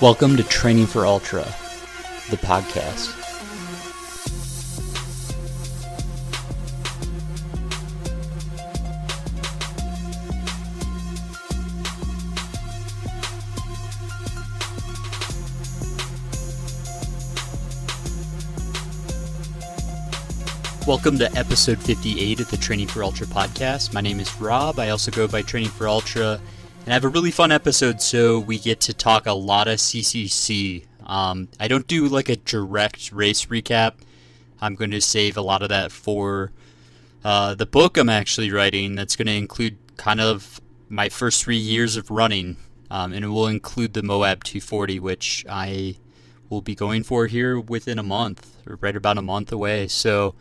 Welcome to Training for Ultra, the podcast. Welcome to episode 58 of the Training for Ultra podcast. My name is Rob. I also go by Training for Ultra and I have a really fun episode, so we get to talk a lot of CCC. Um, I don't do like a direct race recap. I'm going to save a lot of that for uh, the book I'm actually writing. That's going to include kind of my first three years of running, um, and it will include the Moab 240, which I will be going for here within a month, or right about a month away. So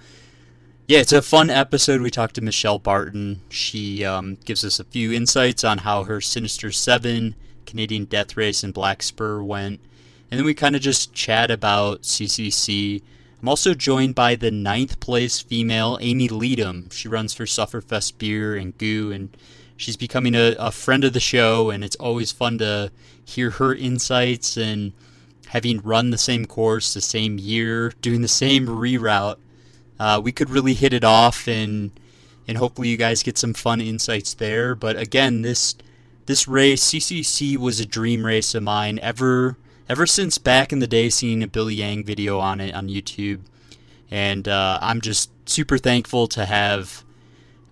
yeah, it's a fun episode. We talked to Michelle Barton. She um, gives us a few insights on how her Sinister 7 Canadian Death Race and Black Spur went. And then we kind of just chat about CCC. I'm also joined by the ninth place female, Amy Leadham. She runs for Sufferfest Beer and Goo, and she's becoming a, a friend of the show. And it's always fun to hear her insights and having run the same course the same year, doing the same reroute uh, we could really hit it off and and hopefully you guys get some fun insights there. But again, this this race CCC was a dream race of mine ever ever since back in the day seeing a Billy Yang video on it on YouTube, and uh, I'm just super thankful to have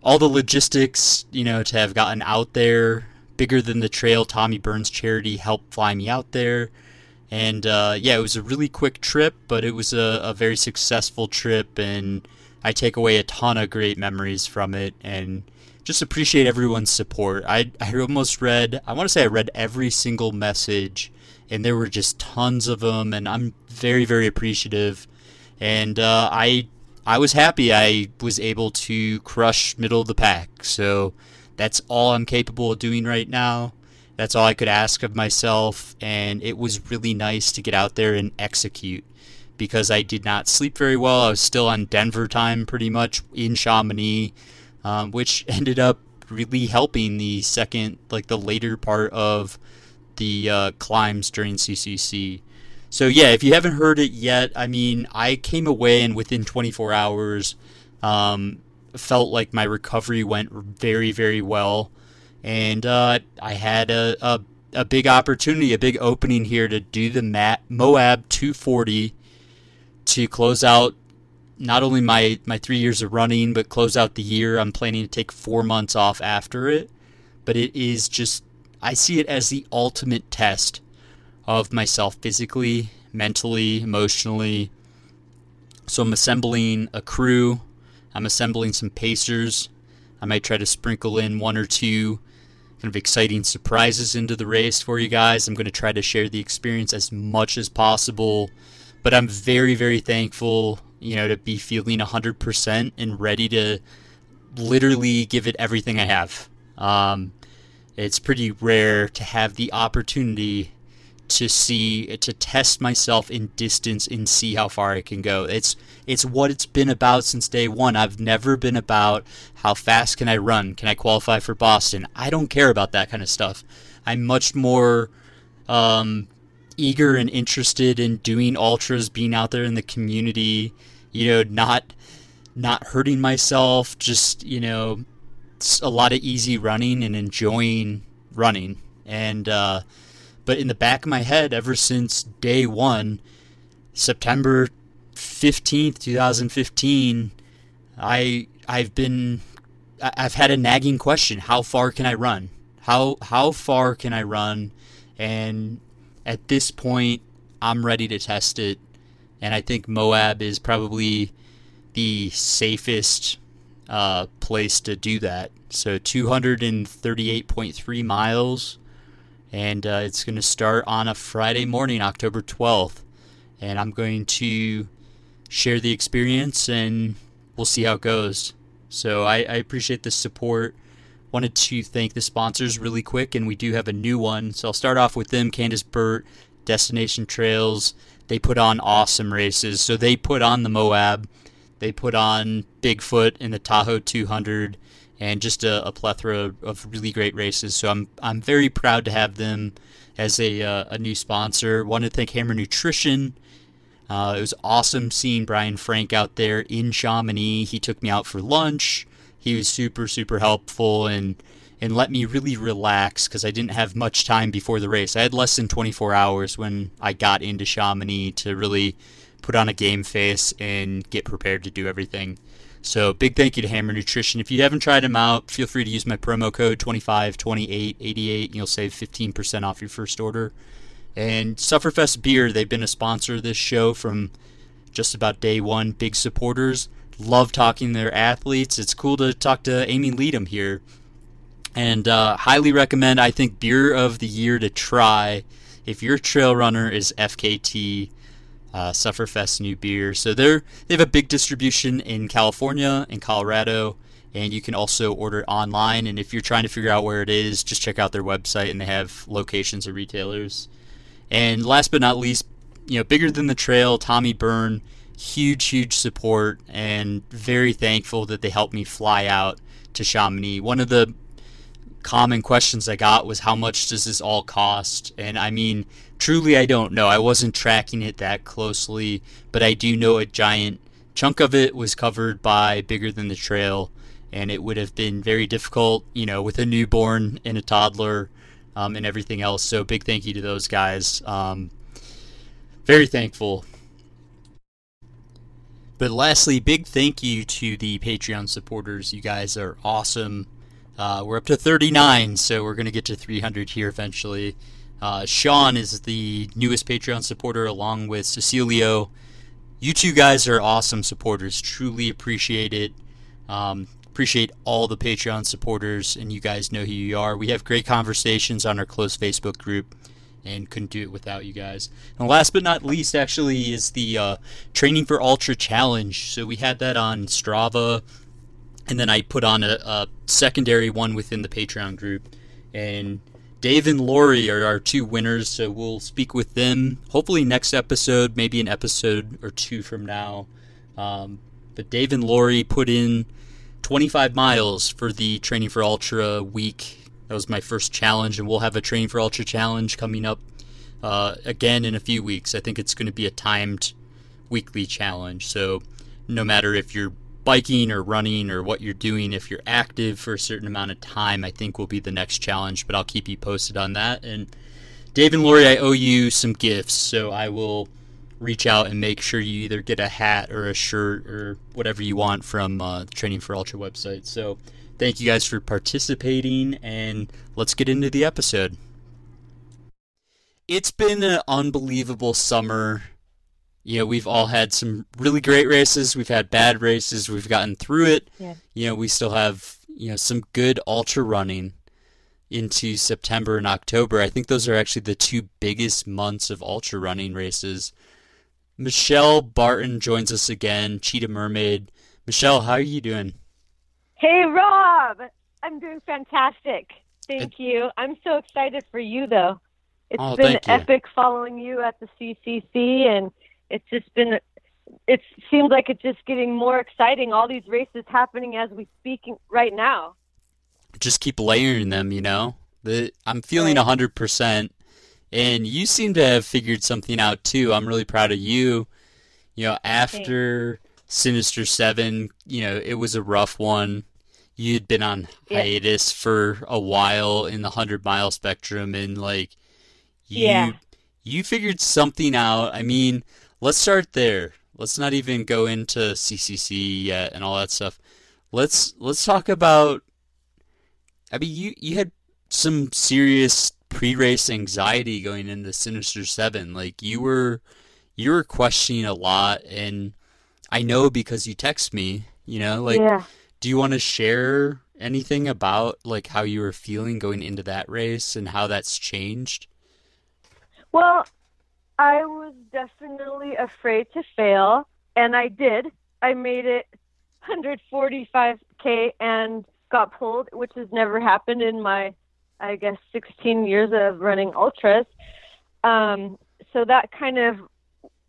all the logistics, you know, to have gotten out there. Bigger than the trail, Tommy Byrne's charity helped fly me out there. And uh, yeah, it was a really quick trip, but it was a, a very successful trip, and I take away a ton of great memories from it, and just appreciate everyone's support. I I almost read, I want to say I read every single message, and there were just tons of them, and I'm very very appreciative, and uh, I I was happy I was able to crush middle of the pack. So that's all I'm capable of doing right now. That's all I could ask of myself, and it was really nice to get out there and execute because I did not sleep very well. I was still on Denver time pretty much in Chamonix, um, which ended up really helping the second, like the later part of the uh, climbs during CCC. So, yeah, if you haven't heard it yet, I mean, I came away and within 24 hours um, felt like my recovery went very, very well and uh, I had a, a, a big opportunity, a big opening here to do the Moab 240 to close out not only my my three years of running, but close out the year. I'm planning to take four months off after it, but it is just I see it as the ultimate test of myself physically, mentally, emotionally. So I'm assembling a crew. I'm assembling some pacers. I might try to sprinkle in one or two kind of exciting surprises into the race for you guys. I'm going to try to share the experience as much as possible, but I'm very, very thankful, you know, to be feeling 100% and ready to literally give it everything I have. Um, it's pretty rare to have the opportunity to see to test myself in distance and see how far I can go. It's it's what it's been about since day one. I've never been about how fast can I run? Can I qualify for Boston? I don't care about that kind of stuff. I'm much more um, eager and interested in doing ultras, being out there in the community. You know, not not hurting myself. Just you know, a lot of easy running and enjoying running and. Uh, but in the back of my head, ever since day one, September 15th, 2015, I I've been I've had a nagging question: How far can I run? How how far can I run? And at this point, I'm ready to test it, and I think Moab is probably the safest uh, place to do that. So 238.3 miles and uh, it's going to start on a Friday morning, October 12th. And I'm going to share the experience and we'll see how it goes. So I, I appreciate the support. Wanted to thank the sponsors really quick, and we do have a new one. So I'll start off with them Candice Burt, Destination Trails. They put on awesome races. So they put on the Moab, they put on Bigfoot in the Tahoe 200, and just a, a plethora of really great races. So I'm I'm very proud to have them as a uh, a new sponsor. Want to thank Hammer Nutrition. Uh, it was awesome seeing Brian Frank out there in Chamonix. He took me out for lunch. He was super super helpful and and let me really relax because I didn't have much time before the race. I had less than 24 hours when I got into Chamonix to really put on a game face and get prepared to do everything. So big thank you to Hammer Nutrition. If you haven't tried them out, feel free to use my promo code 252888 and you'll save 15% off your first order. And Sufferfest Beer, they've been a sponsor of this show from just about day one. Big supporters. Love talking to their athletes. It's cool to talk to Amy Leadham here and uh, highly recommend. I think beer of the year to try if your trail runner is FKT. Uh, Sufferfest new beer. So they're they have a big distribution in California and Colorado, and you can also order online. And if you're trying to figure out where it is, just check out their website, and they have locations of retailers. And last but not least, you know, bigger than the trail, Tommy Byrne, huge, huge support, and very thankful that they helped me fly out to Chamonix. One of the common questions I got was how much does this all cost? And I mean, truly, I don't know. I wasn't tracking it that closely, but I do know a giant chunk of it was covered by Bigger Than the Trail, and it would have been very difficult, you know, with a newborn and a toddler um, and everything else. So, big thank you to those guys. Um, very thankful. But lastly, big thank you to the Patreon supporters. You guys are awesome. Uh, we're up to 39, so we're going to get to 300 here eventually. Uh, Sean is the newest Patreon supporter, along with Cecilio. You two guys are awesome supporters. Truly appreciate it. Um, appreciate all the Patreon supporters, and you guys know who you are. We have great conversations on our close Facebook group, and couldn't do it without you guys. And last but not least, actually, is the uh, Training for Ultra Challenge. So we had that on Strava and then I put on a, a, secondary one within the Patreon group. And Dave and Lori are our two winners, so we'll speak with them hopefully next episode, maybe an episode or two from now. Um, but Dave and Lori put in 25 miles for the Training for Ultra week. That was my first challenge, and we'll have a Training for Ultra challenge coming up uh, again in a few weeks. I think it's going to be a timed weekly challenge. So no matter if you're biking or running or what you're doing if you're active for a certain amount of time i think will be the next challenge but i'll keep you posted on that. And dave and lori i owe you some gifts so i will reach out and make sure you either get a hat or a shirt or whatever you want from uh, the training for ultra website. So thank you guys for participating and let's get into the episode. It's been an unbelievable summer you know, we've all had some really great races. We've had bad races. We've gotten through it. Yeah. You know, we still have, you know, some good ultra running into September and October. I think those are actually the two biggest months of ultra running races. Michelle Barton joins us again, Cheetah Mermaid. Michelle, how are you doing? Hey, Rob. I'm doing fantastic. Thank it, you. I'm so excited for you, though. It's oh, been epic following you at the CCC and – it's just been it seems like it's just getting more exciting. All these races happening as we speak right now. Just keep layering them you know? The, i'm feeling a 100% and you seem to have figured something out too. I'm really proud of you. You know after Thanks. sinister 7 you know it was a rough one. You'd been on hiatus yeah. for a while in the 100 mile spectrum and like you yeah. you figured something out. I mean let's start there. Let's not even go into CCC yet and all that stuff. Let's let's talk about. I mean, you you had some serious pre-race anxiety going into Sinister Seven. Like you were you were questioning a lot, and I know because you text me. You know, like, yeah. do you want to share anything about like how you were feeling going into that race and how that's changed? Well, I was definitely afraid to fail, and I did. I made it 145k and got pulled, which has never happened in my, I guess, 16 years of running ultras. Um, so that kind of,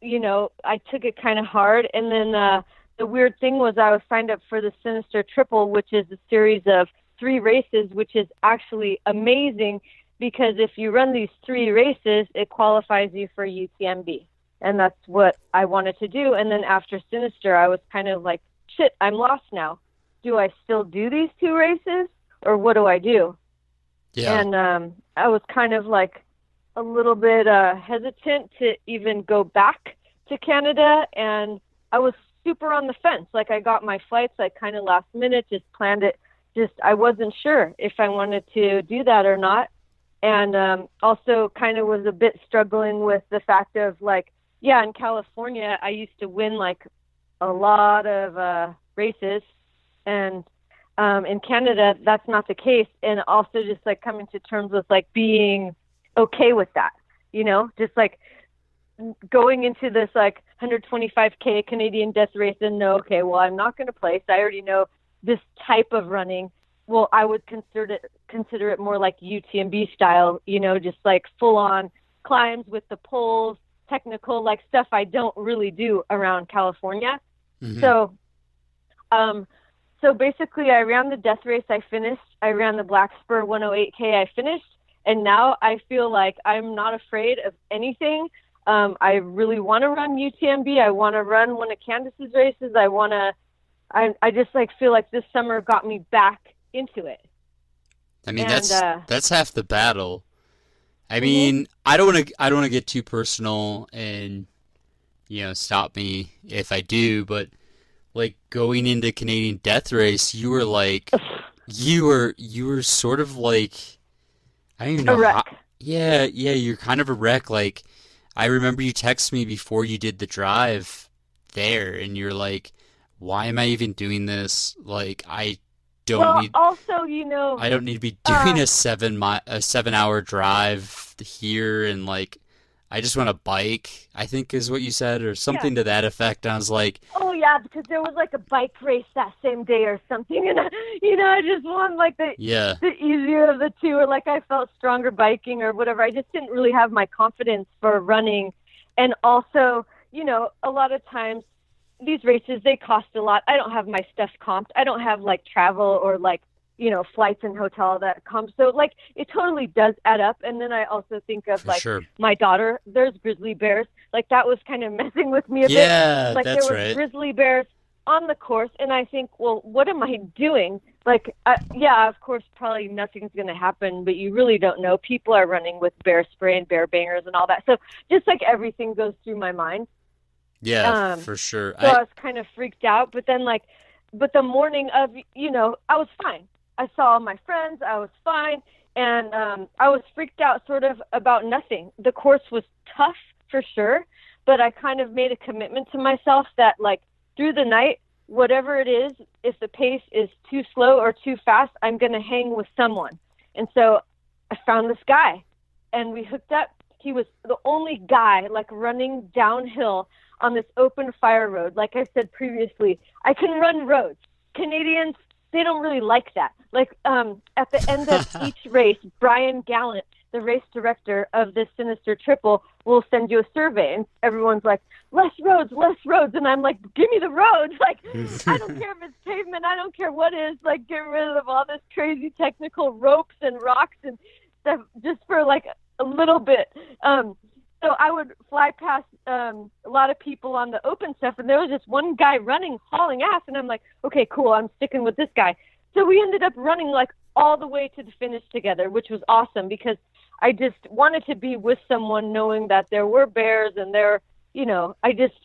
you know, I took it kind of hard, and then uh, the weird thing was I was signed up for the Sinister Triple, which is a series of three races, which is actually amazing because if you run these three races, it qualifies you for UTMB. And that's what I wanted to do. And then after Sinister, I was kind of like, shit, I'm lost now. Do I still do these two races or what do I do? Yeah. And um, I was kind of like a little bit uh, hesitant to even go back to Canada. And I was super on the fence. Like I got my flights like kind of last minute, just planned it. Just I wasn't sure if I wanted to do that or not. And um, also kind of was a bit struggling with the fact of like, yeah, in California, I used to win like a lot of uh, races, and um, in Canada, that's not the case. And also just like coming to terms with like being okay with that, you know, just like going into this like 125k Canadian death race and know, okay, well, I'm not going to place. I already know this type of running. Well, I would consider it consider it more like UTMB style, you know, just like full on climbs with the poles, technical like stuff I don't really do around California. Mm-hmm. So, um, so basically, I ran the death race. I finished. I ran the Black Spur 108k. I finished, and now I feel like I'm not afraid of anything. Um, I really want to run UTMB. I want to run one of Candice's races. I want to. I I just like feel like this summer got me back into it. I mean and, that's uh, that's half the battle. I mean, I don't want to I don't want to get too personal and you know stop me if I do, but like going into Canadian Death Race, you were like you were you were sort of like I don't even know. A wreck. How, yeah, yeah, you're kind of a wreck. Like I remember you text me before you did the drive there, and you're like, "Why am I even doing this? Like I don't well, need. Also, you know, I don't need to be doing uh, a seven mi- a seven hour drive here, and like, I just want to bike. I think is what you said, or something yeah. to that effect. I was like, oh yeah, because there was like a bike race that same day or something, and I, you know, I just want like the yeah the easier of the two, or like I felt stronger biking or whatever. I just didn't really have my confidence for running, and also, you know, a lot of times these races they cost a lot. I don't have my stuff comped. I don't have like travel or like you know flights and hotel that come. So like it totally does add up. And then I also think of For like sure. my daughter. There's grizzly bears. Like that was kind of messing with me a yeah, bit. Like that's there were right. grizzly bears on the course, and I think, well, what am I doing? Like, uh, yeah, of course, probably nothing's going to happen, but you really don't know. People are running with bear spray and bear bangers and all that. So just like everything goes through my mind. Yeah, um, for sure. So I... I was kind of freaked out, but then like, but the morning of, you know, I was fine. I saw my friends. I was fine, and um, I was freaked out sort of about nothing. The course was tough for sure, but I kind of made a commitment to myself that like through the night, whatever it is, if the pace is too slow or too fast, I'm going to hang with someone. And so I found this guy, and we hooked up. He was the only guy like running downhill on this open fire road. Like I said previously, I can run roads. Canadians, they don't really like that. Like um, at the end of each race, Brian Gallant, the race director of this Sinister Triple, will send you a survey, and everyone's like, "Less roads, less roads," and I'm like, "Give me the roads!" Like I don't care if it's pavement, I don't care what is. Like get rid of all this crazy technical ropes and rocks and stuff just for like a little bit. Um, so I would fly past um, a lot of people on the open stuff, and there was this one guy running, hauling ass, and I'm like, okay, cool, I'm sticking with this guy. So we ended up running like all the way to the finish together, which was awesome because I just wanted to be with someone, knowing that there were bears and there, you know, I just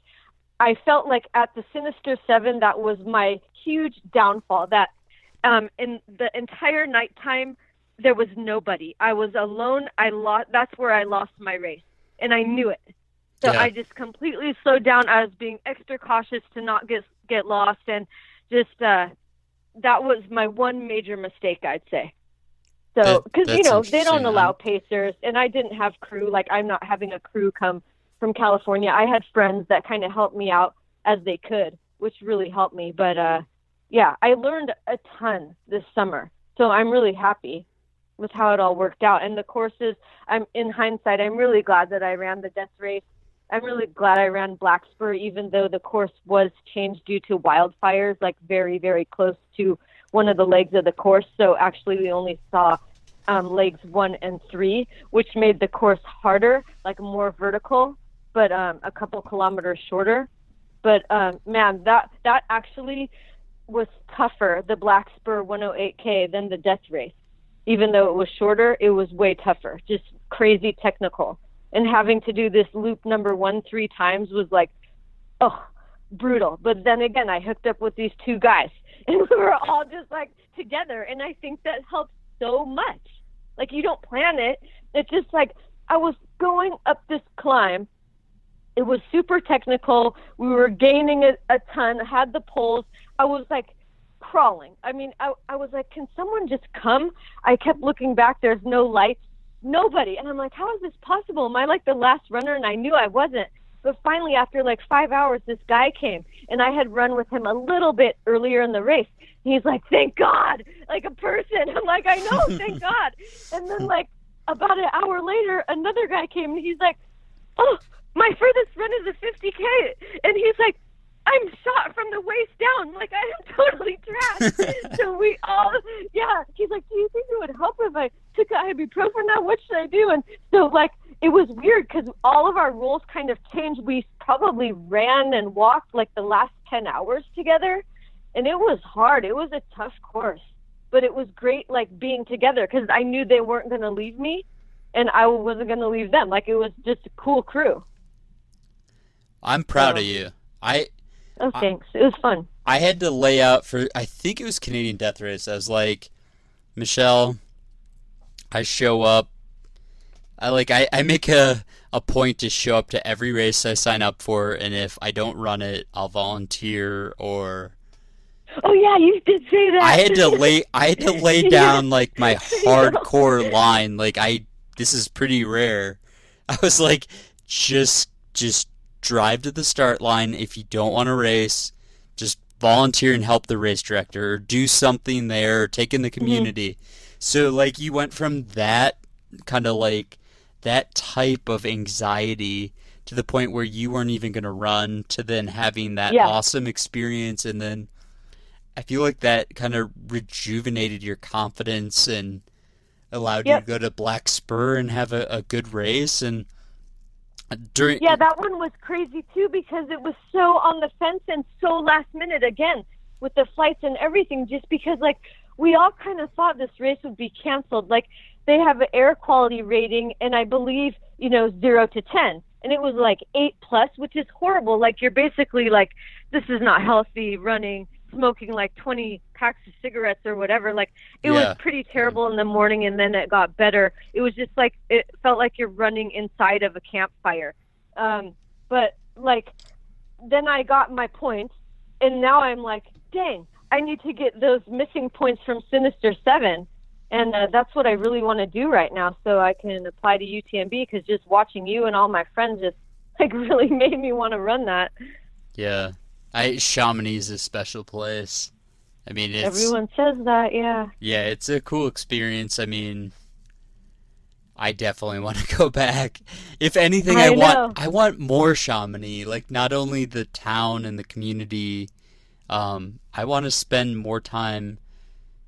I felt like at the Sinister Seven that was my huge downfall. That um, in the entire nighttime there was nobody. I was alone. I lost. That's where I lost my race and I knew it. So yeah. I just completely slowed down. I was being extra cautious to not get get lost, and just uh, that was my one major mistake, I'd say. So because you know they don't allow pacers, and I didn't have crew. Like I'm not having a crew come from California. I had friends that kind of helped me out as they could, which really helped me. But uh, yeah, I learned a ton this summer, so I'm really happy with how it all worked out. And the courses, I'm in hindsight, I'm really glad that I ran the death race. I'm really glad I ran Black Spur, even though the course was changed due to wildfires, like very, very close to one of the legs of the course. So actually, we only saw um, legs one and three, which made the course harder, like more vertical, but um, a couple kilometers shorter. But um, man, that that actually was tougher, the Black Spur 108K, than the Death Race. Even though it was shorter, it was way tougher, just crazy technical. And having to do this loop number one three times was like, oh, brutal. But then again, I hooked up with these two guys, and we were all just like together. And I think that helps so much. Like, you don't plan it. It's just like I was going up this climb it was super technical. We were gaining a, a ton, had the poles. I was like crawling. I mean, I, I was like, can someone just come? I kept looking back. There's no lights, nobody. And I'm like, how is this possible? Am I like the last runner? And I knew I wasn't. But finally, after like five hours, this guy came, and I had run with him a little bit earlier in the race. He's like, thank God, like a person. I'm like, I know, thank God. And then like about an hour later, another guy came, and he's like, oh, my furthest run is a 50k, and he's like, I'm shot from the waist down. Like I am totally trashed. so we all, yeah. He's like, do you think it would help if I took a ibuprofen now? What should I do? And so like it was weird because all of our rules kind of changed. We probably ran and walked like the last ten hours together, and it was hard. It was a tough course, but it was great like being together because I knew they weren't going to leave me, and I wasn't going to leave them. Like it was just a cool crew. I'm proud so, of you. I. Oh, thanks. I, it was fun. I had to lay out for. I think it was Canadian Death Race. I was like, Michelle, I show up. I like. I, I make a a point to show up to every race I sign up for, and if I don't run it, I'll volunteer or. Oh yeah, you did say that. I had to lay. I had to lay down like my hardcore line. Like I. This is pretty rare. I was like, just just drive to the start line. If you don't want to race, just volunteer and help the race director or do something there, or take in the mm-hmm. community. Mm-hmm. So like you went from that kind of like that type of anxiety to the point where you weren't even going to run to then having that yeah. awesome experience and then I feel like that kind of rejuvenated your confidence and allowed yep. you to go to Black Spur and have a, a good race and during yeah that one was crazy too because it was so on the fence and so last minute again with the flights and everything just because like we all kind of thought this race would be canceled. Like they have an air quality rating and i believe you know zero to ten. And it was like eight plus which is horrible. Like you're basically like this is not healthy running smoking like 20 packs of cigarettes or whatever. Like it yeah. was pretty terrible in the morning and then it got better. It was just like it felt like you're running inside of a campfire. Um, but like then I got my points and now I'm like, dang, I need to get those missing points from Sinister 7. And uh, that's what I really want to do right now so I can apply to UTMB because just watching you and all my friends just like really made me want to run that. Yeah, I Chamonix is a special place. I mean, everyone says that, yeah. Yeah, it's a cool experience. I mean, I definitely want to go back. If anything, I, I want I want more Chamonix. Like not only the town and the community. Um, I want to spend more time.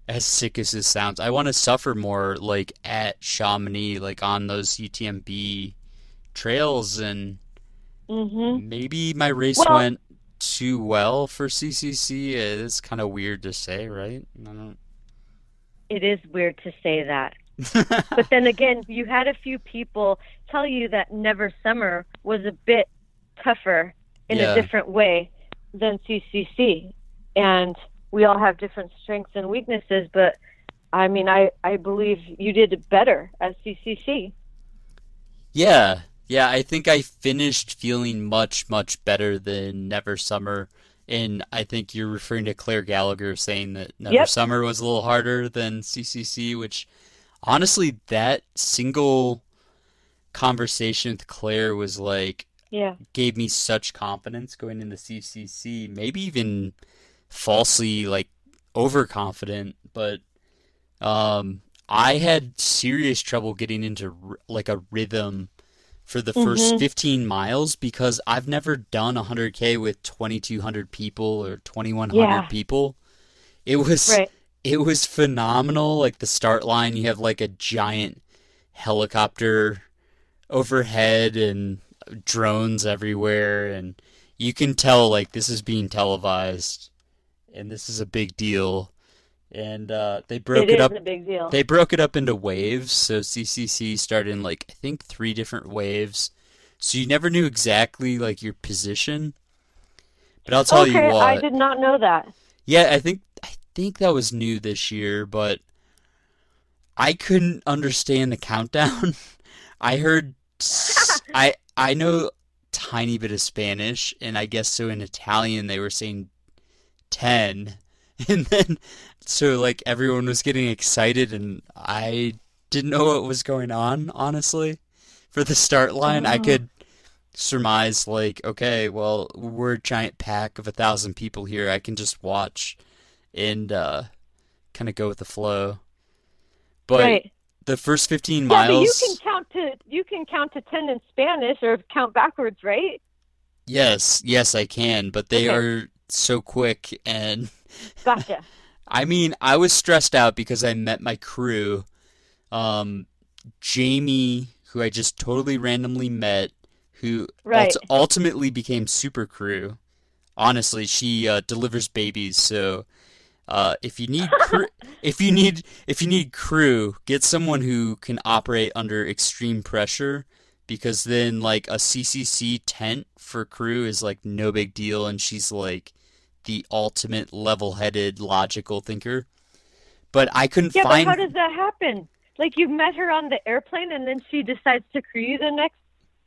As sick as this sounds, I want to suffer more, like at Chamonix, like on those UTMB trails, and mm-hmm. maybe my race well, went too well for CCC. It's kind of weird to say, right? It is weird to say that. but then again, you had a few people tell you that Never Summer was a bit tougher in yeah. a different way than CCC. And we all have different strengths and weaknesses, but I mean, I, I believe you did better at CCC. Yeah, yeah, I think I finished feeling much, much better than Never Summer. And I think you're referring to Claire Gallagher saying that Never yep. Summer was a little harder than CCC, which honestly, that single conversation with Claire was like, yeah, gave me such confidence going into CCC. Maybe even falsely like overconfident, but um, I had serious trouble getting into like a rhythm for the 1st mm-hmm. 15 miles because I've never done 100k with 2200 people or 2100 yeah. people. It was right. it was phenomenal like the start line you have like a giant helicopter overhead and drones everywhere and you can tell like this is being televised and this is a big deal and uh, they broke it, it up. a big deal. They broke it up into waves. So CCC started in like I think three different waves. So you never knew exactly like your position. But I'll tell okay, you what. I did not know that. Yeah, I think I think that was new this year, but I couldn't understand the countdown. I heard I I know tiny bit of Spanish, and I guess so in Italian they were saying ten, and then so like everyone was getting excited, and I didn't know what was going on. Honestly, for the start line, oh. I could surmise like, okay, well, we're a giant pack of a thousand people here. I can just watch and uh, kind of go with the flow. But right. the first fifteen miles, yeah, but you can count to you can count to ten in Spanish or count backwards, right? Yes, yes, I can, but they okay. are so quick and. Gotcha. I mean, I was stressed out because I met my crew. Um, Jamie, who I just totally randomly met, who right. ult- ultimately became super crew. Honestly, she uh, delivers babies, so uh, if you need cr- if you need if you need crew, get someone who can operate under extreme pressure because then like a CCC tent for crew is like no big deal and she's like the ultimate level-headed logical thinker. But I couldn't yeah, find but how does that happen? Like you met her on the airplane and then she decides to crew you the next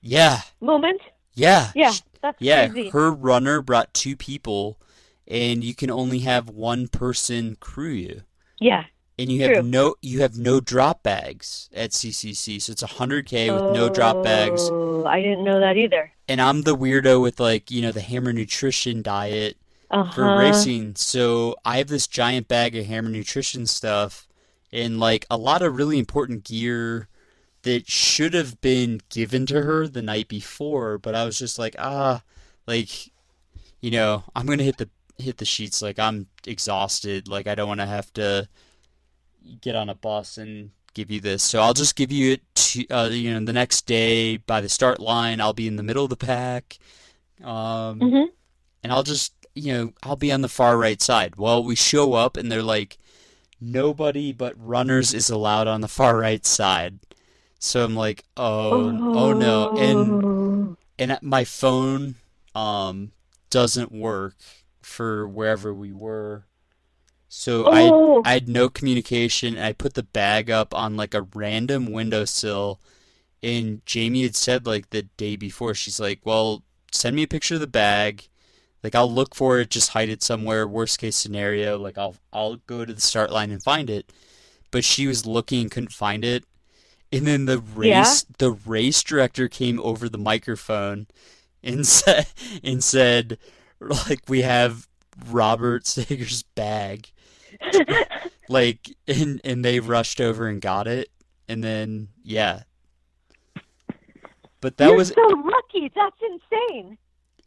yeah moment? Yeah. Yeah, that's yeah, crazy. her runner brought two people and you can only have one person crew you. Yeah. And you have true. no you have no drop bags at CCC, so it's 100k with oh, no drop bags. Oh, I didn't know that either. And I'm the weirdo with like you know the Hammer Nutrition diet uh-huh. for racing, so I have this giant bag of Hammer Nutrition stuff and like a lot of really important gear that should have been given to her the night before, but I was just like ah, like you know I'm gonna hit the hit the sheets like I'm exhausted. Like I don't want to have to get on a bus and give you this. So I'll just give you it. To, uh, you know, the next day by the start line, I'll be in the middle of the pack, um, mm-hmm. and I'll just you know I'll be on the far right side. Well, we show up and they're like, nobody but runners is allowed on the far right side. So I'm like, oh, oh, oh no, and oh. and my phone um doesn't work for wherever we were. So oh. I I had no communication. I put the bag up on like a random windowsill, and Jamie had said like the day before, she's like, "Well, send me a picture of the bag. Like I'll look for it, just hide it somewhere. Worst case scenario, like I'll I'll go to the start line and find it." But she was looking and couldn't find it. And then the race yeah. the race director came over the microphone and said and said like we have Robert Sager's bag. like and and they rushed over and got it and then yeah. But that You're was so lucky. That's insane.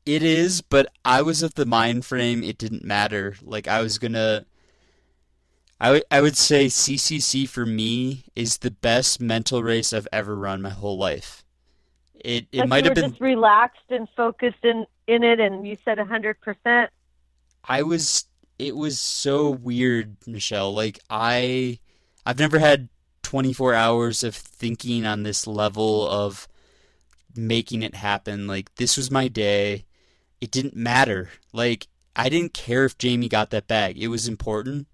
It is, but I was of the mind frame it didn't matter. Like I was to I, w- I would say CCC for me is the best mental race I've ever run my whole life. It it might have been just relaxed and focused in in it, and you said hundred percent. I was. It was so weird, Michelle. Like I, I've never had 24 hours of thinking on this level of making it happen. Like this was my day. It didn't matter. Like I didn't care if Jamie got that bag. It was important.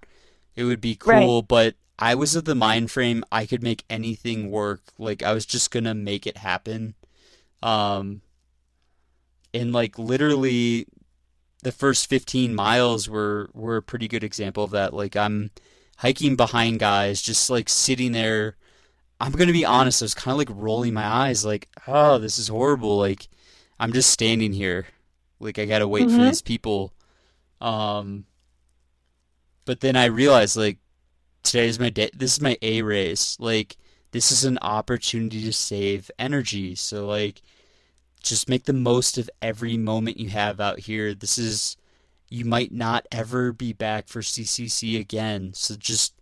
It would be cool, right. but I was of the mind frame I could make anything work. Like I was just gonna make it happen. Um, and like literally the first 15 miles were were a pretty good example of that. Like I'm hiking behind guys, just like sitting there. I'm gonna be honest, I was kind of like rolling my eyes, like, oh, this is horrible. Like I'm just standing here, like I gotta wait mm-hmm. for these people. Um, but then I realized like today's my day. This is my A race. Like this is an opportunity to save energy. So like just make the most of every moment you have out here. This is you might not ever be back for CCC again. So just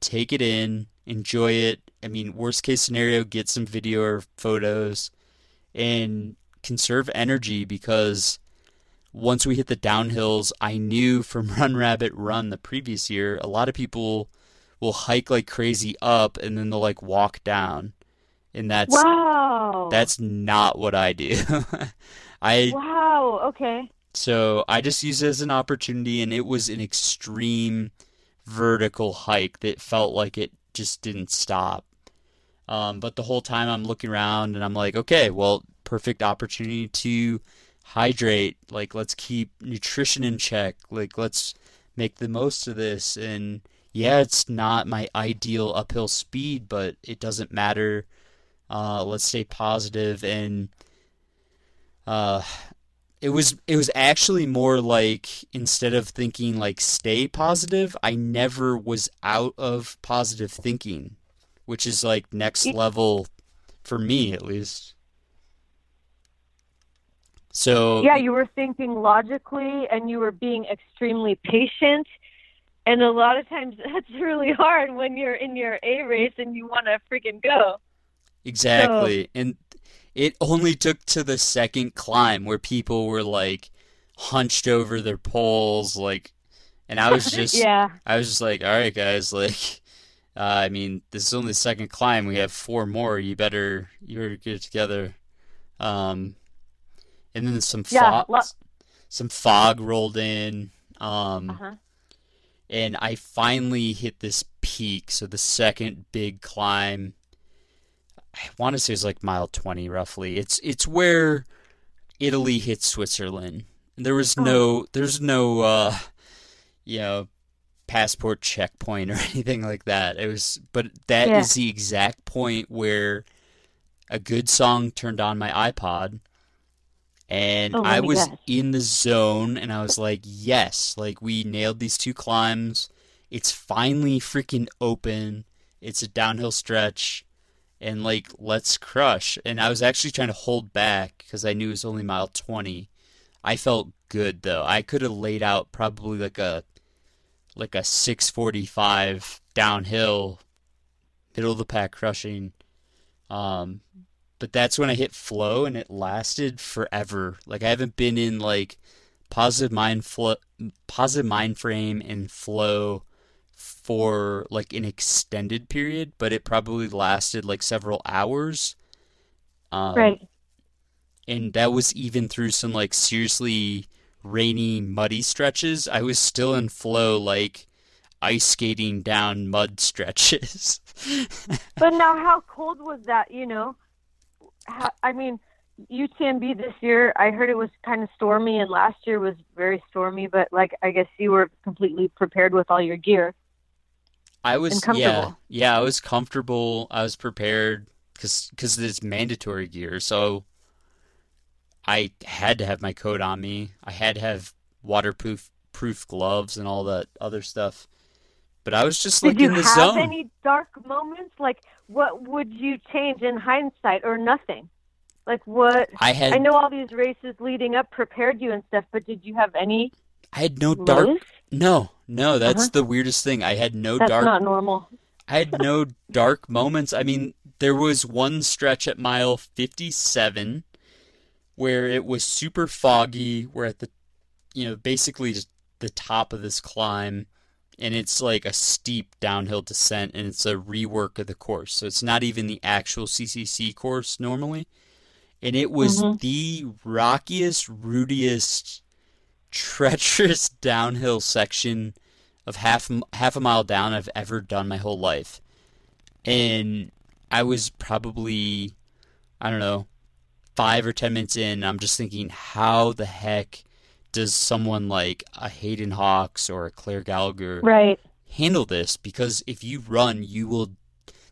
take it in, enjoy it. I mean, worst case scenario, get some video or photos and conserve energy because once we hit the downhills, I knew from Run Rabbit Run the previous year, a lot of people will hike like crazy up and then they'll like walk down. And that's wow. That's not what I do. I Wow, okay. So I just used it as an opportunity and it was an extreme vertical hike that felt like it just didn't stop. Um, but the whole time I'm looking around and I'm like, okay, well, perfect opportunity to hydrate. Like, let's keep nutrition in check. Like, let's make the most of this. And yeah, it's not my ideal uphill speed, but it doesn't matter. Uh, let's stay positive and uh, it was it was actually more like instead of thinking like stay positive, I never was out of positive thinking, which is like next level for me at least. So Yeah, you were thinking logically and you were being extremely patient. And a lot of times that's really hard when you're in your A race and you want to freaking go. Exactly. So, and it only took to the second climb where people were like hunched over their poles like and I was just yeah. I was just like, "All right, guys, like uh, I mean, this is only the second climb. We have four more. You better you better get together." Um and then some fog, lo- some fog rolled in. Um, uh-huh. And I finally hit this peak. So the second big climb, I want to say it's like mile twenty roughly. It's it's where Italy hits Switzerland. There was oh. no there's no uh, you know passport checkpoint or anything like that. It was, but that yeah. is the exact point where a good song turned on my iPod and oh, I was in the zone and I was like, yes, like we nailed these two climbs. It's finally freaking open. It's a downhill stretch and like let's crush. And I was actually trying to hold back because I knew it was only mile 20. I felt good though. I could have laid out probably like a like a 645 downhill middle of the pack crushing um but that's when I hit flow and it lasted forever. Like I haven't been in like positive mind flow, positive mind frame and flow for like an extended period, but it probably lasted like several hours. Um, right. And that was even through some like seriously rainy, muddy stretches. I was still in flow, like ice skating down mud stretches. but now, how cold was that? You know, I mean, UTMB this year, I heard it was kind of stormy, and last year was very stormy. But like, I guess you were completely prepared with all your gear. I was, yeah, yeah, I was comfortable. I was prepared because because it's mandatory gear, so I had to have my coat on me. I had to have waterproof proof gloves and all that other stuff. But I was just like in the zone. Did you have any dark moments? Like, what would you change in hindsight, or nothing? Like, what? I had. I know all these races leading up prepared you and stuff, but did you have any? I had no dark. No, no, that's uh-huh. the weirdest thing. I had no that's dark. That's not normal. I had no dark moments. I mean, there was one stretch at mile fifty-seven where it was super foggy. We're at the, you know, basically just the top of this climb and it's like a steep downhill descent and it's a rework of the course. So it's not even the actual CCC course normally. And it was mm-hmm. the rockiest, rootiest, treacherous downhill section of half half a mile down I've ever done my whole life. And I was probably I don't know, 5 or 10 minutes in, I'm just thinking how the heck does someone like a Hayden Hawks or a Claire Gallagher right. handle this? Because if you run, you will.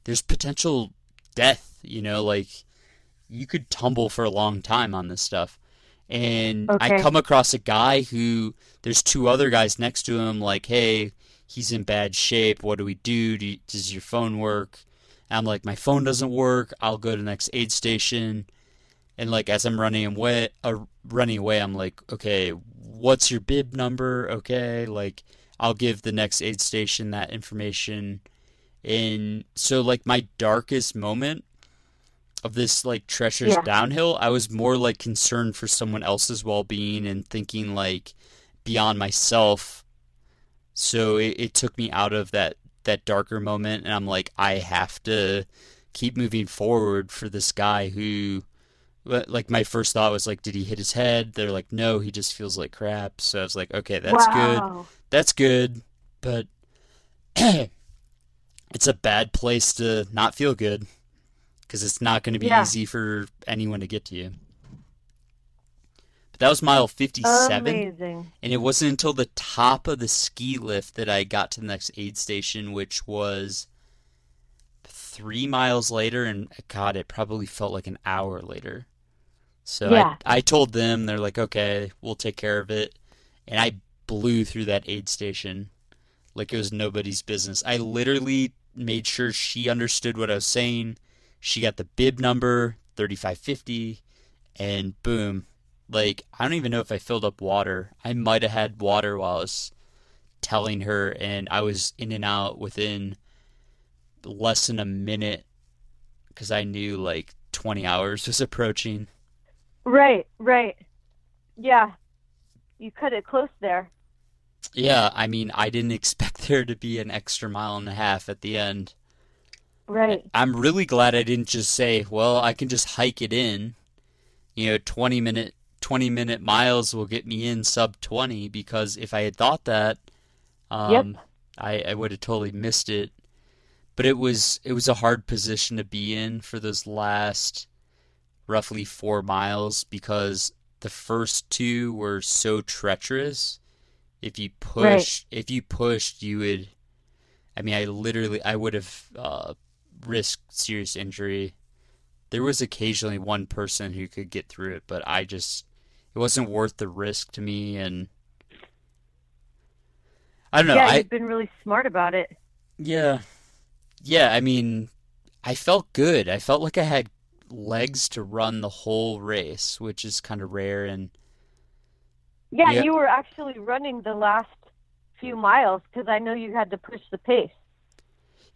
There's potential death. You know, like you could tumble for a long time on this stuff. And okay. I come across a guy who there's two other guys next to him, like, hey, he's in bad shape. What do we do? do you, does your phone work? And I'm like, my phone doesn't work. I'll go to the next aid station. And like as I'm running away, uh, running away, I'm like, okay, what's your bib number? Okay, like I'll give the next aid station that information. And so like my darkest moment of this like treacherous yeah. downhill, I was more like concerned for someone else's well being and thinking like beyond myself. So it, it took me out of that that darker moment and I'm like, I have to keep moving forward for this guy who like my first thought was like, did he hit his head? They're like, no, he just feels like crap. So I was like, okay, that's wow. good. That's good. But it's a bad place to not feel good because it's not going to be yeah. easy for anyone to get to you. But that was mile 57. Amazing. And it wasn't until the top of the ski lift that I got to the next aid station, which was three miles later. And uh, God, it probably felt like an hour later. So yeah. I, I told them, they're like, okay, we'll take care of it. And I blew through that aid station like it was nobody's business. I literally made sure she understood what I was saying she got the bib number 3550 and boom like i don't even know if i filled up water i might have had water while i was telling her and i was in and out within less than a minute because i knew like 20 hours was approaching right right yeah you cut it close there yeah i mean i didn't expect there to be an extra mile and a half at the end Right. I'm really glad I didn't just say, well, I can just hike it in. You know, 20 minute 20 minute miles will get me in sub 20 because if I had thought that um, yep. I, I would have totally missed it. But it was it was a hard position to be in for those last roughly 4 miles because the first two were so treacherous. If you push, right. if you pushed, you would. I mean, I literally, I would have uh, risk serious injury. There was occasionally one person who could get through it, but I just it wasn't worth the risk to me and I don't know. Yeah, I, you've been really smart about it. Yeah. Yeah, I mean, I felt good. I felt like I had legs to run the whole race, which is kind of rare and yeah, yeah, you were actually running the last few miles because I know you had to push the pace.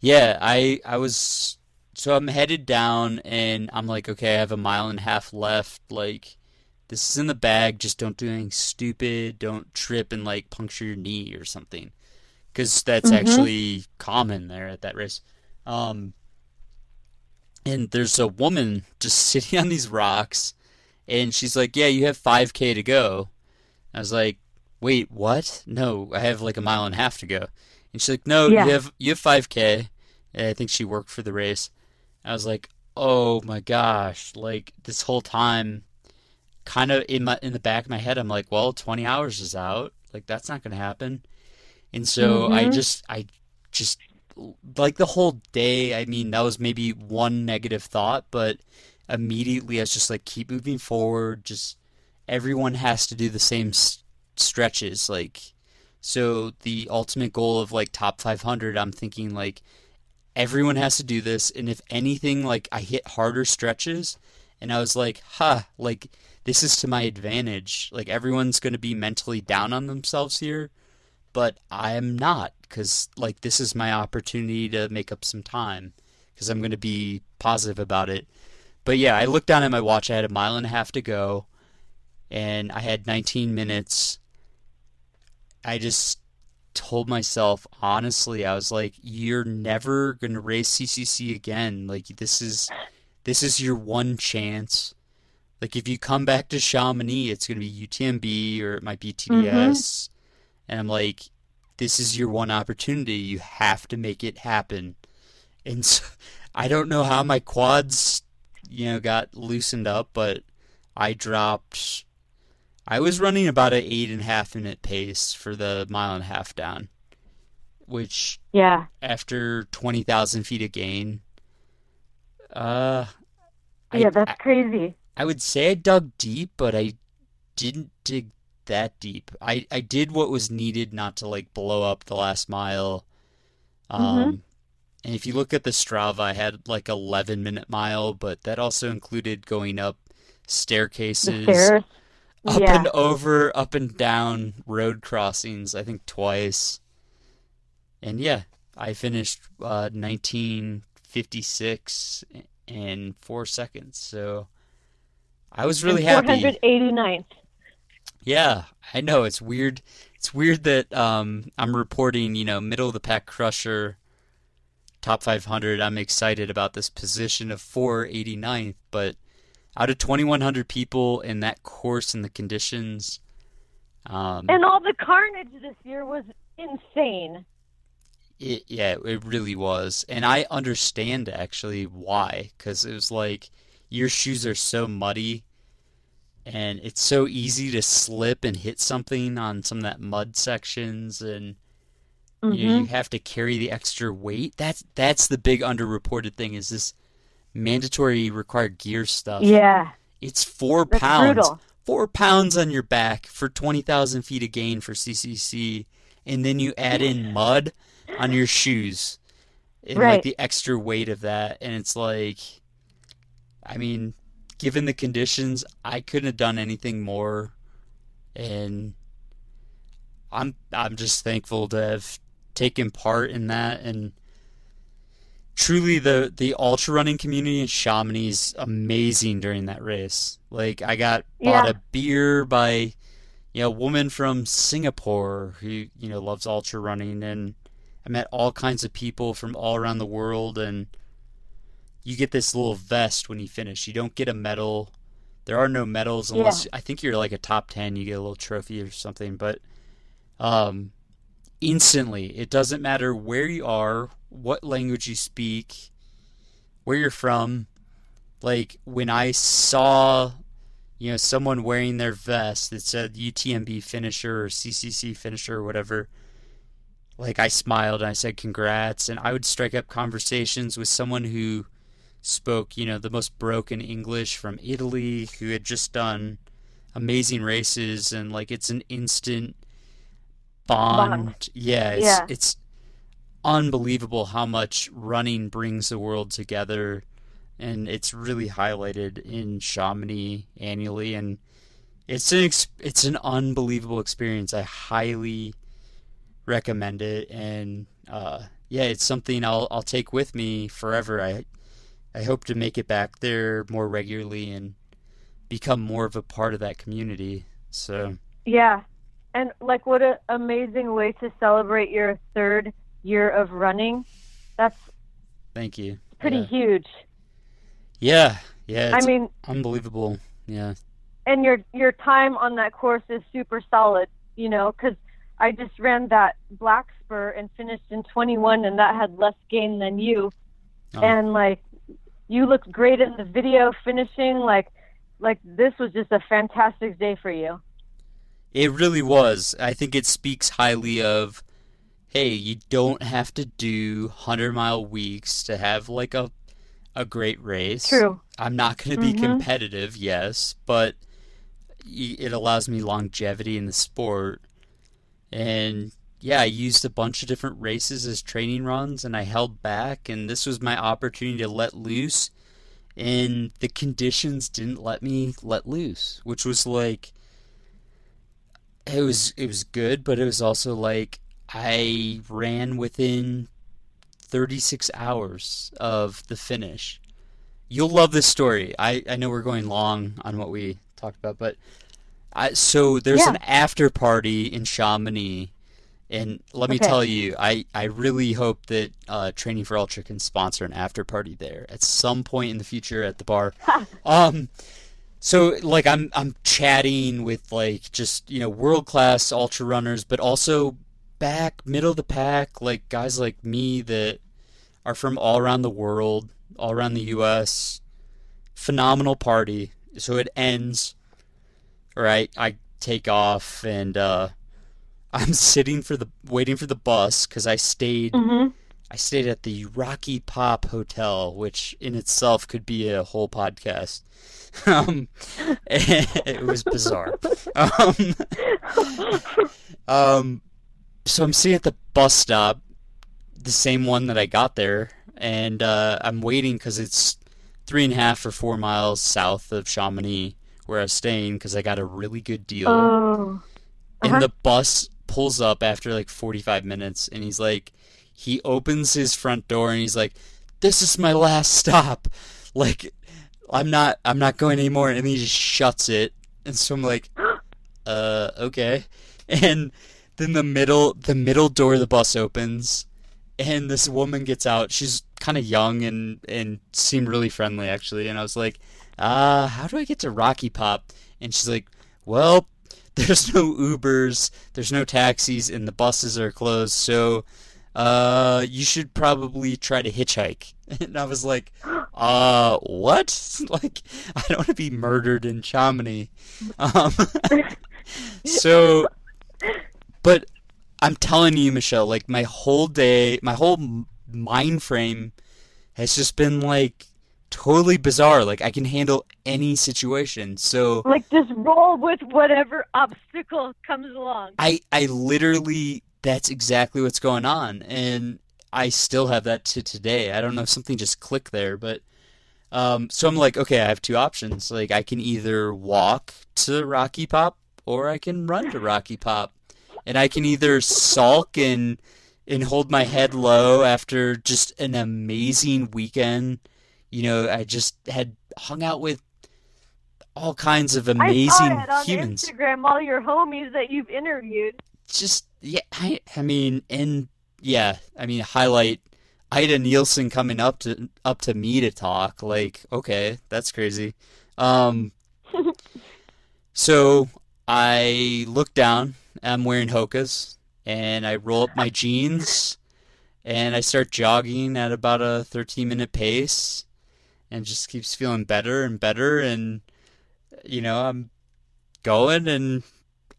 Yeah, I I was so I'm headed down and I'm like, okay, I have a mile and a half left. Like, this is in the bag. Just don't do anything stupid. Don't trip and like puncture your knee or something, because that's mm-hmm. actually common there at that race. Um, and there's a woman just sitting on these rocks, and she's like, "Yeah, you have 5K to go." I was like, "Wait, what? No, I have like a mile and a half to go." And she's like, "No, yeah. you have you have 5K." and I think she worked for the race. I was like, oh my gosh! Like this whole time, kind of in my in the back of my head, I'm like, well, 20 hours is out. Like that's not gonna happen. And so mm-hmm. I just I just like the whole day. I mean, that was maybe one negative thought, but immediately I was just like, keep moving forward. Just everyone has to do the same s- stretches. Like, so the ultimate goal of like top 500, I'm thinking like everyone has to do this and if anything like i hit harder stretches and i was like huh like this is to my advantage like everyone's going to be mentally down on themselves here but i am not because like this is my opportunity to make up some time because i'm going to be positive about it but yeah i looked down at my watch i had a mile and a half to go and i had 19 minutes i just told myself honestly, I was like, you're never gonna race CCC again. Like this is this is your one chance. Like if you come back to Chamonix, it's gonna be UTMB or it might be TDS, mm-hmm. and I'm like, this is your one opportunity. You have to make it happen. And so, I don't know how my quads, you know, got loosened up, but I dropped I was running about an eight and a half minute pace for the mile and a half down, which yeah, after twenty thousand feet of gain, uh, yeah, I, that's I, crazy. I would say I dug deep, but I didn't dig that deep. I I did what was needed not to like blow up the last mile, um, mm-hmm. And if you look at the Strava, I had like 11 minute mile, but that also included going up staircases, up yeah. and over, up and down road crossings, I think twice. And yeah, I finished uh, 1956 in four seconds. So I was really happy. 489th. Yeah, I know it's weird. It's weird that um, I'm reporting, you know, middle of the pack crusher, top 500. I'm excited about this position of 489th, but out of 2,100 people in that course and the conditions, um, and all the carnage this year was insane. It, yeah, it really was, and I understand actually why, because it was like your shoes are so muddy and it's so easy to slip and hit something on some of that mud sections and mm-hmm. you, know, you have to carry the extra weight that's that's the big underreported thing is this mandatory required gear stuff yeah it's four that's pounds brutal. four pounds on your back for 20000 feet of gain for ccc and then you add in mud on your shoes and right. like the extra weight of that and it's like i mean given the conditions, I couldn't have done anything more, and I'm I'm just thankful to have taken part in that. And truly the the ultra running community in Chamonix is amazing during that race. Like I got bought a beer by you know a woman from Singapore who you know loves ultra running. And I met all kinds of people from all around the world. And you get this little vest when you finish. You don't get a medal. There are no medals unless yeah. I think you're like a top 10, you get a little trophy or something, but um instantly, it doesn't matter where you are, what language you speak, where you're from. Like when I saw you know someone wearing their vest that said UTMB finisher or CCC finisher or whatever, like I smiled and I said congrats and I would strike up conversations with someone who spoke, you know, the most broken English from Italy, who had just done amazing races, and like it's an instant bond. bond. Yeah, it's, yeah. it's unbelievable how much running brings the world together, and it's really highlighted in Chamonix annually, and it's an it's an unbelievable experience. I highly recommend it, and uh, yeah, it's something I'll I'll take with me forever. I I hope to make it back there more regularly and become more of a part of that community. So yeah, and like what an amazing way to celebrate your third year of running. That's thank you. Pretty yeah. huge. Yeah, yeah. I mean, unbelievable. Yeah. And your your time on that course is super solid. You know, because I just ran that black spur and finished in 21, and that had less gain than you. Oh. And like you looked great in the video finishing like like this was just a fantastic day for you. It really was. I think it speaks highly of hey you don't have to do 100 mile weeks to have like a a great race. True. I'm not going to be mm-hmm. competitive yes but it allows me longevity in the sport. And yeah, I used a bunch of different races as training runs and I held back and this was my opportunity to let loose and the conditions didn't let me let loose, which was like it was it was good, but it was also like I ran within 36 hours of the finish. You'll love this story. I, I know we're going long on what we talked about, but I, so there's yeah. an after party in Chamonix and let me okay. tell you, I, I really hope that uh, Training for Ultra can sponsor an after party there at some point in the future at the bar. um, so like I'm I'm chatting with like just you know world class ultra runners, but also back middle of the pack like guys like me that are from all around the world, all around the U.S. Phenomenal party. So it ends. Right, I take off and. Uh, I'm sitting for the waiting for the bus because I stayed. Mm-hmm. I stayed at the Rocky Pop Hotel, which in itself could be a whole podcast. Um, it was bizarre. Um, um, so I'm sitting at the bus stop, the same one that I got there, and uh, I'm waiting because it's three and a half or four miles south of Chamonix where I was staying because I got a really good deal. Oh. Uh-huh. And the bus pulls up after like 45 minutes, and he's like, he opens his front door and he's like, "This is my last stop." Like, I'm not, I'm not going anymore, and he just shuts it. And so I'm like, uh, okay. And then the middle, the middle door of the bus opens, and this woman gets out. She's kind of young and and seemed really friendly actually. And I was like, uh, how do I get to Rocky Pop? And she's like, well, there's no Ubers, there's no taxis, and the buses are closed. So, uh, you should probably try to hitchhike. And I was like, uh, what? like, I don't want to be murdered in Chamonix. Um, so, but I'm telling you, Michelle, like my whole day, my whole mind frame has just been like totally bizarre. Like I can handle any situation. So like just roll with whatever obstacle comes along. I I literally that's exactly what's going on, and I still have that to today. I don't know if something just clicked there, but um, so I'm like, okay, I have two options. Like I can either walk to Rocky Pop or I can run to Rocky Pop and I can either sulk and and hold my head low after just an amazing weekend. You know, I just had hung out with all kinds of amazing I saw it on humans. Instagram, all your homies that you've interviewed. Just yeah, I, I mean, and yeah, I mean, highlight Ida Nilsson coming up to up to me to talk. Like, okay, that's crazy. Um, so I look down I'm wearing Hoka's, and I roll up my jeans, and I start jogging at about a 13 minute pace, and just keeps feeling better and better, and you know I'm going, and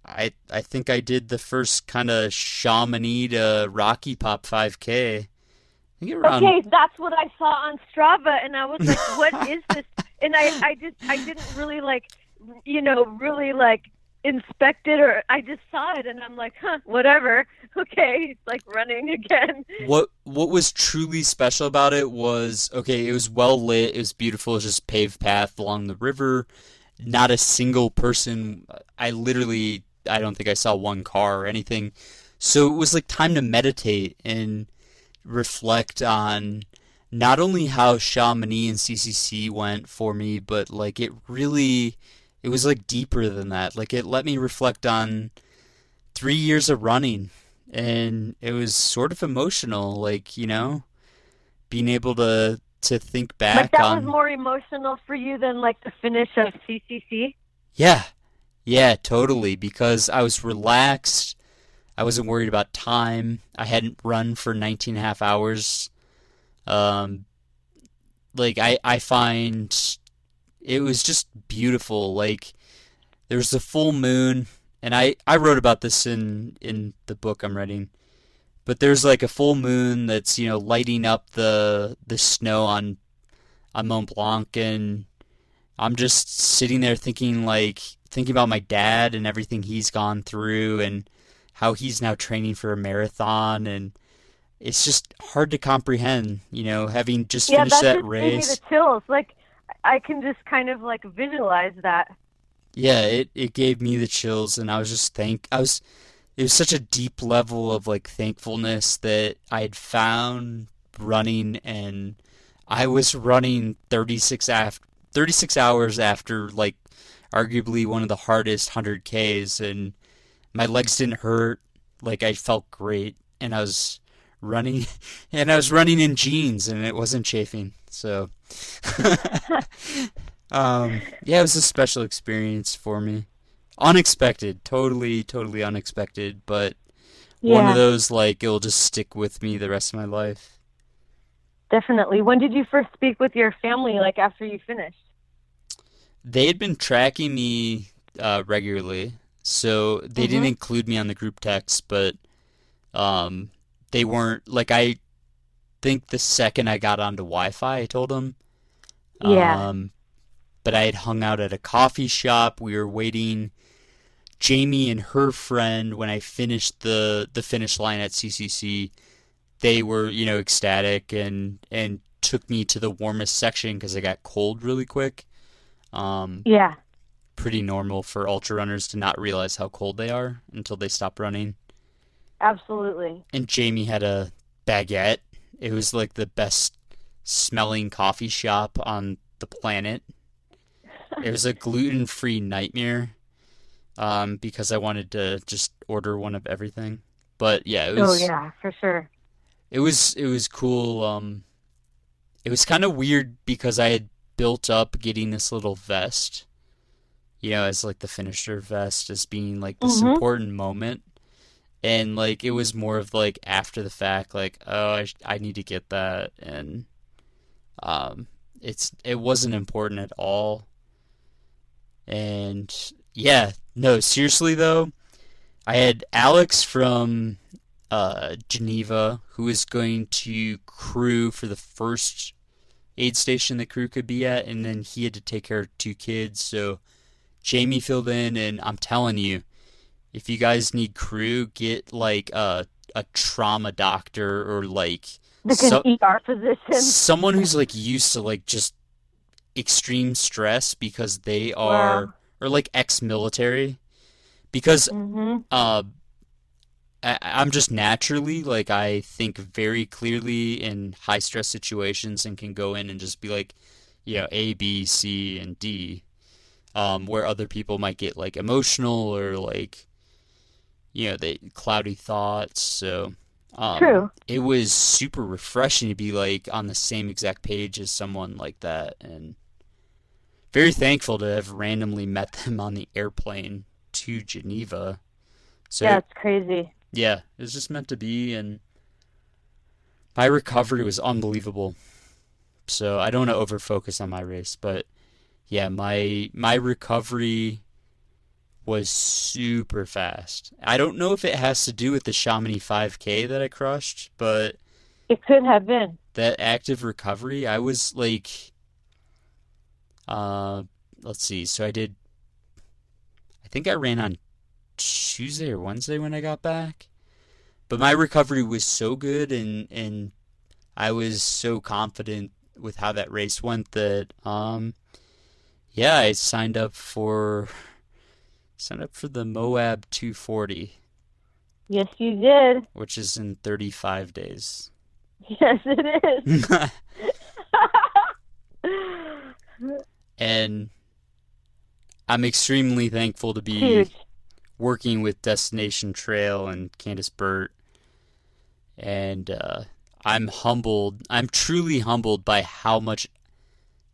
I I think I did the first kind of Chamonix to Rocky Pop 5K. Around... Okay, that's what I saw on Strava, and I was like, "What is this?" And I, I just, I didn't really like, you know, really like inspect it or I just saw it and I'm like, huh, whatever. Okay, like running again. What what was truly special about it was okay, it was well lit, it was beautiful, it was just paved path along the river. Not a single person I literally I don't think I saw one car or anything. So it was like time to meditate and reflect on not only how Chamonix and CCC went for me, but like it really it was like deeper than that. Like it let me reflect on three years of running, and it was sort of emotional. Like you know, being able to to think back. Like that on... was more emotional for you than like the finish of CCC. Yeah, yeah, totally. Because I was relaxed. I wasn't worried about time. I hadn't run for 19 and a half hours. Um, like I, I find it was just beautiful. Like there was the full moon, and I I wrote about this in in the book I'm writing. But there's like a full moon that's you know lighting up the the snow on on Mont Blanc, and I'm just sitting there thinking like thinking about my dad and everything he's gone through, and how he's now training for a marathon, and it's just hard to comprehend. You know, having just yeah, finished that, that race. Gave me the chills. Like I can just kind of like visualize that. Yeah, it it gave me the chills, and I was just thank I was. It was such a deep level of like thankfulness that I had found running, and I was running 36 after 36 hours after like arguably one of the hardest 100Ks and my legs didn't hurt like I felt great and I was running and I was running in jeans and it wasn't chafing so, um, yeah, it was a special experience for me. Unexpected, totally, totally unexpected, but yeah. one of those like it'll just stick with me the rest of my life. Definitely. When did you first speak with your family? Like after you finished? They had been tracking me uh, regularly, so they mm-hmm. didn't include me on the group text, but um, they weren't like I think the second I got onto Wi-Fi, I told them. Yeah. Um, but I had hung out at a coffee shop. We were waiting. Jamie and her friend, when I finished the the finish line at CCC, they were you know ecstatic and and took me to the warmest section because I got cold really quick. Um, yeah. Pretty normal for ultra runners to not realize how cold they are until they stop running. Absolutely. And Jamie had a baguette. It was like the best smelling coffee shop on the planet. It was a gluten free nightmare um, because I wanted to just order one of everything. But yeah, it was. Oh yeah, for sure. It was it was cool. Um, it was kind of weird because I had built up getting this little vest, you know, as like the finisher vest as being like this mm-hmm. important moment. And like it was more of like after the fact, like oh I, I need to get that, and um, it's it wasn't important at all. And yeah, no, seriously though, I had Alex from uh, Geneva who is going to crew for the first aid station the crew could be at, and then he had to take care of two kids. So Jamie filled in, and I'm telling you, if you guys need crew, get like a a trauma doctor or like so, ER physician, someone who's like used to like just extreme stress because they are wow. or like ex-military because mm-hmm. uh I, I'm just naturally like I think very clearly in high stress situations and can go in and just be like, you know, A, B, C, and D, um, where other people might get like emotional or like, you know, the cloudy thoughts. So um, True. It was super refreshing to be like on the same exact page as someone like that, and very thankful to have randomly met them on the airplane to Geneva. So yeah, it's crazy yeah, it was just meant to be, and my recovery was unbelievable. So I don't want to over focus on my race, but yeah, my my recovery was super fast. I don't know if it has to do with the Chamonix 5K that I crushed, but it could have been that active recovery. I was like, uh, let's see. So I did. I think I ran on Tuesday or Wednesday when I got back. But my recovery was so good and and I was so confident with how that race went that um yeah, I signed up for signed up for the Moab 240. Yes, you did. Which is in 35 days. Yes, it is. and I'm extremely thankful to be Huge working with Destination Trail and Candice Burt. And uh, I'm humbled. I'm truly humbled by how much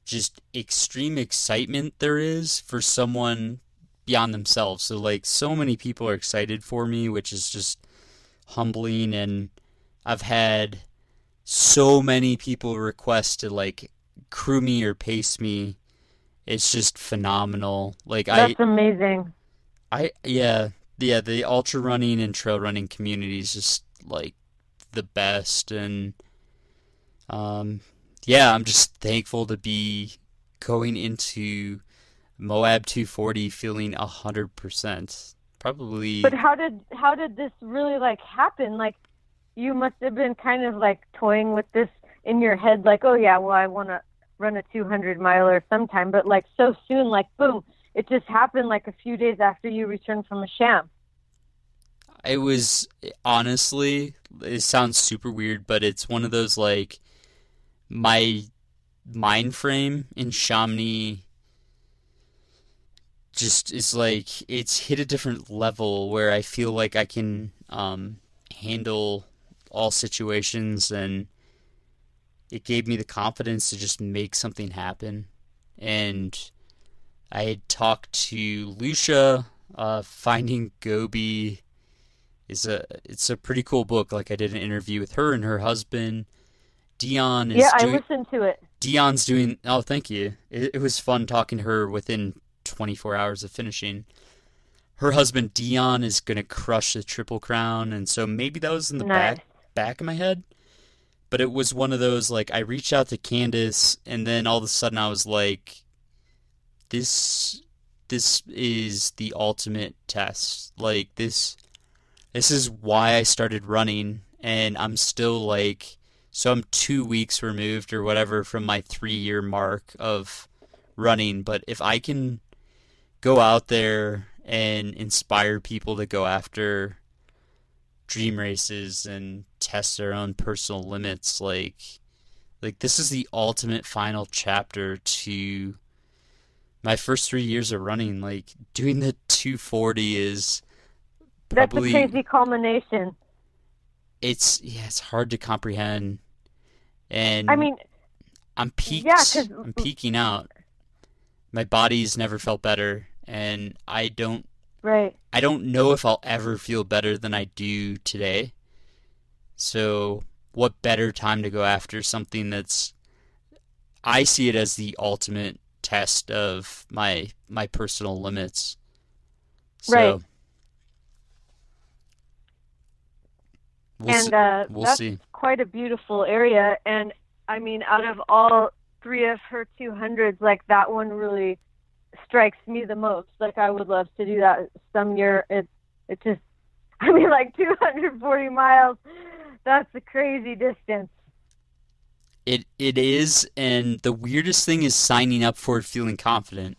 just extreme excitement there is for someone beyond themselves. So, like, so many people are excited for me, which is just humbling. And I've had so many people request to, like, crew me or pace me. It's just phenomenal. Like I That's I, amazing. I yeah yeah the ultra running and trail running community is just like the best and um yeah I'm just thankful to be going into Moab 240 feeling a hundred percent probably. But how did how did this really like happen? Like you must have been kind of like toying with this in your head, like oh yeah, well I want to run a 200 miler sometime, but like so soon, like boom, it just happened like a few days after you returned from a sham. It was honestly, it sounds super weird, but it's one of those like my mind frame in Chamonix just is like it's hit a different level where I feel like I can um, handle all situations and it gave me the confidence to just make something happen and I had talked to Lucia. Uh, Finding Gobi is a it's a pretty cool book. Like I did an interview with her and her husband. Dion is yeah, doing, I listened to it. Dion's doing. Oh, thank you. It, it was fun talking to her within 24 hours of finishing. Her husband Dion is gonna crush the triple crown, and so maybe that was in the nice. back back of my head. But it was one of those like I reached out to Candice, and then all of a sudden I was like, this this is the ultimate test. Like this this is why I started running and I'm still like, so I'm two weeks removed or whatever from my three year mark of running. But if I can go out there and inspire people to go after dream races and test their own personal limits, like, like this is the ultimate final chapter to my first three years of running. Like doing the 240 is probably, that's a crazy culmination. It's yeah, it's hard to comprehend. And I mean, I'm peaked. Yeah, I'm peaking out. My body's never felt better, and I don't. Right. I don't know if I'll ever feel better than I do today. So, what better time to go after something that's I see it as the ultimate test of my my personal limits. So, right. We'll and see. Uh, we'll that's see. quite a beautiful area. And I mean, out of all three of her 200s, like that one really strikes me the most. Like I would love to do that some year. It it just, I mean, like 240 miles. That's a crazy distance. It it is, and the weirdest thing is signing up for it feeling confident.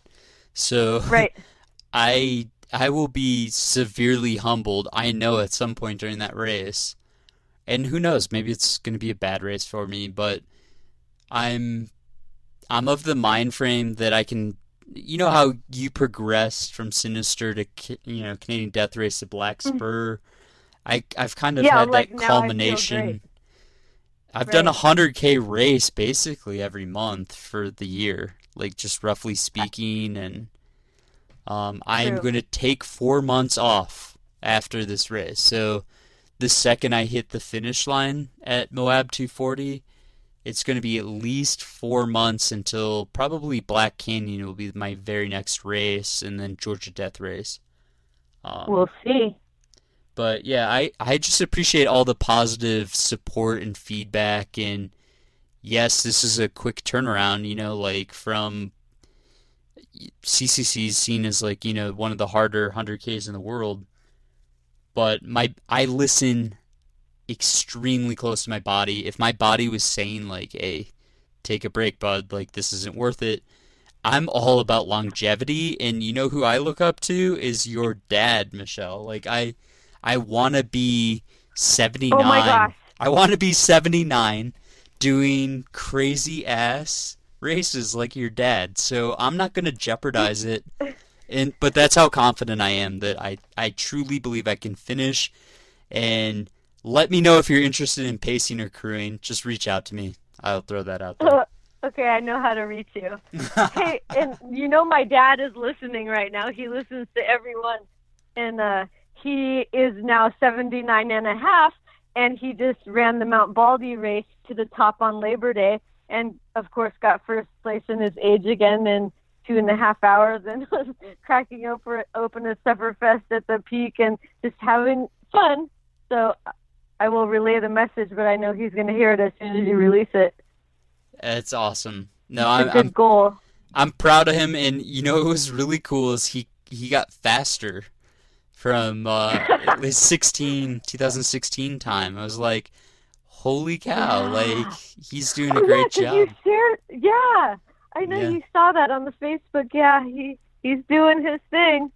So right. I I will be severely humbled. I know at some point during that race and who knows, maybe it's going to be a bad race for me, but I'm I'm of the mind frame that I can you know how you progressed from Sinister to you know Canadian Death Race to Black mm-hmm. Spur. I I've kind of yeah, had like that culmination. I've right. done a hundred k race basically every month for the year, like just roughly speaking, and um, I'm going to take four months off after this race. So the second I hit the finish line at Moab 240, it's going to be at least four months until probably Black Canyon will be my very next race, and then Georgia Death Race. Um, we'll see. But yeah, I, I just appreciate all the positive support and feedback. And yes, this is a quick turnaround, you know, like from CCC is seen as like, you know, one of the harder 100Ks in the world but my I listen extremely close to my body. If my body was saying like, "Hey, take a break, bud. Like this isn't worth it." I'm all about longevity, and you know who I look up to is your dad, Michelle. Like I, I want to be 79. Oh my gosh. I want to be 79, doing crazy ass races like your dad. So I'm not gonna jeopardize it and but that's how confident I am that I I truly believe I can finish. And let me know if you're interested in pacing or crewing. Just reach out to me. I'll throw that out there. okay, I know how to reach you. hey, and you know my dad is listening right now. He listens to everyone, and uh, he is now 79 and a half, and he just ran the Mount Baldy race to the top on Labor Day, and of course got first place in his age again, in two and a half hours and was cracking open open a Sufferfest at the peak and just having fun. So I will relay the message, but I know he's going to hear it as soon as you release it. It's awesome. No, I'm, a good I'm, goal. I'm proud of him, and you know what was really cool is he he got faster from uh, his 16 2016 time. I was like, holy cow! Yeah. Like he's doing a oh, great yeah, job. You shared, yeah. I know yeah. you saw that on the Facebook. Yeah, he he's doing his thing.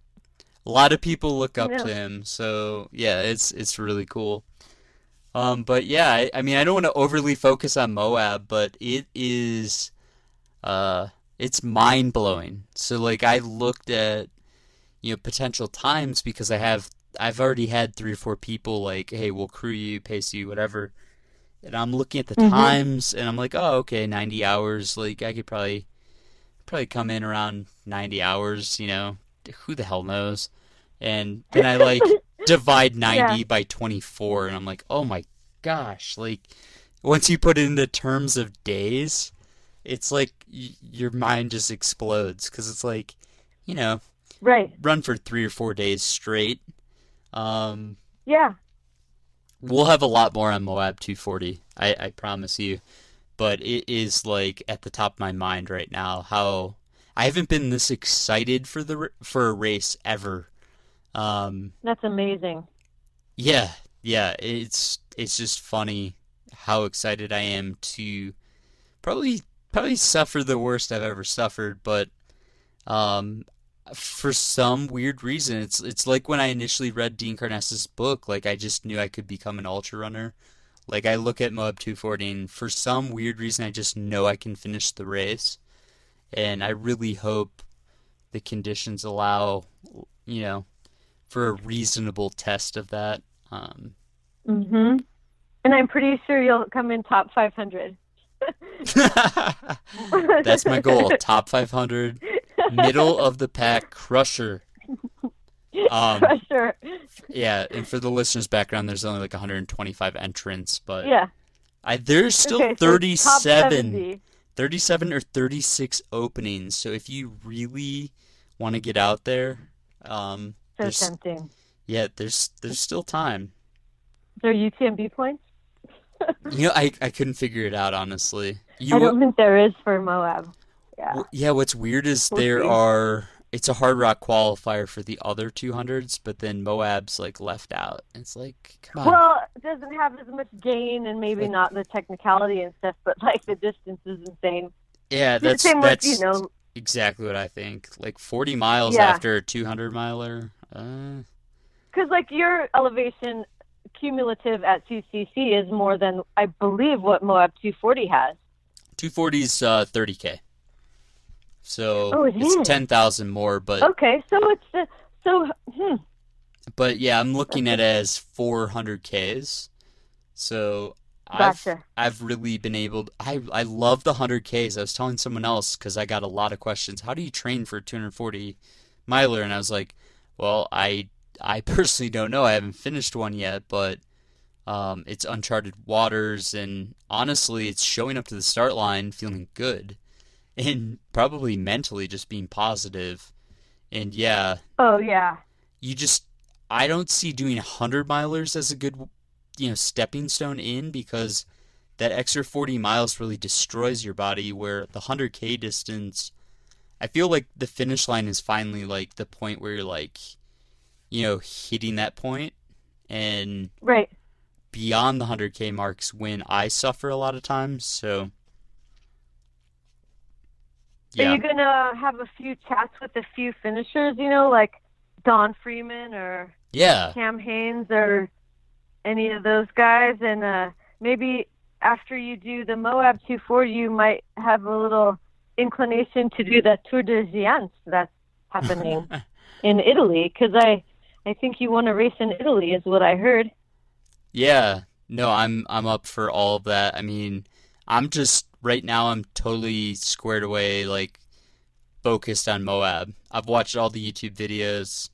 A lot of people look up to him, so yeah, it's it's really cool. Um, but yeah, I, I mean, I don't want to overly focus on Moab, but it is, uh, it's mind blowing. So like, I looked at, you know, potential times because I have, I've already had three or four people like, hey, we'll crew you, pace you, whatever and I'm looking at the mm-hmm. times, and I'm like, oh, okay, 90 hours. Like I could probably probably come in around 90 hours. You know, who the hell knows? And then I like divide 90 yeah. by 24, and I'm like, oh my gosh! Like once you put it into terms of days, it's like y- your mind just explodes because it's like, you know, right, run for three or four days straight. Um, yeah We'll have a lot more on Moab 240. I, I promise you. But it is like at the top of my mind right now how I haven't been this excited for the for a race ever. Um, That's amazing. Yeah, yeah, it's it's just funny how excited I am to probably probably suffer the worst I've ever suffered, but um, for some weird reason, it's it's like when I initially read Dean Karnazes' book, like I just knew I could become an ultra runner. Like I look at Moab 240, and for some weird reason, I just know I can finish the race, and I really hope the conditions allow, you know, for a reasonable test of that. Um, mhm. And I'm pretty sure you'll come in top 500. That's my goal. Top 500, middle of the pack, crusher. Um, crusher. Yeah, and for the listeners' background, there's only like 125 entrants, but yeah, I, there's still okay, 37, 37 or 36 openings. So if you really want to get out there, um, so there's, tempting. Yeah, there's there's still time. Is there UTMB points? you know, I I couldn't figure it out honestly. You, I don't think there is for Moab. Yeah. Well, yeah. What's weird is we'll there see. are. It's a Hardrock qualifier for the other 200s, but then Moab's like left out. It's like, come on. Well, it doesn't have as much gain and maybe like, not the technicality and stuff, but like the distance is insane. Yeah, that's Same that's with, you know, exactly what I think. Like 40 miles yeah. after a 200 miler. Because uh... like your elevation cumulative at CCC is more than I believe what Moab 240 has. 240 is uh, 30k. So oh, it it's 10,000 more, but Okay, so it's uh, so hmm. But yeah, I'm looking at it as 400k's. So Gotcha. I've I've really been able. To, I I love the hundred Ks. I was telling someone else because I got a lot of questions. How do you train for a 240 miler? And I was like, well, I I personally don't know. I haven't finished one yet, but um, it's uncharted waters, and honestly, it's showing up to the start line feeling good, and probably mentally just being positive. And yeah. Oh yeah. You just I don't see doing hundred milers as a good, you know, stepping stone in because that extra 40 miles really destroys your body where the 100k distance I feel like the finish line is finally like the point where you're like you know, hitting that point and right beyond the 100k marks when I suffer a lot of times. So yeah. Are you gonna have a few chats with a few finishers? You know, like Don Freeman or yeah, Cam Hanes or any of those guys, and uh, maybe after you do the Moab 240, you might have a little inclination to do that Tor des Géants that's happening in Italy. Because I I think you want to race in Italy, is what I heard. Yeah, no, I'm I'm up for all of that. I mean, I'm just right now I'm totally squared away, like focused on Moab. I've watched all the YouTube videos.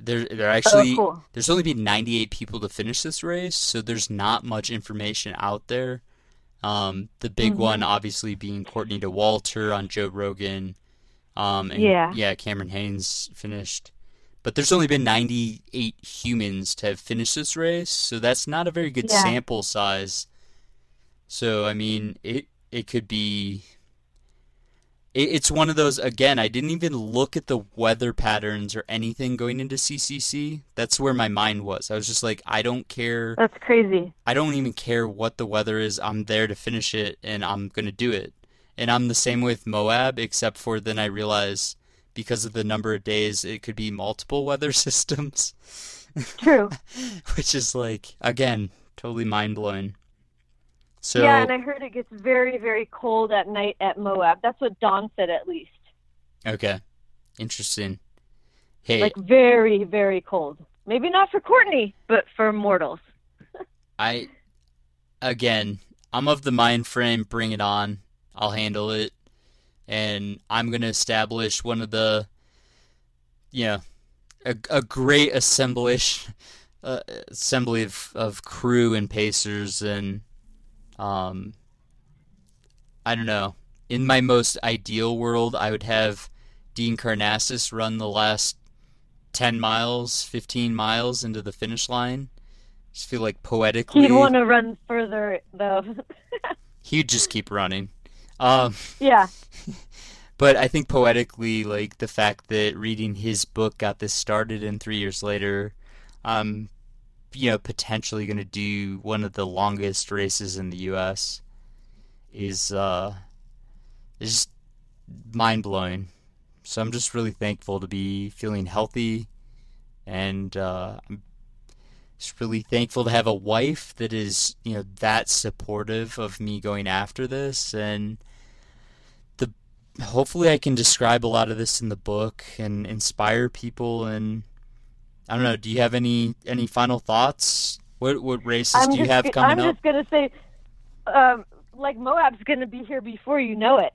There, there oh, actually, oh, cool. there's only been 98 people to finish this race, so there's not much information out there. Um, the big mm-hmm. one, obviously, being Courtney Dauwalter on Joe Rogan. Um, and yeah, yeah, Cameron Hanes finished. But there's only been 98 humans to have finished this race, so that's not a very good yeah. sample size. So I mean, it it could be. It, it's one of those again. I didn't even look at the weather patterns or anything going into CCC. That's where my mind was. I was just like, I don't care. That's crazy. I don't even care what the weather is. I'm there to finish it, and I'm gonna do it. And I'm the same with Moab, except for then I realize because of the number of days, it could be multiple weather systems. True. Which is like again totally mind blowing. So yeah, and I heard it gets very very cold at night at Moab. That's what Don said at least. Okay, interesting. Hey, like very very cold. Maybe not for Courtney, but for mortals. I again, I'm of the mind frame. Bring it on. I'll handle it and I'm going to establish one of the, you know, a, a great assemblage, uh, assembly of, of crew and pacers, and um, I don't know. In my most ideal world, I would have Dean Karnazes run the last 10 miles, 15 miles into the finish line. Just feel like poetically. He'd want to run further, though. he'd just keep running. Um, yeah. But I think poetically, like the fact that reading his book got this started, and three years later, I'm you know, potentially going to do one of the longest races in the U.S. is uh, is just mind blowing. So I'm just really thankful to be feeling healthy, and uh, I'm just really thankful to have a wife that is you know that supportive of me going after this, and the hopefully I can describe a lot of this in the book and inspire people and I don't know. Do you have any any final thoughts? What what races I'm do you have coming I'm up? I'm just gonna say, um, like Moab's gonna be here before you know it.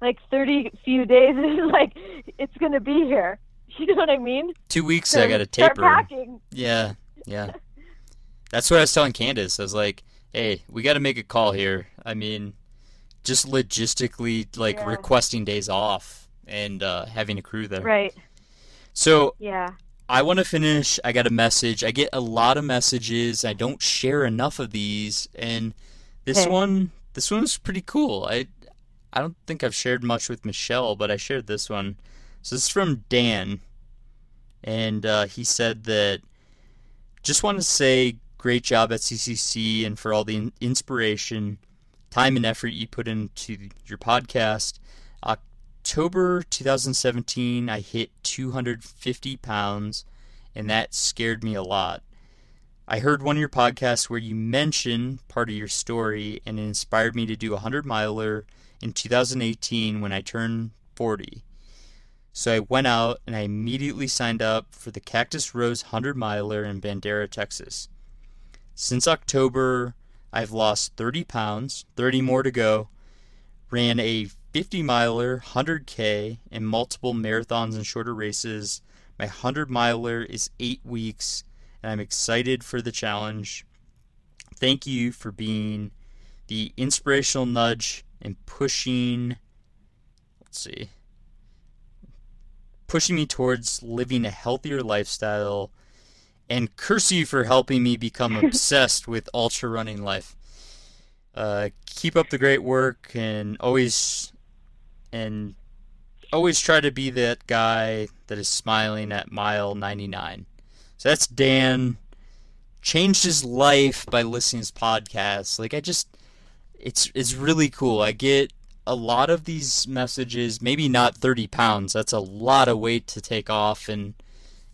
Like thirty few days is like it's gonna be here. You know what I mean? Two weeks. So I got to taper. Start packing. Yeah, yeah. That's what I was telling Candice. I was like, "Hey, we got to make a call here. I mean, just logistically, like yeah. requesting days off and uh, having a crew there." Right. So yeah, I want to finish. I got a message. I get a lot of messages. I don't share enough of these, and this okay. one, this one's pretty cool. I, I don't think I've shared much with Michelle, but I shared this one. So this is from Dan, and uh, he said that just want to say great job at CCC and for all the inspiration, time, and effort you put into your podcast. October 2017, I hit 250 pounds, and that scared me a lot. I heard one of your podcasts where you mentioned part of your story, and it inspired me to do a 100 miler in 2018 when I turned 40. So I went out and I immediately signed up for the Cactus Rose 100 miler in Bandera, Texas. Since October, I've lost 30 pounds, 30 more to go, ran a 50 miler, 100K, and multiple marathons and shorter races. My 100 miler is eight weeks, and I'm excited for the challenge. Thank you for being the inspirational nudge and pushing, let's see, pushing me towards living a healthier lifestyle. And curse you for helping me become obsessed with ultra running life. Uh, keep up the great work and always and always try to be that guy that is smiling at mile 99. So that's Dan. Changed his life by listening to his podcast. Like I just, it's it's really cool. I get a lot of these messages. Maybe not 30 pounds. That's a lot of weight to take off, and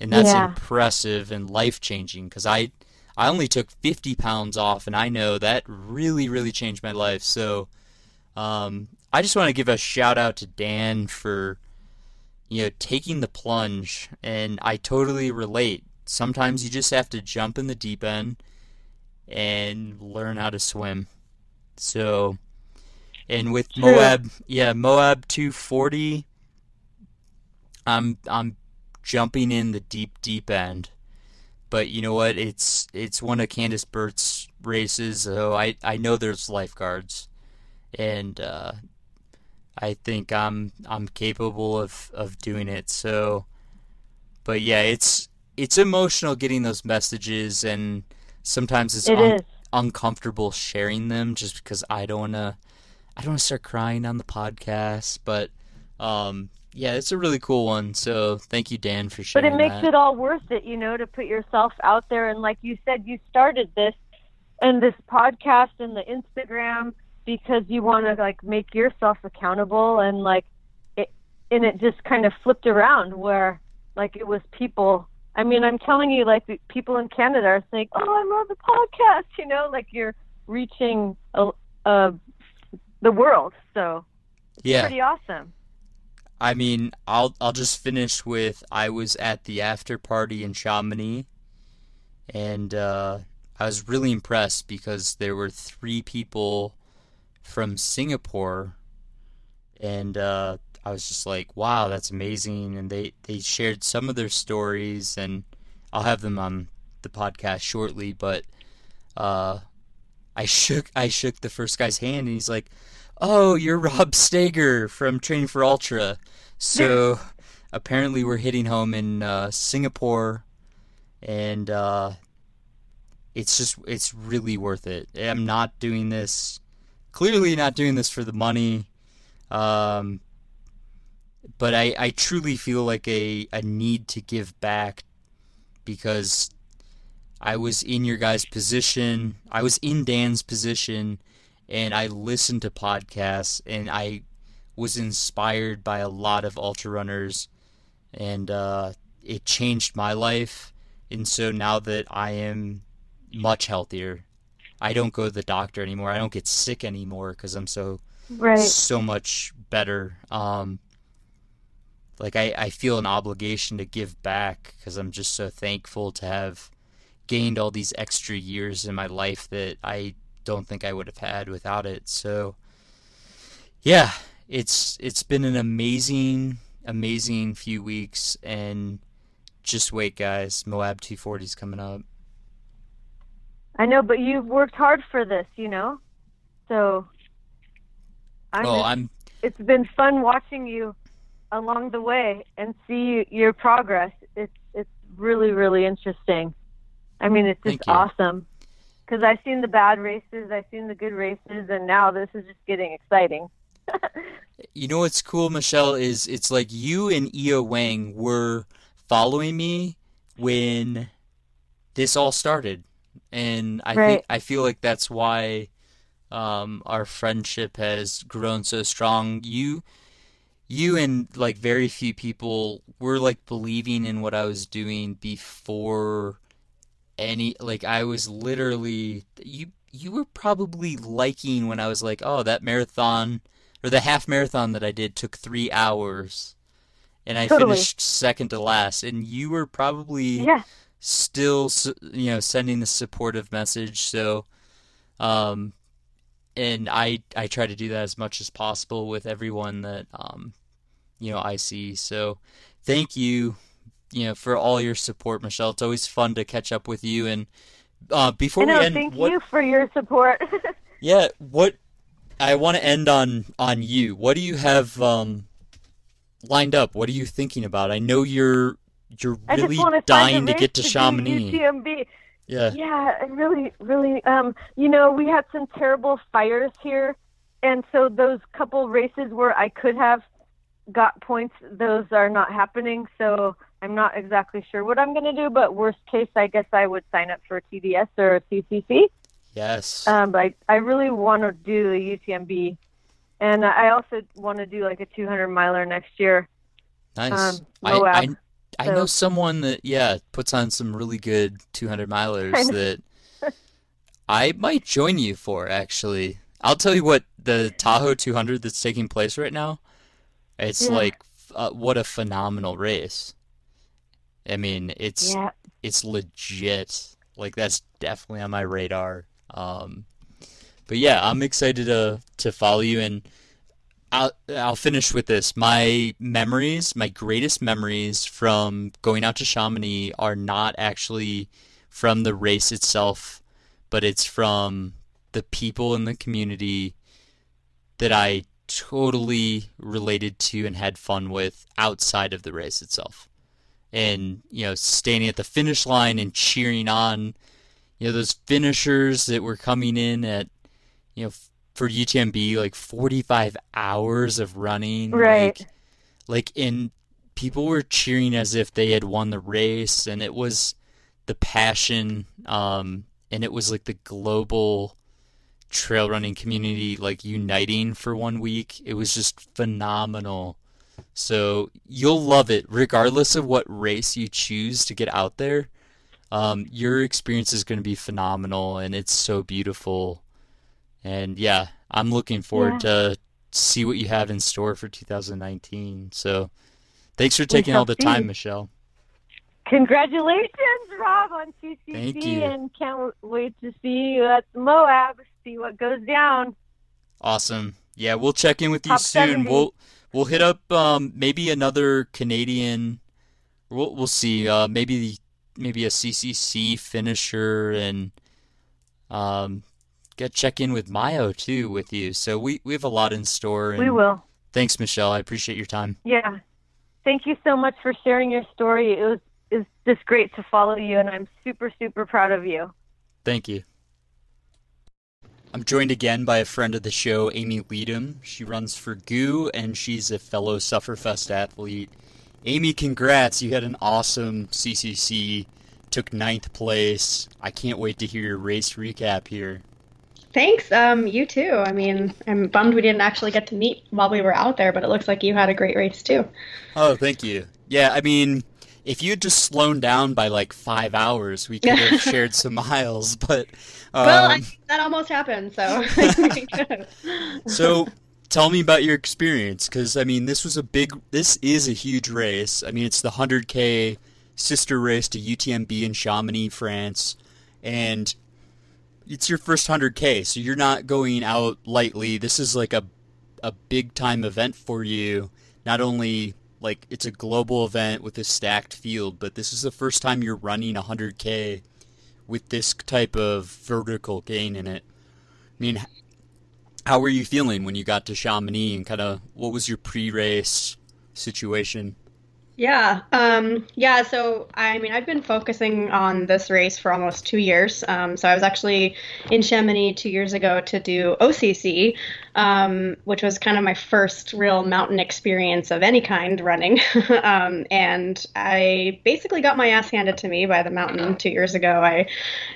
and that's yeah. impressive and life changing. Because I I only took 50 pounds off, and I know that really really changed my life. So um, I just want to give a shout out to Dan for you know taking the plunge and I totally relate. Sometimes you just have to jump in the deep end and learn how to swim. So and with. Moab, yeah, Moab 240 I'm I'm jumping in the deep deep end. But you know what? It's it's one of Candice Burt's races, so I I know there's lifeguards. And uh, I think I'm I'm capable of, of doing it. So, but yeah, it's it's emotional getting those messages, and sometimes it's it un- uncomfortable sharing them just because I don't wanna I don't wanna start crying on the podcast. But um, yeah, it's a really cool one. So thank you, Dan, for sharing. But it makes that. it all worth it, you know, to put yourself out there. And like you said, you started this and this podcast and the Instagram because you want to like make yourself accountable and like it and it just kind of flipped around where like it was people I mean I'm telling you like people in Canada are saying oh I love the podcast you know like you're reaching a, a the world so yeah. pretty awesome. I mean I'll I'll just finish with I was at the after party in Chamonix and uh I was really impressed because there were three people from Singapore, and uh, I was just like, "Wow, that's amazing!" And they they shared some of their stories, and I'll have them on the podcast shortly. But uh, I shook I shook the first guy's hand, and he's like, "Oh, you're Rob Steger from Training for Ultra." So apparently, we're hitting home in uh, Singapore, and uh, it's just it's really worth it. I'm not doing this clearly not doing this for the money. Um, but I, I truly feel like a, a need to give back because I was in your guys' position. I was in Dan's position, and I listened to podcasts, and I was inspired by a lot of ultra runners, and uh, it changed my life. And so now that I am much healthier, I don't go to the doctor anymore. I don't get sick anymore because I'm so right. so much better. Um, like I, I feel an obligation to give back because I'm just so thankful to have gained all these extra years in my life that I don't think I would have had without it. So yeah, it's it's been an amazing amazing few weeks and just wait guys, Moab 240 is coming up. I know, but you've worked hard for this, you know. So I'm, well, I'm it's been fun watching you along the way and see your progress. It's it's really really interesting. I mean, it's just awesome because I've seen the bad races, I've seen the good races, and now this is just getting exciting. you know what's cool, Michelle, is it's like you and Io Wang were following me when this all started, and I right. think I feel like that's why um, our friendship has grown so strong. You you and like very few people were like believing in what I was doing before any like I was literally you you were probably liking when I was like, "Oh, that marathon or the half marathon that I did took 3 hours." And I totally. finished second to last and you were probably yeah. Still you know sending the supportive message. So um and I I try to do that as much as possible with everyone that um, you know I see. So thank you, you know, for all your support, Michelle. It's always fun to catch up with you. And uh, before know, we end, thank what, you for your support. yeah, what I want to end on on you. What do you have um, lined up? What are you thinking about? I know you're you're really dying to get to Chamonix. UTMB. Yeah. Yeah, I really, really. Um, you know, we had some terrible fires here, and so those couple races where I could have got points, those are not happening. So I'm not exactly sure what I'm going to do. But worst case, I guess I would sign up for a TDS or a CCC. Yes. Um, but I, I really want to do the UTMB, and I also want to do like a 200 miler next year. Nice. Um, I, I, I know someone that yeah puts on some really good 200 milers that I might join you for actually. I'll tell you what the Tahoe 200 that's taking place right now. It's yeah. like uh, what a phenomenal race. I mean, it's yeah. it's legit. Like that's definitely on my radar. Um, but yeah, I'm excited to to follow you and I'll I'll finish with this. My memories, my greatest memories from going out to Chamonix are not actually from the race itself, but it's from the people in the community that I totally related to and had fun with outside of the race itself. And, you know, standing at the finish line and cheering on, you know, those finishers that were coming in at, you know, for UTMB like 45 hours of running. Right. Like, like in people were cheering as if they had won the race and it was the passion um and it was like the global trail running community like uniting for one week. It was just phenomenal. So you'll love it regardless of what race you choose to get out there. Um, your experience is going to be phenomenal and it's so beautiful and yeah, I'm looking forward yeah. to see what you have in store for 2019. So thanks for taking all the time, Michelle. Congratulations, Rob, on CCC, and can't wait to see you at Moab. See what goes down. Awesome. Yeah, we'll check in with you Top soon. 70. We'll we'll hit up um, maybe another Canadian. We'll we'll see. Uh, maybe maybe a CCC finisher and um, get check in with Mayo too with you. So we we have a lot in store. we will. Thanks, Michelle. I appreciate your time. Yeah, thank you so much for sharing your story. It was it's just great to follow you, and I'm super super proud of you. Thank you. I'm joined again by a friend of the show, Amy Leedham. She runs for GU, and she's a fellow Sufferfest athlete. Amy, congrats! You had an awesome CCC took ninth place. I can't wait to hear your race recap here. Thanks. Um, you too. I mean, I'm bummed we didn't actually get to meet while we were out there, but it looks like you had a great race too. Oh, thank you. Yeah, I mean, if you had just slowed down by like five hours, we could have shared some miles. But um, well, I, think that almost happened. So so tell me about your experience because I mean, this was a big. This is a huge race. I mean, it's the hundred k sister race to UTMB in Chamonix, France, and it's your first 100k, so you're not going out lightly. This is like a a big time event for you. Not only like it's a global event with a stacked field, but this is the first time you're running 100k with this type of vertical gain in it. I mean, how were you feeling when you got to Chamonix and kind of what was your pre-race situation? Yeah, um, yeah. So I mean, I've been focusing on this race for almost two years. Um, so I was actually in Chamonix two years ago to do OCC, um, which was kind of my first real mountain experience of any kind running. um, and I basically got my ass handed to me by the mountain two years ago. I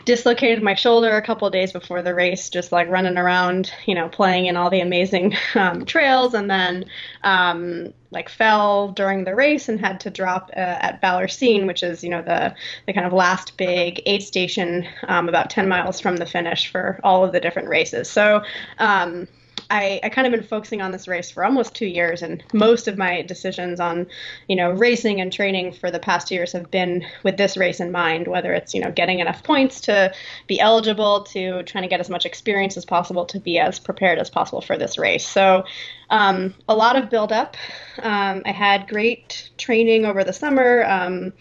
dislocated my shoulder a couple days before the race, just like running around, you know, playing in all the amazing um, trails, and then um, like fell during the race and had to drop uh, at Vallorcine, which is you know the the kind of last big aid station um, about 10 miles from the finish for all of the different races. So um, I, I kind of been focusing on this race for almost two years, and most of my decisions on, you know, racing and training for the past years have been with this race in mind. Whether it's you know getting enough points to be eligible, to trying to get as much experience as possible to be as prepared as possible for this race. So, um, a lot of build up. Um, I had great training over the summer. Um,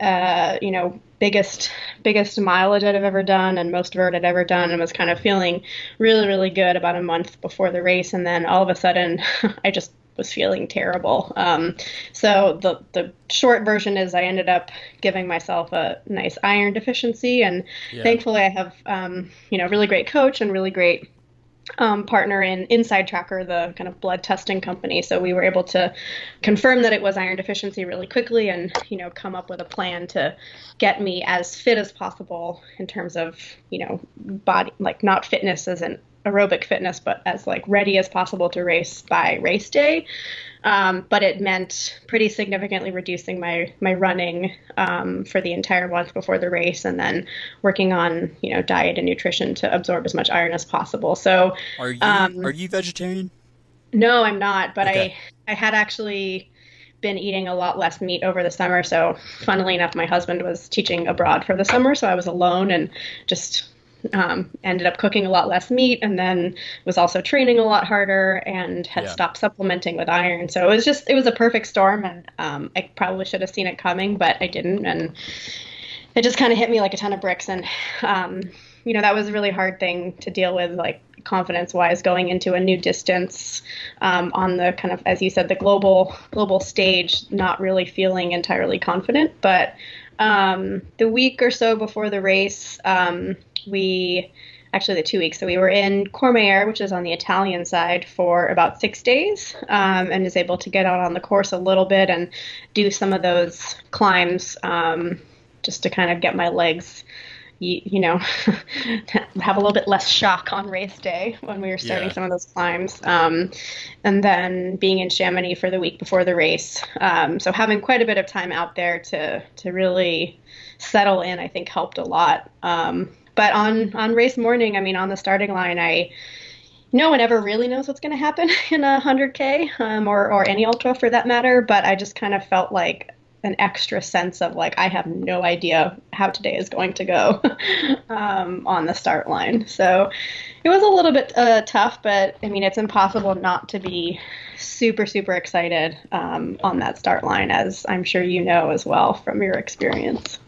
uh, you know, biggest biggest mileage I'd have ever done and most vert I'd ever done, and was kind of feeling really really good about a month before the race, and then all of a sudden I just was feeling terrible. Um, so the the short version is I ended up giving myself a nice iron deficiency, and yeah. thankfully I have um, you know really great coach and really great um, partner in Inside Tracker, the kind of blood testing company. So we were able to confirm that it was iron deficiency really quickly, and you know come up with a plan to get me as fit as possible in terms of you know body like not fitness as an aerobic fitness, but as like ready as possible to race by race day. Um, but it meant pretty significantly reducing my my running um, for the entire month before the race, and then working on you know diet and nutrition to absorb as much iron as possible. So, are you um, are you vegetarian? No, I'm not. But okay. I I had actually been eating a lot less meat over the summer. So, funnily enough, my husband was teaching abroad for the summer, so I was alone and just um, ended up cooking a lot less meat and then was also training a lot harder and had yeah. stopped supplementing with iron. So it was just, it was a perfect storm. And um, I probably should have seen it coming, but I didn't. And it just kind of hit me like a ton of bricks. And, um, you know, that was a really hard thing to deal with, like confidence wise, going into a new distance um, on the kind of, as you said, the global, global stage, not really feeling entirely confident. But um, the week or so before the race, um, we actually the two weeks. So we were in Courmayeur, which is on the Italian side, for about six days, um, and is able to get out on the course a little bit and do some of those climbs um, just to kind of get my legs. You, you know, have a little bit less shock on race day when we were starting yeah. some of those climbs, um, and then being in Chamonix for the week before the race. Um, so having quite a bit of time out there to to really settle in, I think helped a lot. Um, but on on race morning, I mean, on the starting line, I no one ever really knows what's going to happen in a 100k um, or or any ultra for that matter. But I just kind of felt like an extra sense of like I have no idea how today is going to go um, on the start line. So it was a little bit uh, tough, but I mean it's impossible not to be super super excited um, on that start line, as I'm sure you know as well from your experience.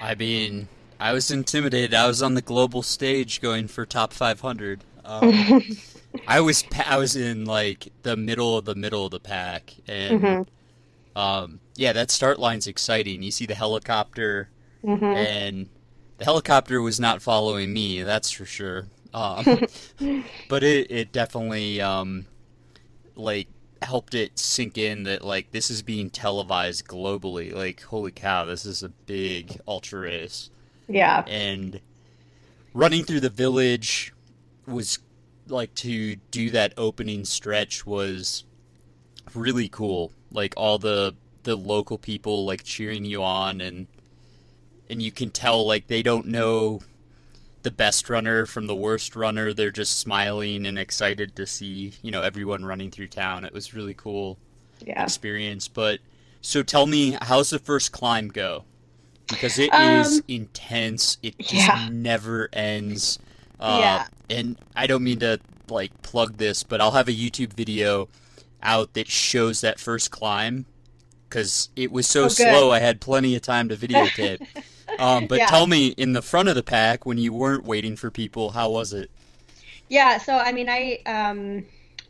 I mean, I was intimidated. I was on the global stage going for top 500. Um, I was I was in like the middle of the middle of the pack, and mm-hmm. um, yeah, that start line's exciting. You see the helicopter, mm-hmm. and the helicopter was not following me. That's for sure. Um, but it it definitely um, like helped it sink in that like this is being televised globally. Like, holy cow, this is a big ultra race. Yeah. And running through the village was like to do that opening stretch was really cool. Like all the the local people like cheering you on and and you can tell like they don't know the best runner from the worst runner. They're just smiling and excited to see, you know, everyone running through town. It was really cool yeah. experience. But so tell me, how's the first climb go? Because it um, is intense. It just yeah. never ends. Uh, yeah. And I don't mean to like plug this, but I'll have a YouTube video out that shows that first climb because it was so oh, slow. I had plenty of time to videotape. um, but yeah. tell me, in the front of the pack, when you weren't waiting for people, how was it? Yeah, so I mean, I um,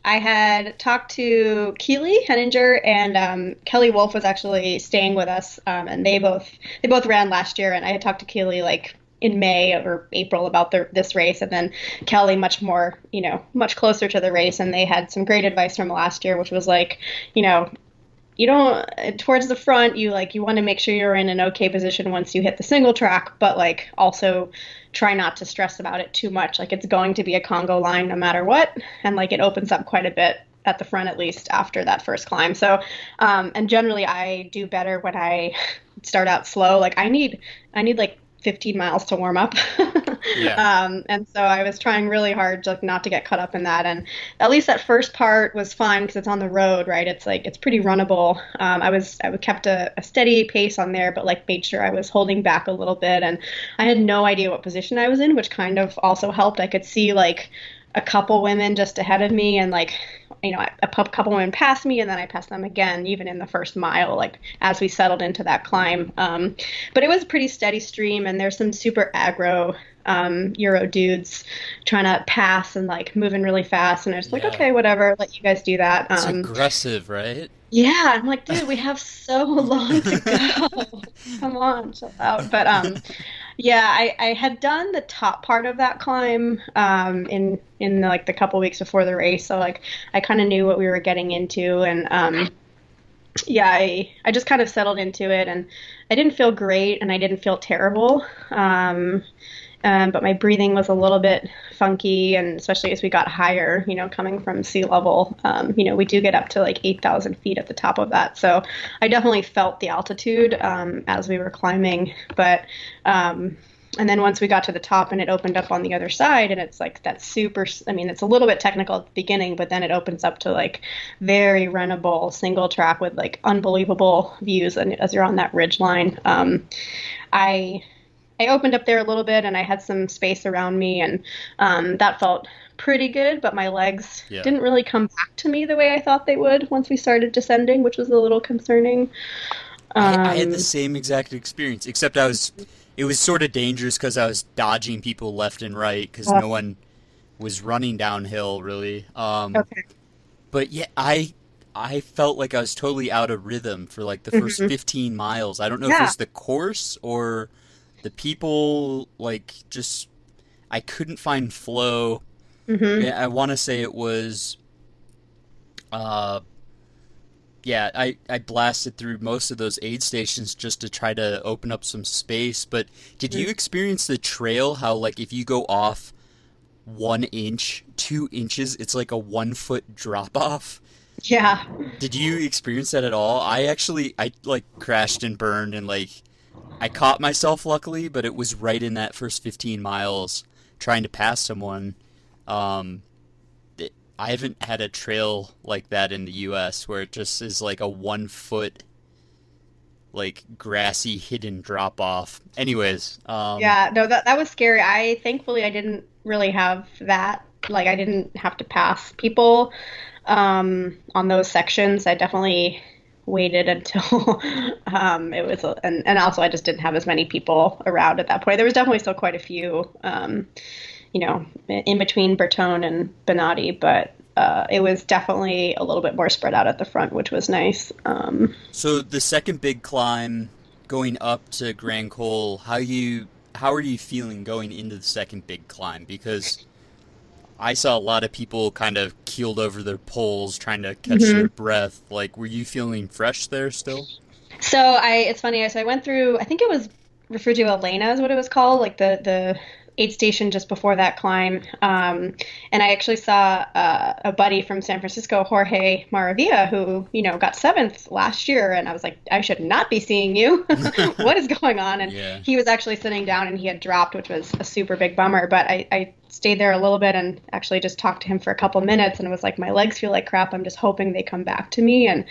I had talked to Keely Henninger and um, Kelly Wolf was actually staying with us, um, and they both they both ran last year, and I had talked to Keely like in May or April about the, this race, and then Kelly much more, you know, much closer to the race, and they had some great advice from last year, which was like, you know, you don't towards the front, you like you want to make sure you're in an okay position once you hit the single track, but like also try not to stress about it too much. Like it's going to be a Congo line no matter what, and like it opens up quite a bit at the front at least after that first climb. So, um, and generally I do better when I start out slow. Like I need I need like 15 miles to warm up. yeah. um, and so I was trying really hard to, like, not to get caught up in that. And at least that first part was fine because it's on the road, right? It's like it's pretty runnable. Um, I was I kept a, a, steady pace on there, but like made sure I was holding back a little bit. And I had no idea what position I was in, which kind of also helped. I could see like a couple women just ahead of me and like you know a couple women passed me and then i passed them again even in the first mile like as we settled into that climb. Um, but it was a pretty steady stream and there's some super aggro um, euro dudes trying to pass and like moving really fast and i was yeah. like okay whatever let you guys do that. Um, aggressive right yeah i'm like dude we have so long to go. Come on chill out. But um yeah, I, I had done the top part of that climb um, in in the, like the couple weeks before the race, so like I kind of knew what we were getting into, and um, yeah, I I just kind of settled into it, and I didn't feel great, and I didn't feel terrible. Um, um, but my breathing was a little bit funky, and especially as we got higher, you know, coming from sea level, um, you know, we do get up to like 8,000 feet at the top of that. So I definitely felt the altitude um, as we were climbing. But, um, and then once we got to the top and it opened up on the other side, and it's like that super, I mean, it's a little bit technical at the beginning, but then it opens up to like very runnable single track with like unbelievable views and as you're on that ridge line. Um, I I opened up there a little bit and I had some space around me, and um, that felt pretty good. But my legs yeah. didn't really come back to me the way I thought they would once we started descending, which was a little concerning. Um, I, I, had the um, same exact experience, except I was. It was sort of dangerous because I was dodging people left and right because uh, no one was running downhill really. Um, okay. But yeah, I I felt like I was totally out of rhythm for like the 1st mm-hmm. 15 miles. I don't know yeah. if it was the course or the people like just I couldn't find flow. Mm-hmm. I want to say it was, uh, yeah, I I blasted through most of those aid stations just to try to open up some space. But did mm-hmm. you experience the trail? How like if you go off one inch, two inches, it's like a one foot drop off. Yeah. Did you experience that at all? I actually I like crashed and burned and like I caught myself luckily, but it was right in that first 15 miles trying to pass someone. Um, it, I haven't had a trail like that in the U.S. where it just is like a one foot, like grassy hidden drop off. Anyways, um, yeah, no, that that was scary. I thankfully I didn't really have that. Like I didn't have to pass people um, on those sections. I definitely waited until um, it was, and, and also I just didn't have as many people around at that point. There was definitely still quite a few, um, you know, in between Bertone and Bonatti, but uh, it was definitely a little bit more spread out at the front, which was nice. Um, so the second big climb going up to Grand Col, how you how are you feeling going into the second big climb? Because I saw a lot of people kind of keeled over their poles trying to catch mm-hmm. their breath. Like, were you feeling fresh there still? So I, it's funny. So I went through. I think it was referred to Elena is what it was called, like the the aid station just before that climb. Um, and I actually saw uh, a buddy from San Francisco, Jorge Maravilla, who, you know, got seventh last year. And I was like, I should not be seeing you. what is going on? And yeah. he was actually sitting down and he had dropped, which was a super big bummer. But I, I stayed there a little bit and actually just talked to him for a couple minutes and it was like, my legs feel like crap. I'm just hoping they come back to me. And,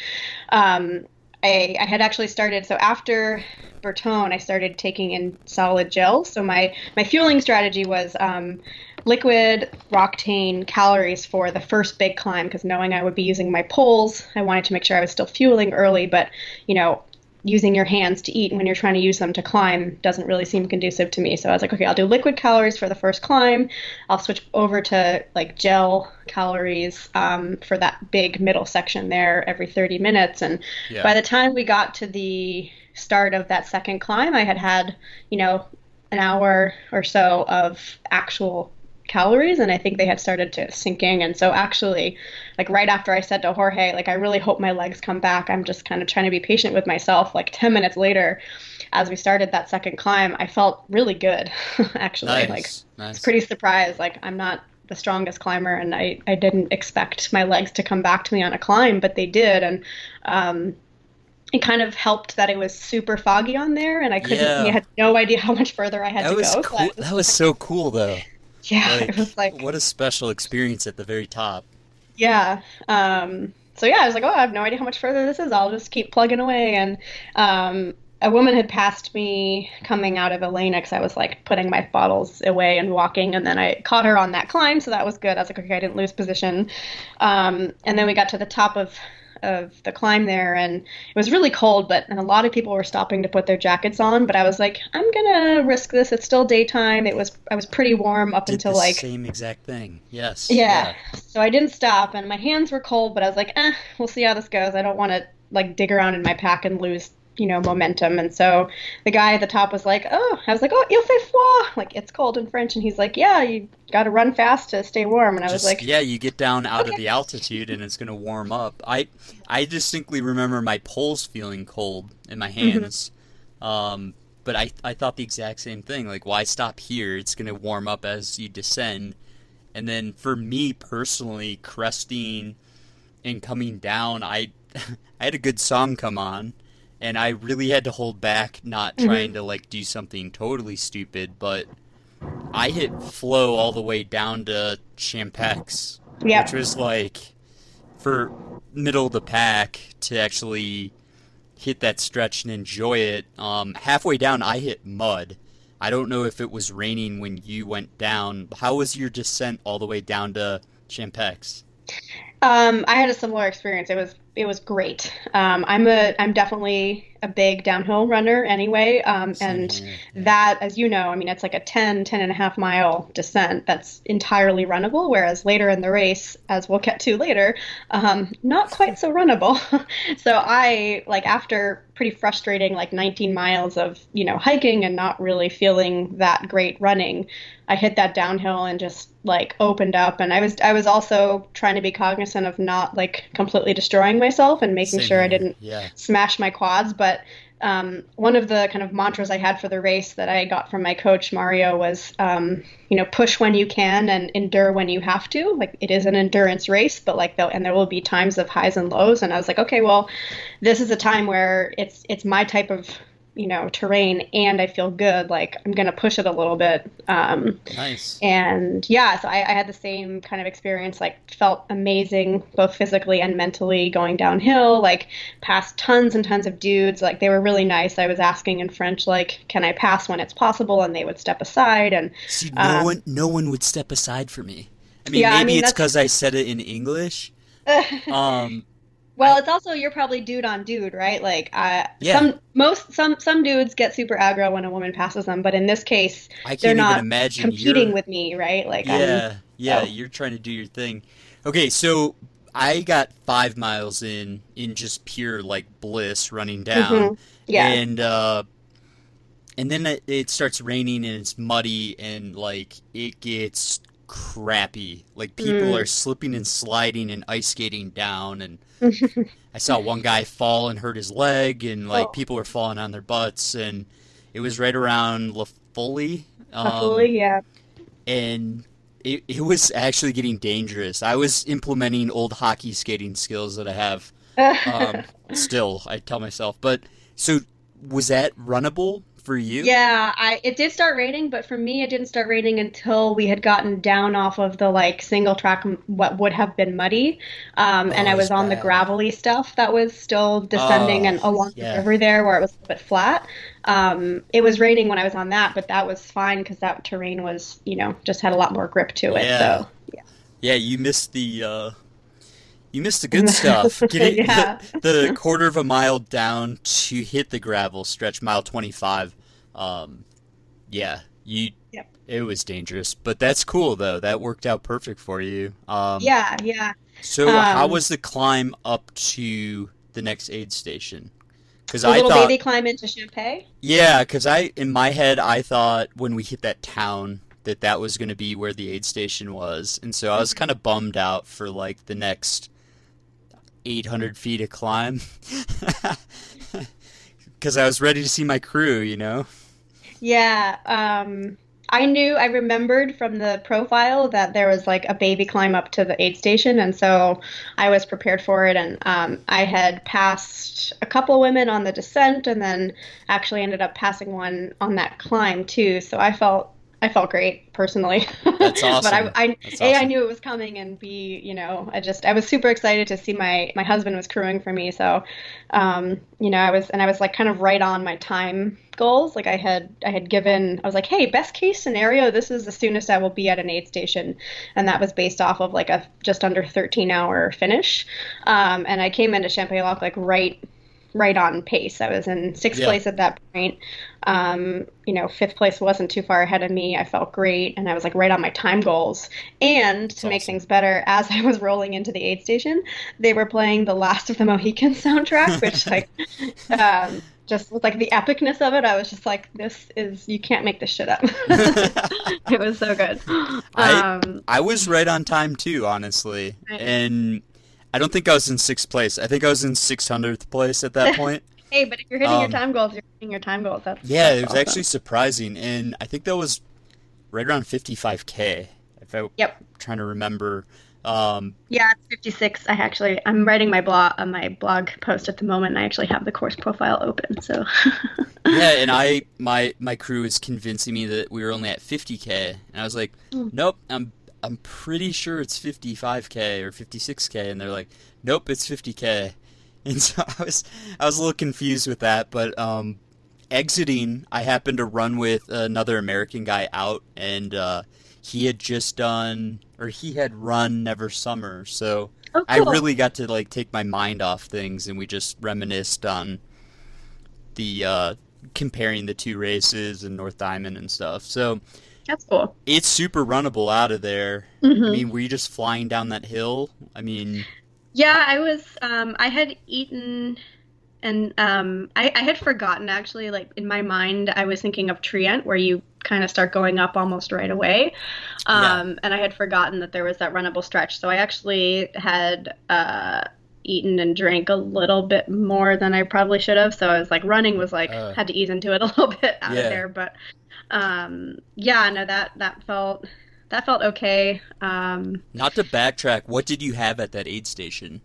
um, I, I, had actually started so after Bertone, I started taking in solid gels. So my my fueling strategy was um, liquid Roctane calories for the first big climb because knowing I would be using my poles, I wanted to make sure I was still fueling early, but you know using your hands to eat when you're trying to use them to climb doesn't really seem conducive to me. So I was like, okay, I'll do liquid calories for the first climb. I'll switch over to like gel calories um, for that big middle section there every 30 minutes. And yeah. by the time we got to the start of that second climb, I had had, you know, an hour or so of actual calories and I think they had started to sinking and so actually like right after I said to Jorge like I really hope my legs come back I'm just kind of trying to be patient with myself like 10 minutes later as we started that second climb I felt really good actually nice. like nice. pretty surprised like I'm not the strongest climber and I, I didn't expect my legs to come back to me on a climb but they did and um, it kind of helped that it was super foggy on there and I couldn't yeah. I had no idea how much further I had that to was go. Cool. So that was so cool though. Yeah, like, it was like what a special experience at the very top. Yeah. Um, so yeah, I was like, oh, I have no idea how much further this is. I'll just keep plugging away. And um, a woman had passed me coming out of Elena because I was like putting my bottles away and walking, and then I caught her on that climb, so that was good. I was like, okay, I didn't lose position. Um, and then we got to the top of of the climb there and it was really cold but and a lot of people were stopping to put their jackets on but i was like i'm gonna risk this. It's still daytime. It was i was pretty warm up Did until the like same exact thing. Yes. Yeah. yeah. So i didn't stop and my hands were cold but i was like eh we'll see how this goes. I don't want to like dig around in my pack and lose you know, momentum. And so the guy at the top was like, oh, I was like, oh, il fait froid. Like, it's cold in French. And he's like, yeah, you got to run fast to stay warm. And I Just, was like, yeah, you get down out okay. of the altitude and it's going to warm up. I, I distinctly remember my poles feeling cold in my mm-hmm. hands. Mm-hmm. Um, but I, I thought the exact same thing. Like, why stop here? It's going to warm up as you descend. And then for me personally, cresting and coming down, I, I had a good song come on and I really had to hold back, not mm-hmm. trying to like do something totally stupid, but I hit flow all the way down to Champex, yep. which was like for middle of the pack to actually hit that stretch and enjoy it. Um, halfway down, I hit mud. I don't know if it was raining when you went down. How was your descent all the way down to Champex? Um, I had a similar experience. It was it was great. Um, I'm a I'm definitely a big downhill runner anyway, um, and that, as you know, I mean, it's like a 10, 10 and a half mile descent that's entirely runnable. Whereas later in the race, as we'll get to later, um, not quite so runnable. so I like after pretty frustrating like 19 miles of you know hiking and not really feeling that great running i hit that downhill and just like opened up and i was i was also trying to be cognizant of not like completely destroying myself and making Same sure here. i didn't yeah. smash my quads but um, one of the kind of mantras I had for the race that I got from my coach Mario was, um, you know, push when you can and endure when you have to. Like it is an endurance race, but like though, and there will be times of highs and lows. And I was like, okay, well, this is a time where it's it's my type of you know terrain and I feel good, like I'm gonna push it a little bit. Um, nice. And yeah, so I, I, had the same kind of experience. Like felt amazing, both physically and mentally, going downhill. Like passed tons and tons of dudes. Like they were really nice. I was asking in French, like, "Can I pass when it's possible?" And they would step aside. And see, no um, one, no one would step aside for me. I mean, yeah, maybe I mean, it's because I said it in English. um, well, it's also you're probably dude on dude, right? Like, uh, yeah. some most some some dudes get super aggro when a woman passes them, but in this case, they're not competing with me, right? Like, yeah, I'm, yeah, oh. you're trying to do your thing. Okay, so I got five miles in in just pure like bliss running down, mm-hmm. yeah, and uh, and then it, it starts raining and it's muddy and like it gets crappy. Like people mm. are slipping and sliding and ice skating down, and I saw one guy fall and hurt his leg, and like oh. people were falling on their butts, and it was right around La Fouly. Um, yeah. And it, it was actually getting dangerous. I was implementing old hockey skating skills that I have um, still. I tell myself, but so was that runnable for you? Yeah, I it did start raining, but for me, it didn't start raining until we had gotten down off of the like single track, what would have been muddy, um, oh, and I was on bad. the gravelly stuff that was still descending oh, and along yeah. the river there where it was a bit flat. Um, it was raining when I was on that, but that was fine because that terrain was, you know, just had a lot more grip to it. Yeah. So yeah, yeah, you missed the. Uh you missed the good stuff. Getting yeah. the, the, quarter of a mile down to hit the gravel stretch, mile 25. Um, yeah, you. Yep. It was dangerous, but that's cool though. That worked out perfect for you. Um, yeah, yeah. So, um, how was the climb up to the next aid station? Because I little thought, baby climb into Champex. Yeah, because I in my head I thought when we hit that town that that was going to be where the aid station was, and so I was mm-hmm. kind of bummed out for like the next 800 feet of climb because I was ready to see my crew, you know. Yeah, um, I knew I remembered from the profile that there was like a baby climb up to the aid station, and so I was prepared for it. And um, I had passed a couple women on the descent, and then actually ended up passing one on that climb too. So I felt I felt great personally. That's awesome. but I, I That's a, awesome. I knew it was coming, and b, you know, I just I was super excited to see my my husband was crewing for me. So, um, you know, I was and I was like kind of right on my time goals. Like I had I had given I was like, hey, best case scenario, this is the soonest I will be at an aid station, and that was based off of like a just under 13 hour finish. Um, and I came into Champex-Lac like right right on pace. I was in sixth yeah. place at that point. Um, you know, fifth place wasn't too far ahead of me. I felt great, and I was like right on my time goals. And to make things better, as I was rolling into the aid station, they were playing the Last of the Mohicans soundtrack, which like. Um, just with like the epicness of it, I was just like, "This is you can't make this shit up." it was so good. I um, I was right on time too, honestly, and I don't think I was in sixth place. I think I was in six hundredth place at that point. hey, but if you're hitting um, your time goals, you're hitting your time goals. That's yeah. That's it was awesome. actually surprising, and I think that was right around 55k. If I yep, trying to remember. Um, yeah, it's 56. I actually I'm writing my blog on uh, my blog post at the moment. and I actually have the course profile open. So yeah, and I my my crew is convincing me that we were only at 50k, and I was like, mm. nope, I'm I'm pretty sure it's 55k or 56k, and they're like, nope, it's 50k. And so I was I was a little confused with that, but um, exiting, I happened to run with another American guy out, and uh, he had just done or he had run Never Summer, so oh, cool. I really got to like take my mind off things, and we just reminisced on the uh, comparing the two races and North Diamond and stuff. So that's cool. It's super runnable out of there. Mm-hmm. I mean, were you just flying down that hill? I mean, yeah, I was. Um, I had eaten, and um, I, I had forgotten actually. Like in my mind, I was thinking of Trient, where you kind of start going up almost right away. Um, yeah. And I had forgotten that there was that runnable stretch. So I actually had. Uh, eaten and drank a little bit more than I probably should have. So I was like running was like uh, had to ease into it a little bit out yeah. of there. But um, yeah, no, that that felt that felt okay. Um, Not to backtrack, what did you have at that aid station?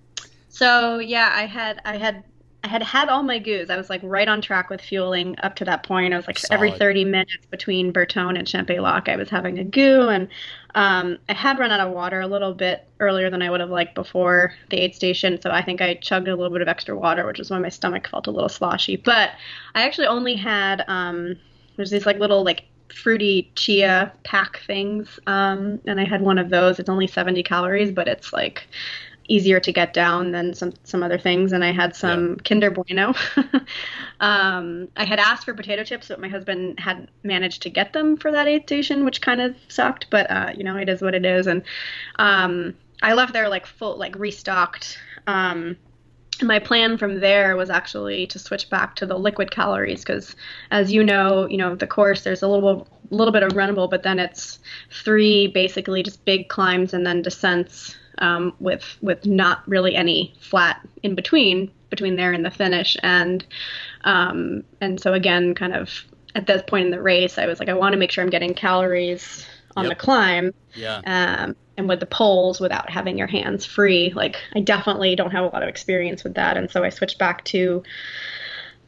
So yeah, I had I had I had had all my goos. I was like right on track with fueling up to that point. I was like Solid. every 30 minutes between Bertone and Champex-Lac, I was having a goo, and um, I had run out of water a little bit earlier than I would have liked before the aid station. So I think I chugged a little bit of extra water, which is why my stomach felt a little sloshy. But I actually only had um, there's these like little like fruity chia pack things, um, and I had one of those. It's only 70 calories, but it's like easier to get down than some some other things. And I had some yeah. Kinder Bueno. um, I had asked for potato chips, but my husband had managed to get them for that aid station, which kind of sucked. But uh, you know, it is what it is. And um, I left there like full, like restocked. Um, my plan from there was actually to switch back to the liquid calories because as you know you know the course there's a little little bit of runnable but then it's three basically just big climbs and then descents um, with with not really any flat in between between there and the finish. And um, and so again kind of at this point in the race I was like I want to make sure I'm getting calories on yep. the climb. Yeah. Um, and with the poles without having your hands free. Like I definitely don't have a lot of experience with that, and so I switched back to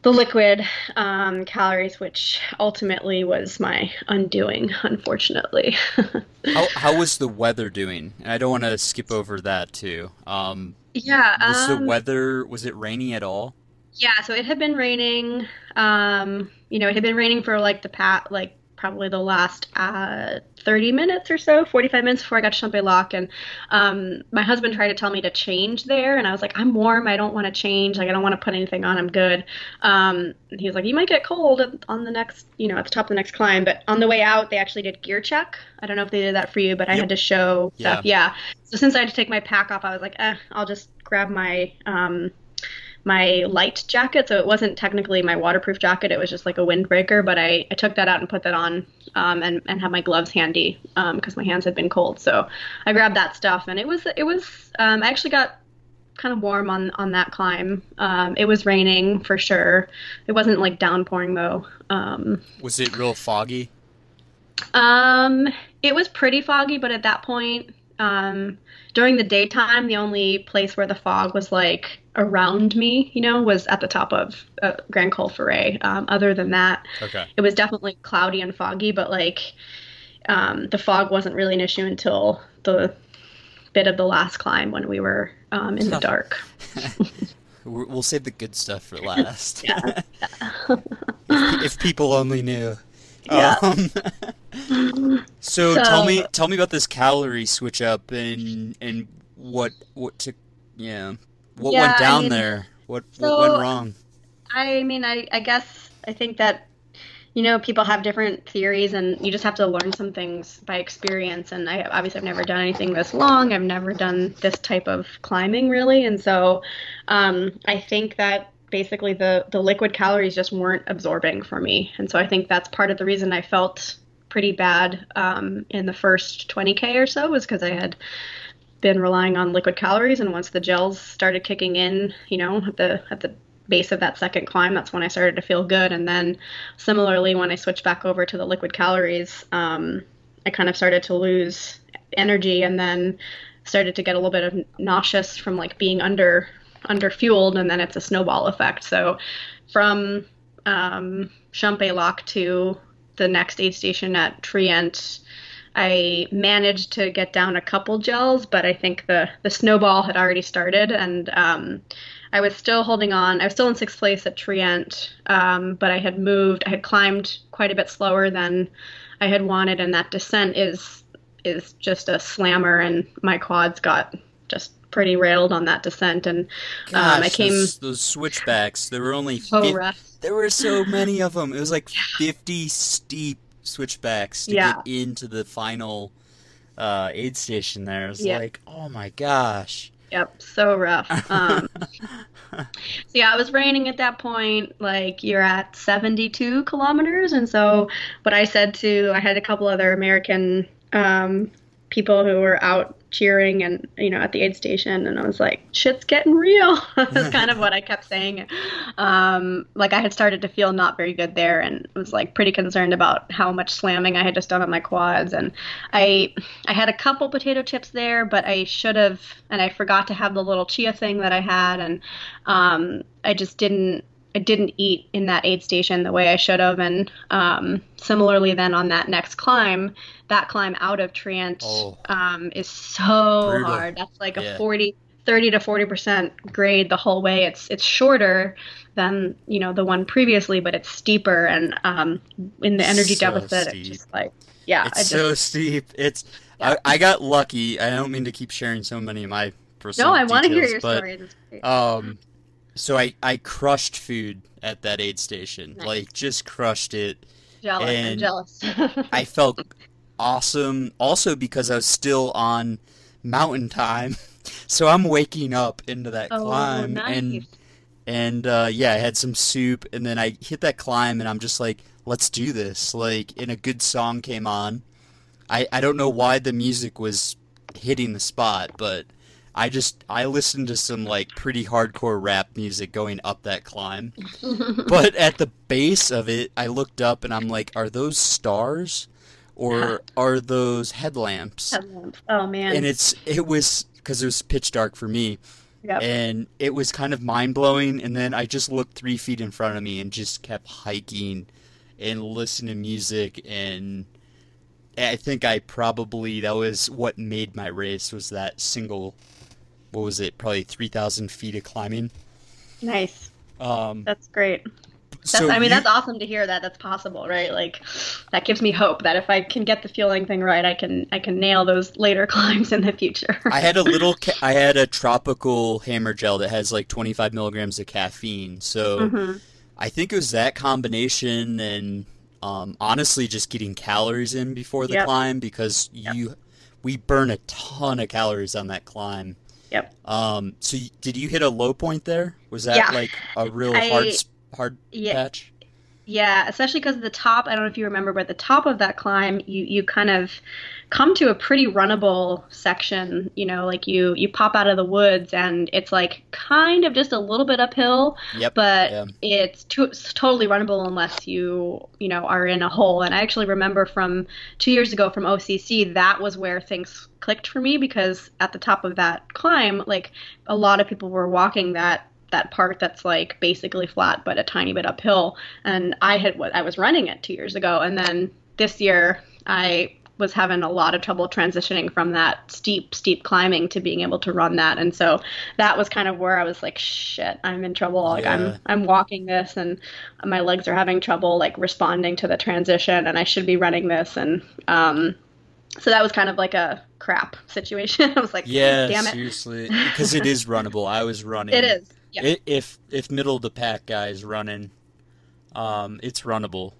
the liquid um, calories, which ultimately was my undoing, unfortunately. how, how was the weather doing? I don't want to skip over that too. Um, yeah, was um, the weather was it rainy at all? Yeah, so it had been raining. Um, you know, it had been raining for like the pat like probably the last uh, 30 minutes or so, 45 minutes before I got to Champex Lac. And um, my husband tried to tell me to change there. And I was like, I'm warm. I don't want to change. Like, I don't want to put anything on. I'm good. Um, and he was like, you might get cold on the next, you know, at the top of the next climb. But on the way out, they actually did gear check. I don't know if they did that for you, but I yep. had to show stuff. Yeah. So since I had to take my pack off, I was like, eh, I'll just grab my um, my light jacket. So it wasn't technically my waterproof jacket. It was just like a windbreaker. But I, I took that out and put that on um, and, and had my gloves handy because um, my hands had been cold. So I grabbed that stuff and it was, it was, um, I actually got kind of warm on, on that climb. Um, it was raining for sure. It wasn't like downpouring though. Um, was it real foggy? Um, it was pretty foggy, but at that point, um, during the daytime, the only place where the fog was like around me, you know, was at the top of uh, Grand Col Ferret. Um, other than that, okay. it was definitely cloudy and foggy, but like um, the fog wasn't really an issue until the bit of the last climb when we were um, in the dark. we'll save the good stuff for last. yeah. if, if people only knew. Yeah. Um, so, so, tell me, tell me about this calorie switch up and and what what took yeah what yeah, went down I mean, there? What so, what went wrong? I mean, I I guess I think that you know people have different theories and you just have to learn some things by experience and i obviously i've never done anything this long i've never done this type of climbing really and so um, i think that basically the the liquid calories just weren't absorbing for me, and so I think that's part of the reason I felt pretty bad um, in the first 20k or so was because I had been relying on liquid calories, and once the gels started kicking in, you know, at the at the base of that second climb, that's when I started to feel good. And then similarly, when I switched back over to the liquid calories, um, I kind of started to lose energy, and then started to get a little bit of nauseous from like being under under fueled, and then it's a snowball effect. So from um, Champex Lac to the next aid station at Trient, I managed to get down a couple gels, but I think the the snowball had already started, and um, I was still holding on. I was still in sixth place at Trient, um, but I had moved. I had climbed quite a bit slower than I had wanted, and that descent is is just a slammer, and my quads got just pretty railed on that descent, and Gosh, um, I came those, those, switchbacks. There were only so. There were so many of them. It was like fifty steep switchbacks to yeah. get into the final uh, aid station. There, it's yeah. like, oh my gosh. Yep, so rough. Um, so yeah, it was raining at that point. Like you're at 72 kilometers, and so what I said to I had a couple other American um, people who were out cheering and you know at the aid station and i was like shit's getting real. That's kind of what i kept saying. Um, like i had started to feel not very good there and was like pretty concerned about how much slamming i had just done on my quads. And i i had a couple potato chips there but i should have and i forgot to have the little chia thing that i had. And um, i just didn't I didn't eat in that aid station the way I should have. And um, similarly, then on that next climb, that climb out of Trient oh, um, is so brutal. hard. That's like yeah. a 40, 30 to 40% grade the whole way. It's it's shorter than you know the one previously, but it's steeper. And um, in the energy so deficit, steep. it's just like yeah, it's just, so steep. It's yeah. I, I, got lucky. I don't mean to keep sharing so many of my personal. No, I want to hear your but, story. Um, so I I crushed food at that aid station, nice. like just crushed it. Jealous, and I'm jealous. I felt awesome. Also because I was still on mountain time. so I'm waking up into that oh, climb nice. and and uh, yeah, I had some soup and then I hit that climb and I'm just like, let's do this. Like, and a good song came on. I I don't know why the music was hitting the spot, but I just I listened to some like pretty hardcore rap music going up that climb. but at the base of it, I looked up and I'm like, are those stars or are those headlamps? Headlamps. Oh man. And it's it was because it was pitch dark for me. Yep. And it was kind of mind blowing. And then I just looked three feet in front of me and just kept hiking and listening to music. And I think I probably, that was what made my race, was that single, what was it, probably 3,000 feet of climbing. Nice. Um, That's great. That's, so I mean, you- that's awesome to hear that that's possible, right? Like, that gives me hope that if I can get the fueling thing right, I can I can nail those later climbs in the future. I had a little. Ca- I had a tropical hammer gel that has like 25 milligrams of caffeine. So Mhm. I think it was that combination, and um, honestly, just getting calories in before the Yep. climb because you, we burn a ton of calories on that climb. Yep. Um. So did you hit a low point there? Was that Yeah. like a real I- hard hard Yeah. patch? Yeah, especially because the top, I don't know if you remember, but the top of that climb, you, you kind of come to a pretty runnable section. You know, like you, you pop out of the woods and it's like kind of just a little bit uphill, Yep. but yeah. it's, to, it's totally runnable unless you, you know, are in a hole. And I actually remember from two years ago from OCC, that was where things clicked for me because at the top of that climb, like a lot of people were walking that that part that's like basically flat but a tiny bit uphill and i had what i was running it two years ago and then this year i was having a lot of trouble transitioning from that steep steep climbing to being able to run that and so that was kind of where i was like shit i'm in trouble like Yeah. i'm i'm walking this and my legs are having trouble like responding to the transition and i should be running this and um so that was kind of like a crap situation i was like Yeah. damn it Seriously, because it is runnable. I was running. it is yeah if if middle of the pack guys running, um, it's runnable.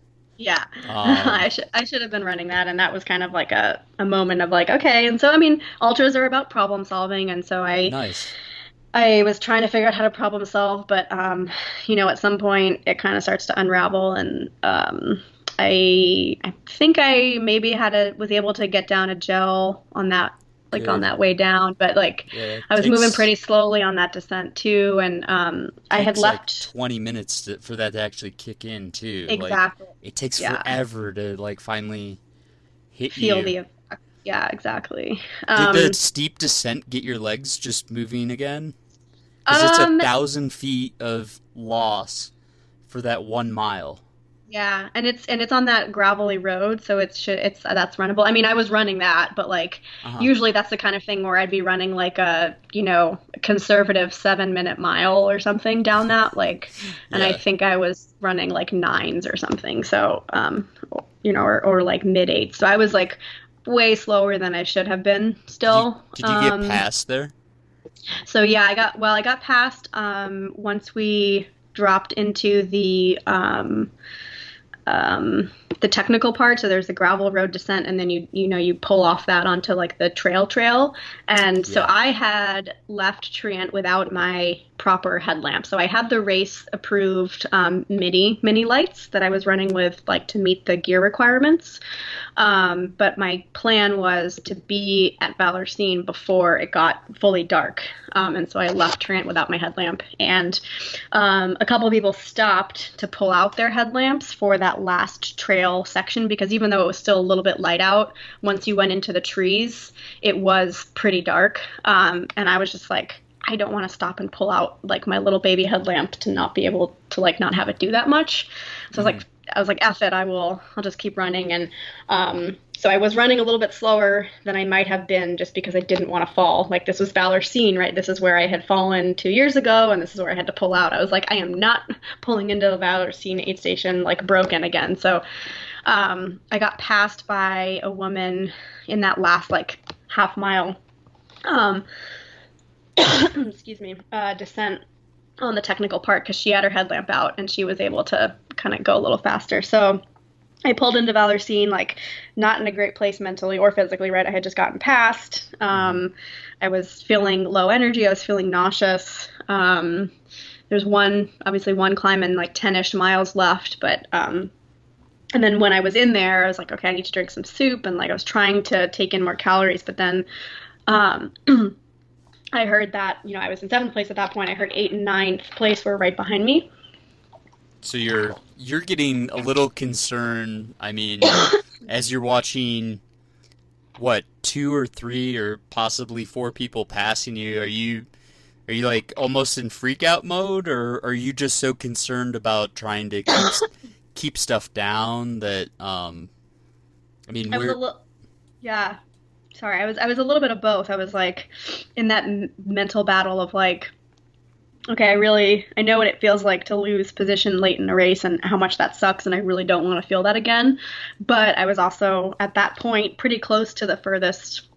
Yeah, Um, I should I should have been running that, and that was kind of like a, a moment of like, okay. And so I mean, ultras are about problem solving, and so I Nice. I was trying to figure out how to problem solve, but um, you know, at some point it kind of starts to unravel, and um, I I think I maybe had a was able to get down a gel on that like on that way down, but like Yeah, I was takes- moving pretty slowly on that descent too, and um, I had takes, like, left twenty minutes to, for that to actually kick in too. Like, exactly. it takes Yeah. forever to like finally hit feel you. the effect. Yeah, exactly. Did Um, the steep descent get your legs just moving again? Because it's Um, a thousand feet of loss for that one mile. Yeah, and it's and it's on that gravelly road, so it's it's that's runnable. I mean, I was running that, but like Uh-huh. usually that's the kind of thing where I'd be running like a you know conservative seven minute mile or something down that like, and I think I was running like nines or something. So um, you know, or or like mid eights. So I was like way slower than I should have been. Still, Did you Um, get past there? so yeah, I got well. I got past um, once we dropped into the um, um, the technical part. So there's the gravel road descent, and then you you know you pull off that onto like the trail trail. And so I had left Trient without my proper headlamp. So I had the race approved um, mini mini lights that I was running with like to meet the gear requirements. Um, but my plan was to be at Vallorcine before it got fully dark. Um, and so I left Trient without my headlamp. And um, a couple of people stopped to pull out their headlamps for that last trail section because even though it was still a little bit light out, once you went into the trees, it was pretty dark. Um, and I was just like, I don't want to stop and pull out like my little baby headlamp to not be able to like not have it do that much. So I was like, I was like, F it, I will, I'll just keep running. And um, so I was running a little bit slower than I might have been just because I didn't want to fall. Like this was Vallorcine, right? This is where I had fallen two years ago, and this is where I had to pull out. I was like, I am not pulling into the Vallorcine aid station like broken again. So um, I got passed by a woman in that last like half mile. Um, excuse me, uh, descent on the technical part because she had her headlamp out and she was able to kind of go a little faster. So I pulled into Vallorcine like not in a great place mentally or physically. Right, I had just gotten past. Um, I was feeling low energy. I was feeling nauseous. Um, there's one, obviously, one climb and like 10ish miles left, but um, and then when I was in there, I was like, okay, I need to drink some soup, and like I was trying to take in more calories, but then um, I heard that you know I was in seventh place at that point. I heard eighth and ninth place were right behind me. So you're you're getting a little concerned. I mean, as you're watching, what two or three or possibly four people passing you, are you are you like almost in freak out mode, or are you just so concerned about trying to keep, keep stuff down that um, I mean, I we're... Li- yeah. Sorry, I was I was a little bit of both. I was like in that m- mental battle of like okay, I really I know what it feels like to lose position late in a race and how much that sucks and I really don't want to feel that again. But I was also at that point pretty close to the furthest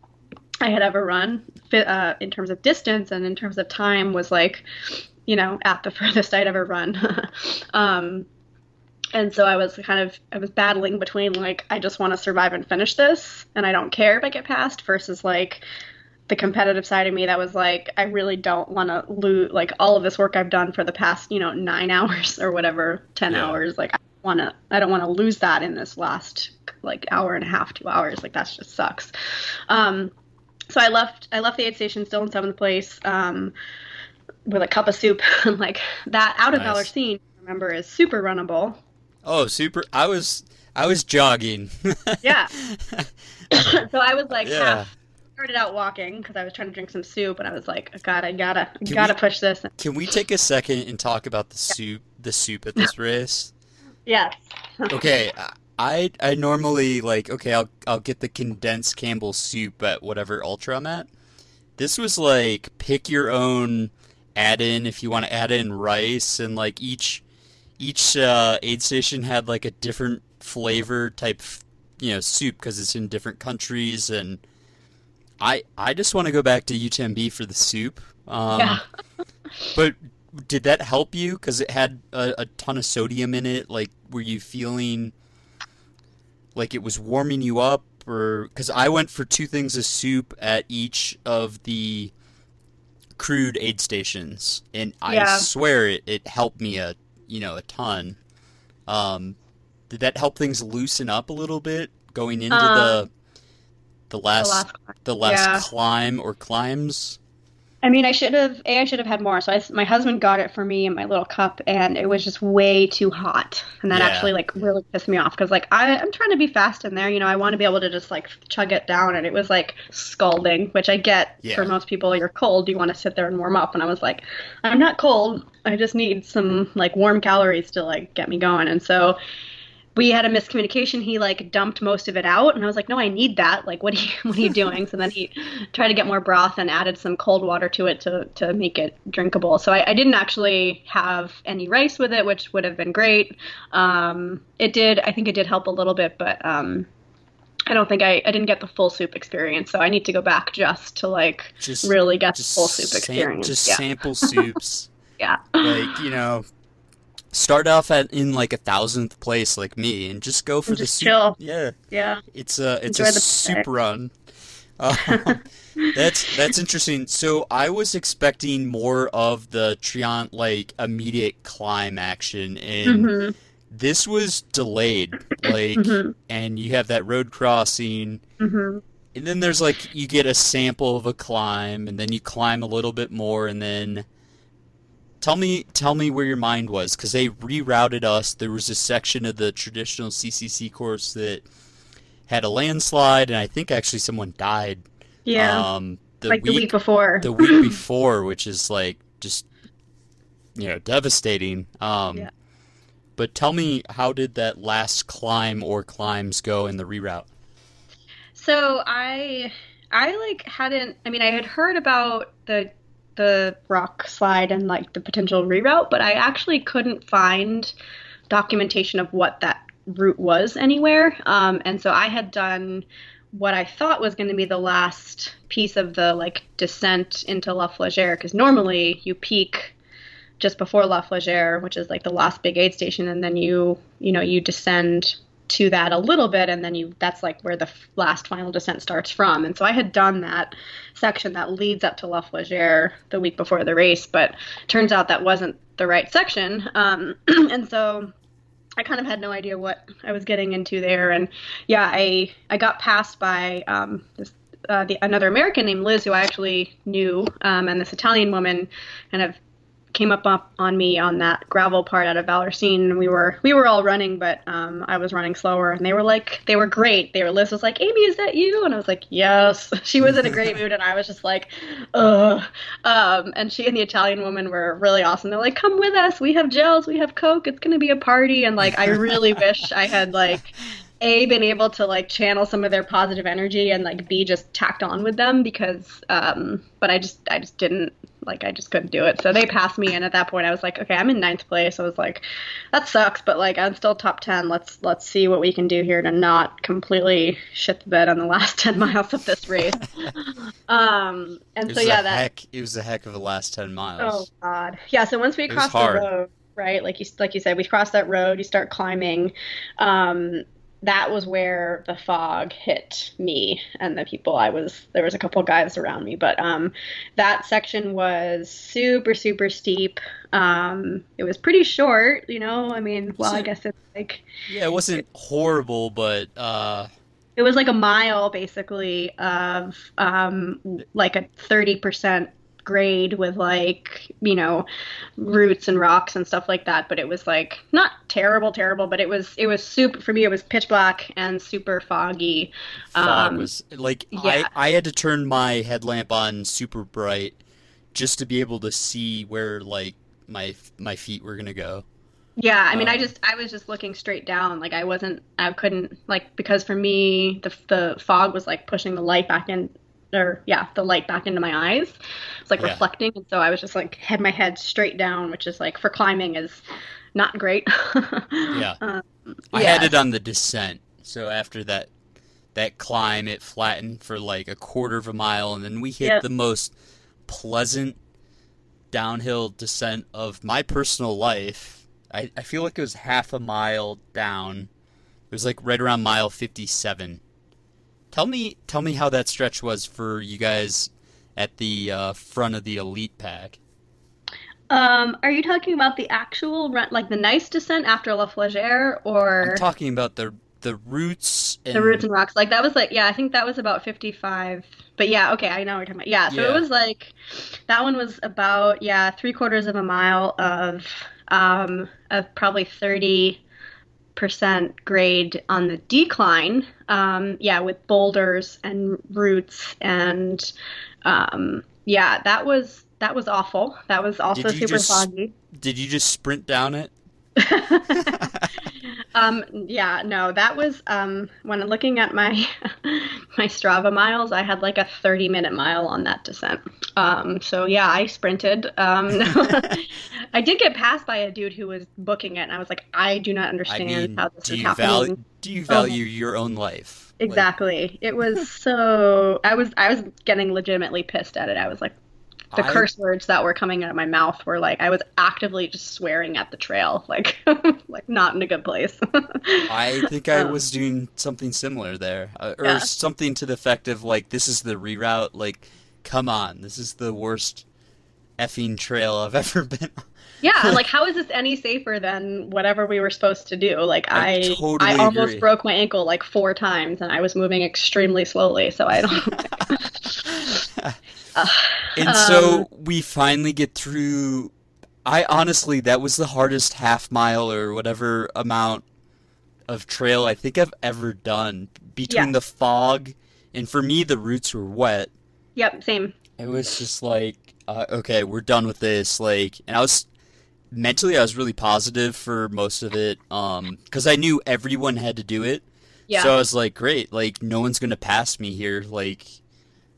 I had ever run uh, in terms of distance and in terms of time was like, you know, at the furthest I'd ever run. um, and so I was kind of I was battling between like I just want to survive and finish this and I don't care if I get past versus like the competitive side of me that was like I really don't want to lose like all of this work I've done for the past you know nine hours or whatever ten yeah. hours like I want to I don't want to lose that in this last like hour and a half two hours like that just sucks um so I left I left the aid station still in seventh place um with a cup of soup and like that out of nice. Vallorcine remember is super runnable oh super I was I was jogging yeah so I was like yeah. half started out walking because I was trying to drink some soup, and I was like, God, I gotta, I gotta we, push this. Can we take a second and talk about the soup, the soup at this race? Yes. okay, I I normally like okay, I'll I'll get the condensed Campbell soup at whatever ultra I'm at. This was like pick your own add in if you want to add in rice and like each each uh, aid station had like a different flavor type you know soup because it's in different countries and I I just want to go back to UTMB for the soup. Um, yeah. but did that help you? Because it had a, a, ton of sodium in it. Like, were you feeling like it was warming you up, or because I went for two things of soup at each of the crewed aid stations, and I swear it, it helped me a you know a ton. Um, did that help things loosen up a little bit going into um, the the last the last, the last yeah. climb or climbs. I mean, I should have. A, I should have had more. So I, my husband got it for me in my little cup, and it was just way too hot, and that yeah. actually like really pissed me off because like I, I'm trying to be fast in there. You know, I want to be able to just like chug it down, and it was like scalding, which I get yeah. for most people. You're cold, you want to sit there and warm up, and I was like, I'm not cold. I just need some like warm calories to like get me going, and so we had a miscommunication. He like dumped most of it out, and I was like, "No, I need that. Like, what are you what are you doing?" so then he tried to get more broth and added some cold water to it to to make it drinkable. So I, I didn't actually have any rice with it, which would have been great. Um, it did. I think it did help a little bit, but um, I don't think I, I didn't get the full soup experience, so I need to go back just to like just, really get the full soup experience. just yeah. sample soups. yeah. Like, you know, start off at in like a thousandth place like me and just go for and the soup. Chill. Yeah. Yeah. It's a it's Enjoy a soup run. Um, that's that's interesting. So I was expecting more of the Trient like immediate climb action and mm-hmm. this was delayed. Like mm-hmm. and you have that road crossing. Mm-hmm. And then there's like you get a sample of a climb and then you climb a little bit more and then Tell me, tell me where your mind was, because they rerouted us. There was a section of the traditional CCC course that had a landslide, and I think actually someone died. Yeah. Um, the like week, the week before. The week before, which is like just you know devastating. Um, yeah. But tell me, how did that last climb or climbs go in the reroute? So I I like hadn't. I mean, I had heard about the the rock slide and like the potential reroute, but I actually couldn't find documentation of what that route was anywhere. Um, and so I had done what I thought was going to be the last piece of the like descent into La Flégère, because normally you peak just before La Flégère, which is like the last big aid station, and then you you know you descend to that a little bit and then you that's like where the last final descent starts from. And so i had done that section that leads up to la flégère the week before the race but turns out that wasn't the right section. Um, and so I kind of had no idea what I was getting into there, and yeah, I I got passed by um, this uh, the, another American named Liz, who I actually knew, um, and this Italian woman kind of came up, up on me on that gravel part out of Vallorcine. We were we were all running, but um, I was running slower, and they were like they were great. They were Liz was like, Amy, is that you? And I was like, yes. She was in a great mood, and I was just like, ugh. Um, and she and the Italian woman were really awesome. They're like, come with us. We have gels. We have Coke. It's gonna be a party. And like, I really wish I had like a been able to like channel some of their positive energy and like b just tacked on with them because um but i just i just didn't like i just couldn't do it so they passed me and at that point i was like okay i'm in ninth place i was like that sucks but like i'm still top 10 let's let's see what we can do here to not completely shit the bed on the last 10 miles of this race um and so yeah that heck, it was a heck of the last 10 miles oh god yeah so once we crossed the road right? Like you like you said, we crossed that road. You start climbing. Um, that was where the fog hit me and the people I was there was a couple guys around me but um, that section was super super steep. Um, it was pretty short you know? I mean well I guess it's like yeah it wasn't horrible but uh... it was like a mile basically of um, like a 30% grade with like you know roots and rocks and stuff like that but it was like not terrible terrible but it was it was super for me it was pitch black and super foggy fog um, was like yeah. I, I had to turn my headlamp on super bright just to be able to see where like my my feet were gonna go yeah, I mean, um, I just I was just looking straight down. Like I wasn't, I couldn't like because for me the the fog was like pushing the light back in or yeah, the light back into my eyes. It's like yeah. reflecting, and so I was just like had my head straight down, which is like for climbing is not great. yeah. Um, I yeah. had it on the descent, so after that that climb, it flattened for like a quarter of a mile, and then we hit yep. the most pleasant downhill descent of my personal life. I, I feel like it was half a mile down. It was like right around mile 57 Tell me, tell me how that stretch was for you guys at the uh, front of the elite pack. Um, are you talking about the actual run, like the nice descent after La Flégère, or I'm talking about the the roots and... the roots and rocks? Like that was like yeah, I think that was about 55. But yeah, okay, I know what you're talking about. Yeah, so yeah. it was like that one was about yeah three quarters of a mile of um of probably 30 percent grade on the decline. Um, yeah, with boulders and roots and um, yeah, that was that was awful. That was also super just, foggy. Did you just sprint down it? um, yeah, no, that was um, when looking at my my Strava miles, I had like a 30 minute mile on that descent. Um, so yeah, I sprinted. Um, I did get passed by a dude who was booking it, and I was like, I do not understand I mean, how this is happening. Value, do you value oh. your own life? Exactly. Like... It was so. I was I was getting legitimately pissed at it. I was like, the I, curse words that were coming out of my mouth were like I was actively just swearing at the trail, like like not in a good place. I think I um, was doing something similar there, uh, or yeah. something to the effect of like, "This is the reroute." Like, come on, this is the worst effing trail I've ever been. yeah, like how is this any safer than whatever we were supposed to do? Like I I, totally I almost agree. broke my ankle like four times and I was moving extremely slowly, so I don't and so um, we finally get through. I honestly, that was the hardest half mile or whatever amount of trail I think I've ever done. Between yeah. the fog and for me, the roots were wet. Yep, same. It was just like, uh, okay, we're done with this. Like, and I was mentally, I was really positive for most of it, um, because I knew everyone had to do it. Yeah. So I was like, great, like no one's gonna pass me here. Like,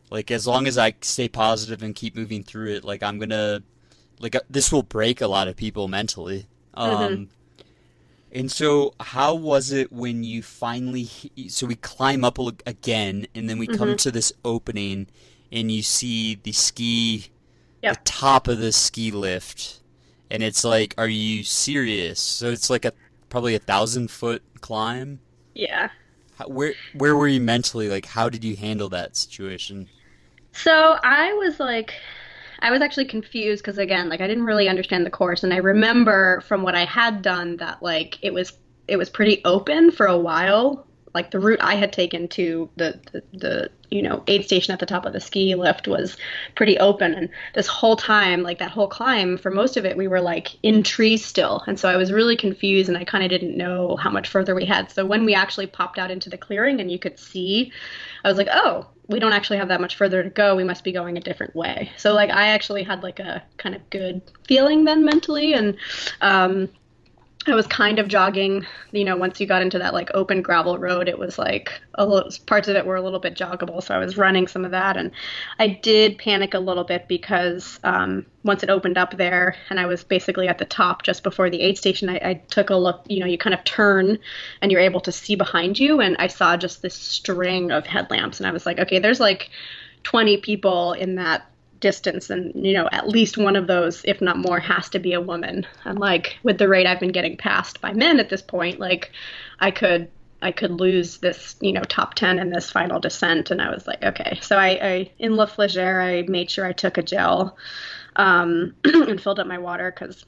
like as long as I stay positive and keep moving through it, like I'm gonna, like uh, this will break a lot of people mentally. Um, mm-hmm. And so, how was it when you finally? So we climb up again, and then we mm-hmm. come to this opening, and you see the ski, yep. the top of the ski lift, and it's like, are you serious? So it's like a probably a thousand foot climb. Yeah. How, where where were you mentally? Like, how did you handle that situation? So I was like, I was actually confused because again, like I didn't really understand the course, and I remember from what I had done that like it was it was pretty open for a while. Like the route I had taken to the, the, the you know aid station at the top of the ski lift was pretty open. And this whole time like that whole climb for most of it we were like in trees still. And so I was really confused and I kind of didn't know how much further we had. So when we actually popped out into the clearing and you could see I was like oh we don't actually have that much further to go we must be going a different way. So like I actually had like a kind of good feeling then mentally and um I was kind of jogging, you know, once you got into that like open gravel road, it was like a little parts of it were a little bit joggable. So I was running some of that and I did panic a little bit because um, once it opened up there and I was basically at the top just before the aid station, I, I took a look, you know, you kind of turn and you're able to see behind you. And I saw just this string of headlamps and I was like, okay, there's like 20 people in that distance and you know at least one of those if not more has to be a woman. And like with the rate i've been getting passed by men at this point like i could i could lose this you know top 10 in this final descent. And i was like okay. So i, I in la flégère i made sure i took a gel um, and filled up my water because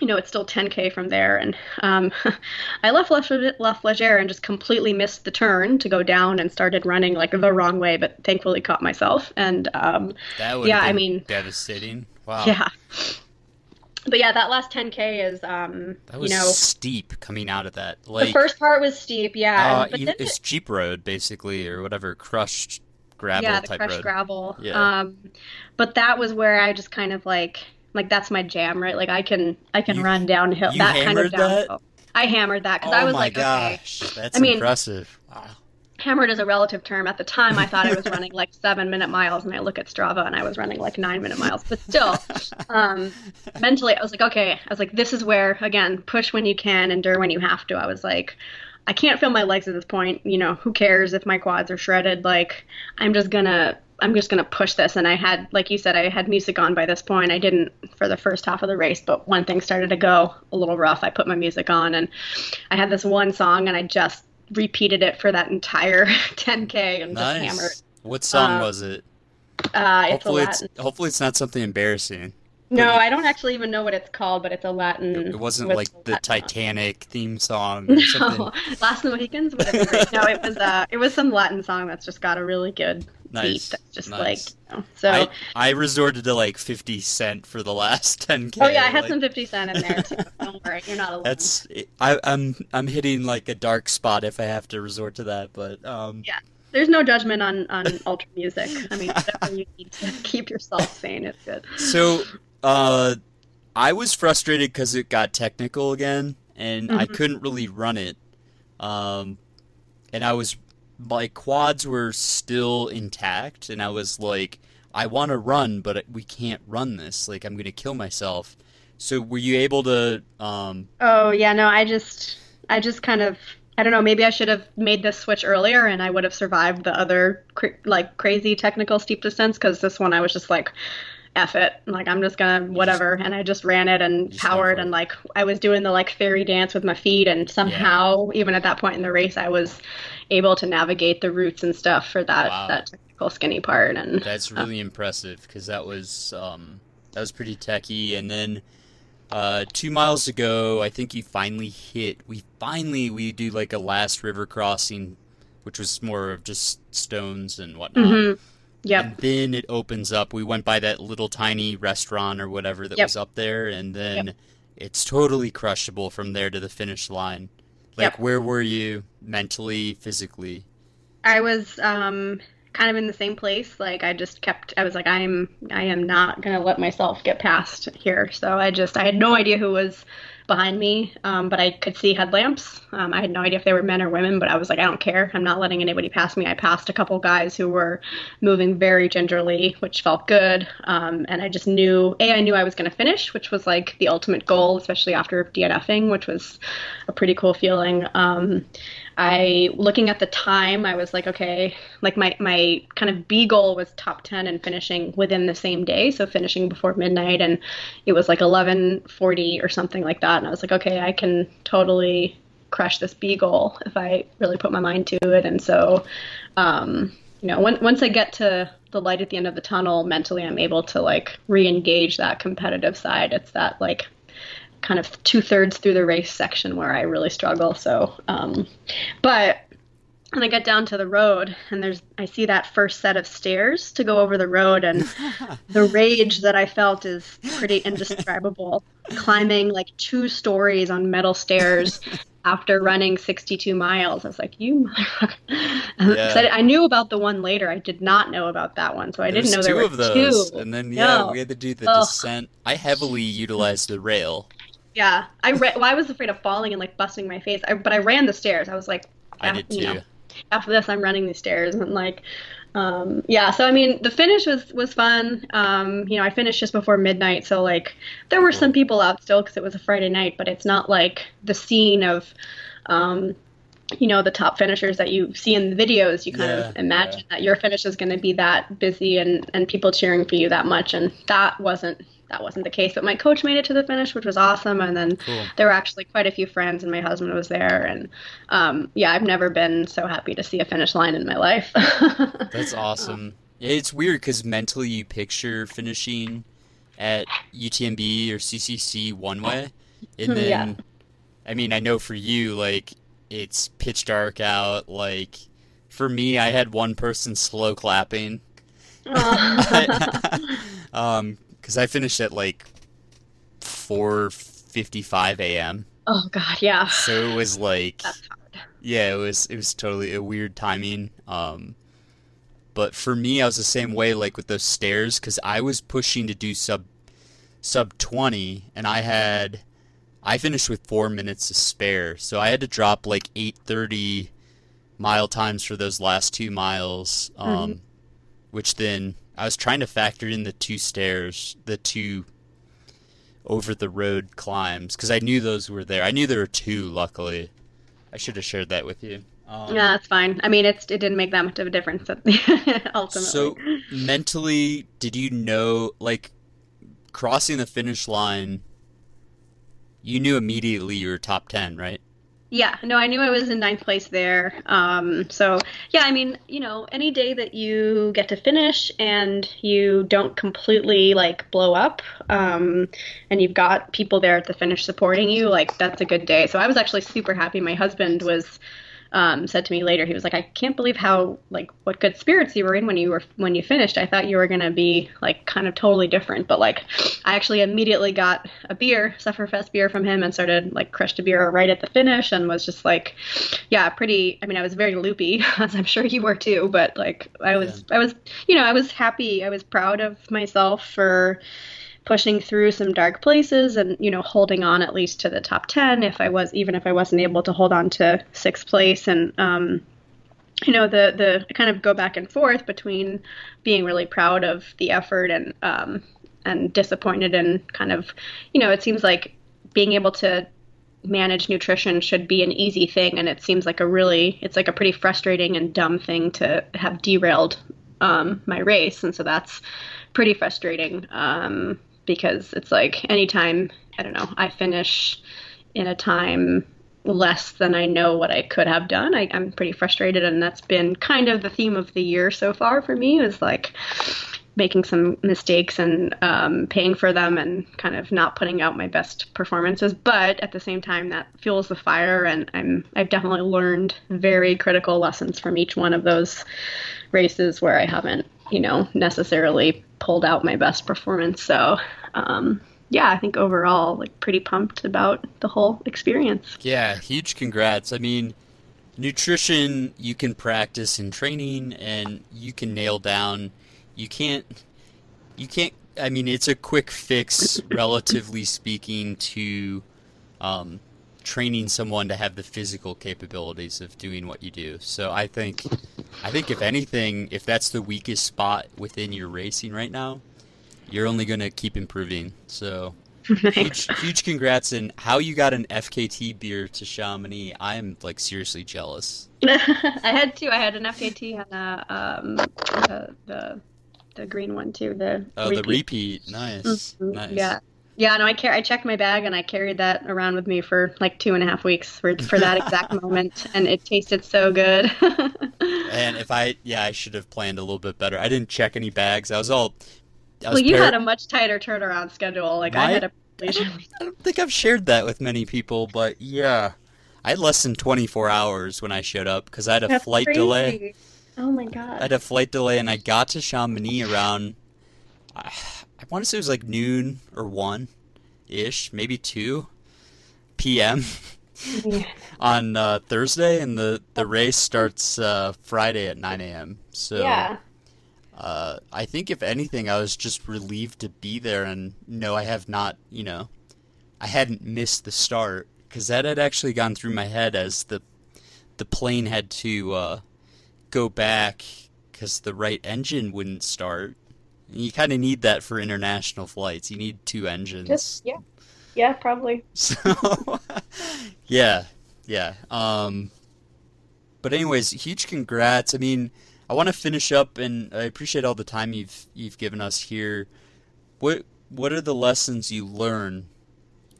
you know, it's still 10K from there. And um, I left La, La Flégère and just completely missed the turn to go down and started running like the wrong way, but thankfully caught myself. And um, that would yeah, I mean, devastating. Wow. Yeah. But yeah, that last 10K is, um, that was you know, steep coming out of that. Like, the first part was steep, yeah. Uh, it's Jeep road, basically, or whatever, crushed gravel yeah, the type crushed road. gravel. Yeah. Um, but that was where I just kind of like like that's my jam, right? Like I can I can You- run downhill. that kind of hammered that? downhill. I hammered that because oh I was my like, okay. gosh, that's I mean- impressive. Wow. Hammered is a relative term. At the time, I thought I was running like seven minute miles, and I look at Strava and I was running like nine minute miles. But still, um, mentally, I was like, okay. I was like, this is where again, push when you can, endure when you have to. I was like, I can't feel my legs at this point. You know, who cares if my quads are shredded? Like, I'm just gonna I'm just gonna push this. And I had, like you said, I had music on by this point. I didn't for the first half of the race, but when things started to go a little rough, I put my music on, and I had this one song, and I just repeated it for that entire 10k and nice. just hammered. What song uh, was it? Uh, hopefully, it's, it's hopefully it's not something embarrassing. No, I don't actually even know what it's called, but it's a Latin. It wasn't like the Latin Titanic song. theme song. no, Last of the Mohicans would have been great. no, it was uh, it was some Latin song that's just got a really good nice. That's just nice. like you know, so. I, I, resorted to like Fifty Cent for the last 10k. Oh yeah, I had like, some Fifty Cent in there too. don't worry, you're not alone. That's I, I'm I'm hitting like a dark spot if I have to resort to that, but um. Yeah there's no judgment on on ultra music. I mean, whatever you need to keep yourself sane is good. So, uh, I was frustrated because it got technical again, and mm-hmm. I couldn't really run it. Um, and I was my quads were still intact, and I was like, I want to run, but we can't run this. Like, I'm gonna kill myself. So, were you able to? Um... Oh yeah, no, I just, I just kind of I don't know. Maybe I should have made this switch earlier, and I would have survived the other cr- like crazy technical steep descents. Because this one, I was just like, "F it!" Like I'm just gonna whatever, and I just ran it and powered, and like I was doing the like fairy dance with my feet, and somehow, yeah. even at that point in the race, I was able to navigate the routes and stuff for that wow. that technical skinny part. And that's uh, really uh, impressive because that was um, that was pretty techy, and then uh, two miles ago, I think you finally hit. We finally we do like a last river crossing, which was more of just stones and whatnot. Mm-hmm. Yep. And then it opens up. We went by that little tiny restaurant or whatever that yep. was up there, and then yep. it's totally crushable from there to the finish line. Like, yep. where were you mentally, physically? I was um, kind of in the same place. Like I just kept, I was like, I'm, I am not gonna let myself get past here. So I just, I had no idea who was behind me, um, but I could see headlamps. Um, I had no idea if they were men or women, but I was like, I don't care. I'm not letting anybody pass me. I passed a couple guys who were moving very gingerly, which felt good. Um, and I just knew, A, I knew I was going to finish, which was like the ultimate goal, especially after DNFing, which was a pretty cool feeling. I looking at the time, I was like, okay, like my my kind of B goal was top ten and finishing within the same day, so finishing before midnight, and it was like eleven forty or something like that, and I was like, okay, I can totally crush this B goal if I really put my mind to it. And so, um, you know, when, once I get to the light at the end of the tunnel, mentally, I'm able to like re-engage that competitive side. It's that like kind of two thirds through the race section where I really struggle. So, um, but and I get down to the road and there's I see that first set of stairs to go over the road and the rage that I felt is pretty indescribable. Climbing like two stories on metal stairs after running 62 miles. I was like, you motherfucker. Yeah. I, I, knew about the one later. I did not know about that one. So I didn't know there were of those. two. And then, yeah, no. we had to do the descent. I heavily utilized the rail. Yeah. I ra- well, I was afraid of falling and like busting my face. I, but I ran the stairs. I was like, I did too. know, after this, I'm running the stairs and like, um, yeah, so I mean, the finish was was fun. Um, you know, I finished just before midnight, so like there were some people out still because it was a Friday night, but it's not like the scene of, um, you know, the top finishers that you see in the videos. You kind yeah, of imagine yeah. that your finish is going to be that busy and and people cheering for you that much, and that wasn't that wasn't the case. But my coach made it to the finish, which was awesome. And then cool. there were actually quite a few friends, and my husband was there. And um, yeah, I've never been so happy to see a finish line in my life. That's awesome. It's weird because mentally you picture finishing at UTMB or CCC one way, and then yeah. I mean I know for you like it's pitch dark out. Like for me, I had one person slow clapping. um, because I finished at like 4:55 a.m. Oh God, yeah. So it was like, yeah, it was it was totally a weird timing. Um, but for me, I was the same way, like with those stairs, because I was pushing to do sub sub 20, and I had I finished with four minutes to spare, so I had to drop like 8:30 mile times for those last two miles, um, mm-hmm. which then I was trying to factor in the two stairs, the two over the road climbs, because I knew those were there. I knew there were two. Luckily, I should have shared that with you. Um, yeah, that's fine. I mean, it's it didn't make that much of a difference ultimately. So mentally, did you know like crossing the finish line? You knew immediately you were top ten, right? Yeah, no, I knew I was in ninth place there. Um, so, yeah, I mean, you know, any day that you get to finish and you don't completely like blow up, um, and you've got people there at the finish supporting you, like that's a good day. So I was actually super happy. My husband was um, said to me later, he was like, I can't believe how like what good spirits you were in when you were when you finished. I thought you were gonna be like kind of totally different, but like I actually immediately got a beer, Sufferfest beer from him, and started like crushed a beer right at the finish, and was just like, yeah, pretty. I mean, I was very loopy, as I'm sure you were too, but like I was, yeah. I was, you know, I was happy. I was proud of myself for pushing through some dark places and you know holding on at least to the top 10 if i was even if i wasn't able to hold on to sixth place. And um, you know the the kind of go back and forth between being really proud of the effort and um, and disappointed and kind of you know it seems like being able to manage nutrition should be an easy thing. And it seems like a really it's like a pretty frustrating and dumb thing to have derailed um, my race. And so that's pretty frustrating. Um, because it's like anytime I don't know I finish in a time less than I know what I could have done, I, am pretty frustrated, and that's been kind of the theme of the year so far for me. Is like making some mistakes and um, paying for them, and kind of not putting out my best performances. But at the same time, that fuels the fire, and I'm I've definitely learned very critical lessons from each one of those races where I haven't you know necessarily pulled out my best performance. So, um, yeah, I think overall, like, pretty pumped about the whole experience. Yeah, huge congrats. I mean, nutrition you can practice in training and you can nail down. You can't, you can't, I mean, it's a quick fix, relatively speaking, to um, training someone to have the physical capabilities of doing what you do. So I think I think if anything, if that's the weakest spot within your racing right now, you're only going to keep improving. So huge, huge congrats and how you got an FKT beer to Chamonix. I am like seriously jealous. I had two. I had an FKT and a, um, the, the the green one too. The oh, repeat. the repeat. Nice, mm-hmm. nice. Yeah. Yeah, no, I car- I checked my bag and I carried that around with me for like two and a half weeks for for that exact moment, and it tasted so good. and if I, yeah, I should have planned a little bit better. I didn't check any bags. I was all. I was well, you par- had a much tighter turnaround schedule. Like my, I had a. I don't, I don't think I've shared that with many people, but yeah, I had less than 24 hours when I showed up because I had a That's flight crazy. delay. Oh my god! I had a flight delay, and I got to Chamonix around. I, want to say it was like noon or one, ish, maybe two, p.m. on uh, Thursday, and the the race starts uh, Friday at 9 a.m. So yeah. Uh, I think if anything, I was just relieved to be there and know I have not, you know, I hadn't missed the start because that had actually gone through my head as the the plane had to uh, go back because the right engine wouldn't start. And you kind of need that for international flights. You need two engines. Just, yeah, yeah, probably. So, yeah, yeah. Um, but anyways, huge congrats. I mean, I want to finish up, and I appreciate all the time you've you've given us here. What what are the lessons you learn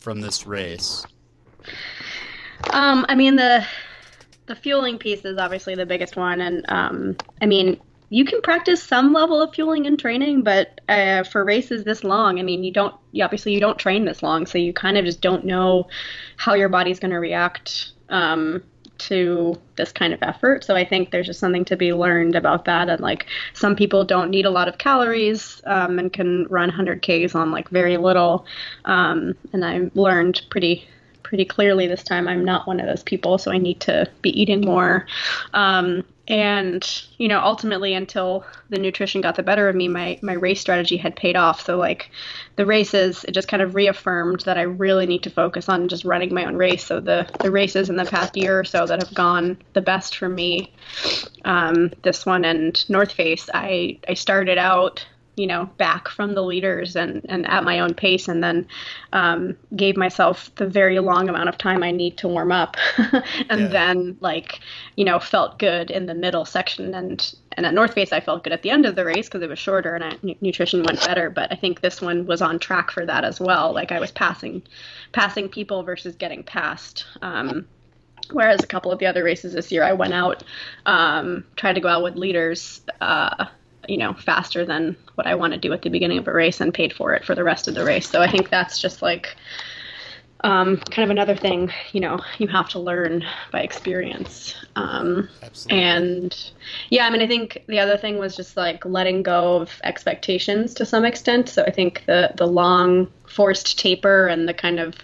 from this race? Um, I mean the the fueling piece is obviously the biggest one, and um, I mean you can practice some level of fueling and training, but uh, for races this long, I mean you don't you obviously you don't train this long, so you kind of just don't know how your body's going to react um, to this kind of effort. So I think there's just something to be learned about that. And like some people don't need a lot of calories um, and can run 100 Ks on like very little. Um, and I learned pretty pretty clearly this time I'm not one of those people, so I need to be eating more. Um, and you know, ultimately, until the nutrition got the better of me, my my race strategy had paid off. So like the races, it just kind of reaffirmed that I really need to focus on just running my own race. So the the races in the past year or so that have gone the best for me, um, this one and North Face, I I started out you know, back from the leaders and, and at my own pace, and then um, gave myself the very long amount of time I need to warm up, and yeah. then like, you know, felt good in the middle section, and and at North Face I felt good at the end of the race because it was shorter and I, nutrition went better. But I think this one was on track for that as well. Like I was passing, passing people versus getting passed. Um, whereas a couple of the other races this year, I went out, um, tried to go out with leaders. Uh, you know, faster than what I want to do at the beginning of a race and paid for it for the rest of the race. So I think that's just like um, kind of another thing, you know, you have to learn by experience. Um. And yeah, I mean, I think the other thing was just like letting go of expectations to some extent. So I think the the long forced taper and the kind of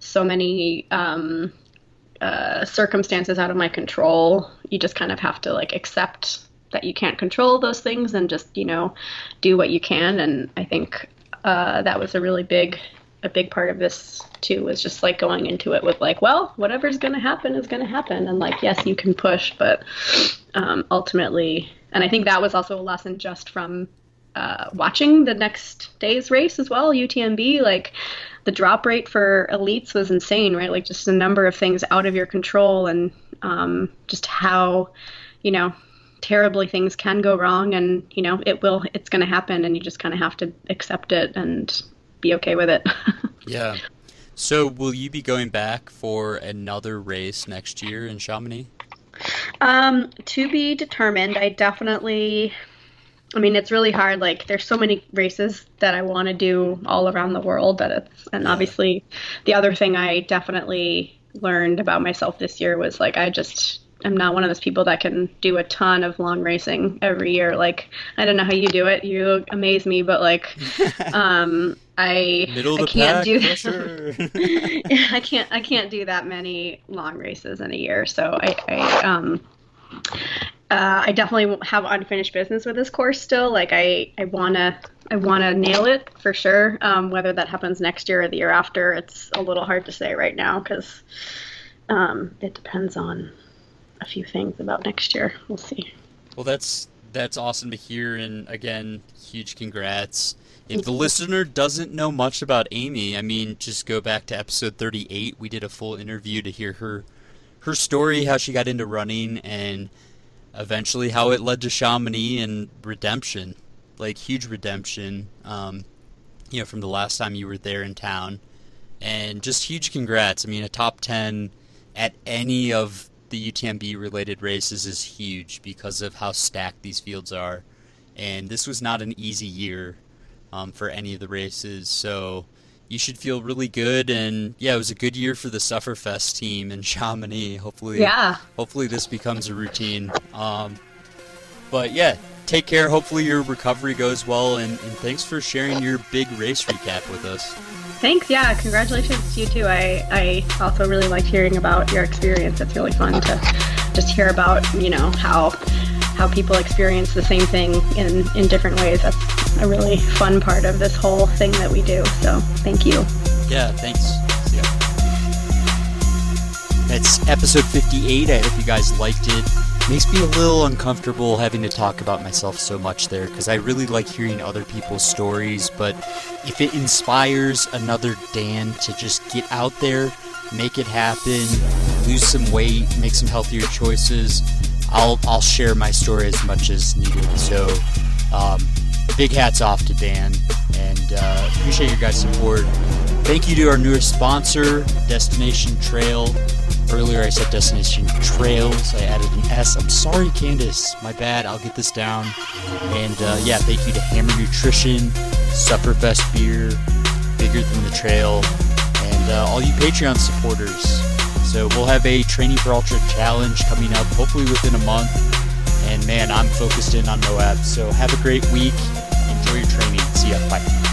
so many um, uh, circumstances out of my control, you just kind of have to like accept that you can't control those things and just you know do what you can. And i think uh, that was a really big a big part of this too was just like going into it with like well whatever's going to happen is going to happen. And like yes you can push but um, ultimately and i think that was also a lesson just from uh, watching the next day's race as well utmb like the drop rate for elites was insane right? Like just a number of things out of your control and um, just how you know terribly things can go wrong and you know it will it's going to happen and you just kind of have to accept it and be okay with it. Yeah. So will you be going back for another race next year in chamonix? Um to be determined. I definitely I mean, it's really hard. Like, there's so many races that I want to do all around the world that it's, and obviously, the other thing I definitely learned about myself this year was like, I just I'm not one of those people that can do a ton of long racing every year. Like I don't know how you do it. You amaze me, but like um I I can't do sure. I can't I can't do that many long races in a year. So I, I um uh, I definitely have unfinished business with this course still. Like I I wanna I wanna nail it for sure. Um, whether that happens next year or the year after, it's a little hard to say right now because um, it depends on a few things about next year. We'll see. Well, that's that's awesome to hear, and again, huge congrats. If the listener doesn't know much about Amy, I mean, just go back to episode 38. We did a full interview to hear her her story, how she got into running, and eventually how it led to Chamonix and redemption, like huge redemption. Um, you know, from the last time you were there in town. And just huge congrats. I mean, a top 10 at any of the UTMB related races is huge because of how stacked these fields are. And this was not an easy year um, for any of the races. So you should feel really good. And yeah, it was a good year for the Sufferfest team in Chamonix. Hopefully, yeah. Hopefully, this becomes a routine. Um, but yeah, take care. Hopefully, your recovery goes well. And, and thanks for sharing your big race recap with us. Thanks. Yeah, congratulations to you too. I, I also really liked hearing about your experience. It's really fun to just hear about, you know, how how people experience the same thing in, in different ways. That's a really fun part of this whole thing that we do. So thank you. Yeah, thanks. That's episode 58. I hope you guys liked it makes me a little uncomfortable having to talk about myself so much there because I really like hearing other people's stories. But if it inspires another Dan to just get out there, make it happen, lose some weight, make some healthier choices, I'll I'll share my story as much as needed. So, um, big hats off to Dan, and uh, appreciate your guys' support. Thank you to our newest sponsor, Destination Trail. Earlier I said Destination Trails. I added an S. I'm sorry, Candice. My bad. I'll get this down. And uh, yeah, thank you to Hammer Nutrition, Sufferfest Beer, Bigger Than the Trail, and uh, all you Patreon supporters. So we'll have a Training for Ultra challenge coming up, hopefully within a month. And man, I'm focused in on Moab. So have a great week. Enjoy your training. See ya. Bye.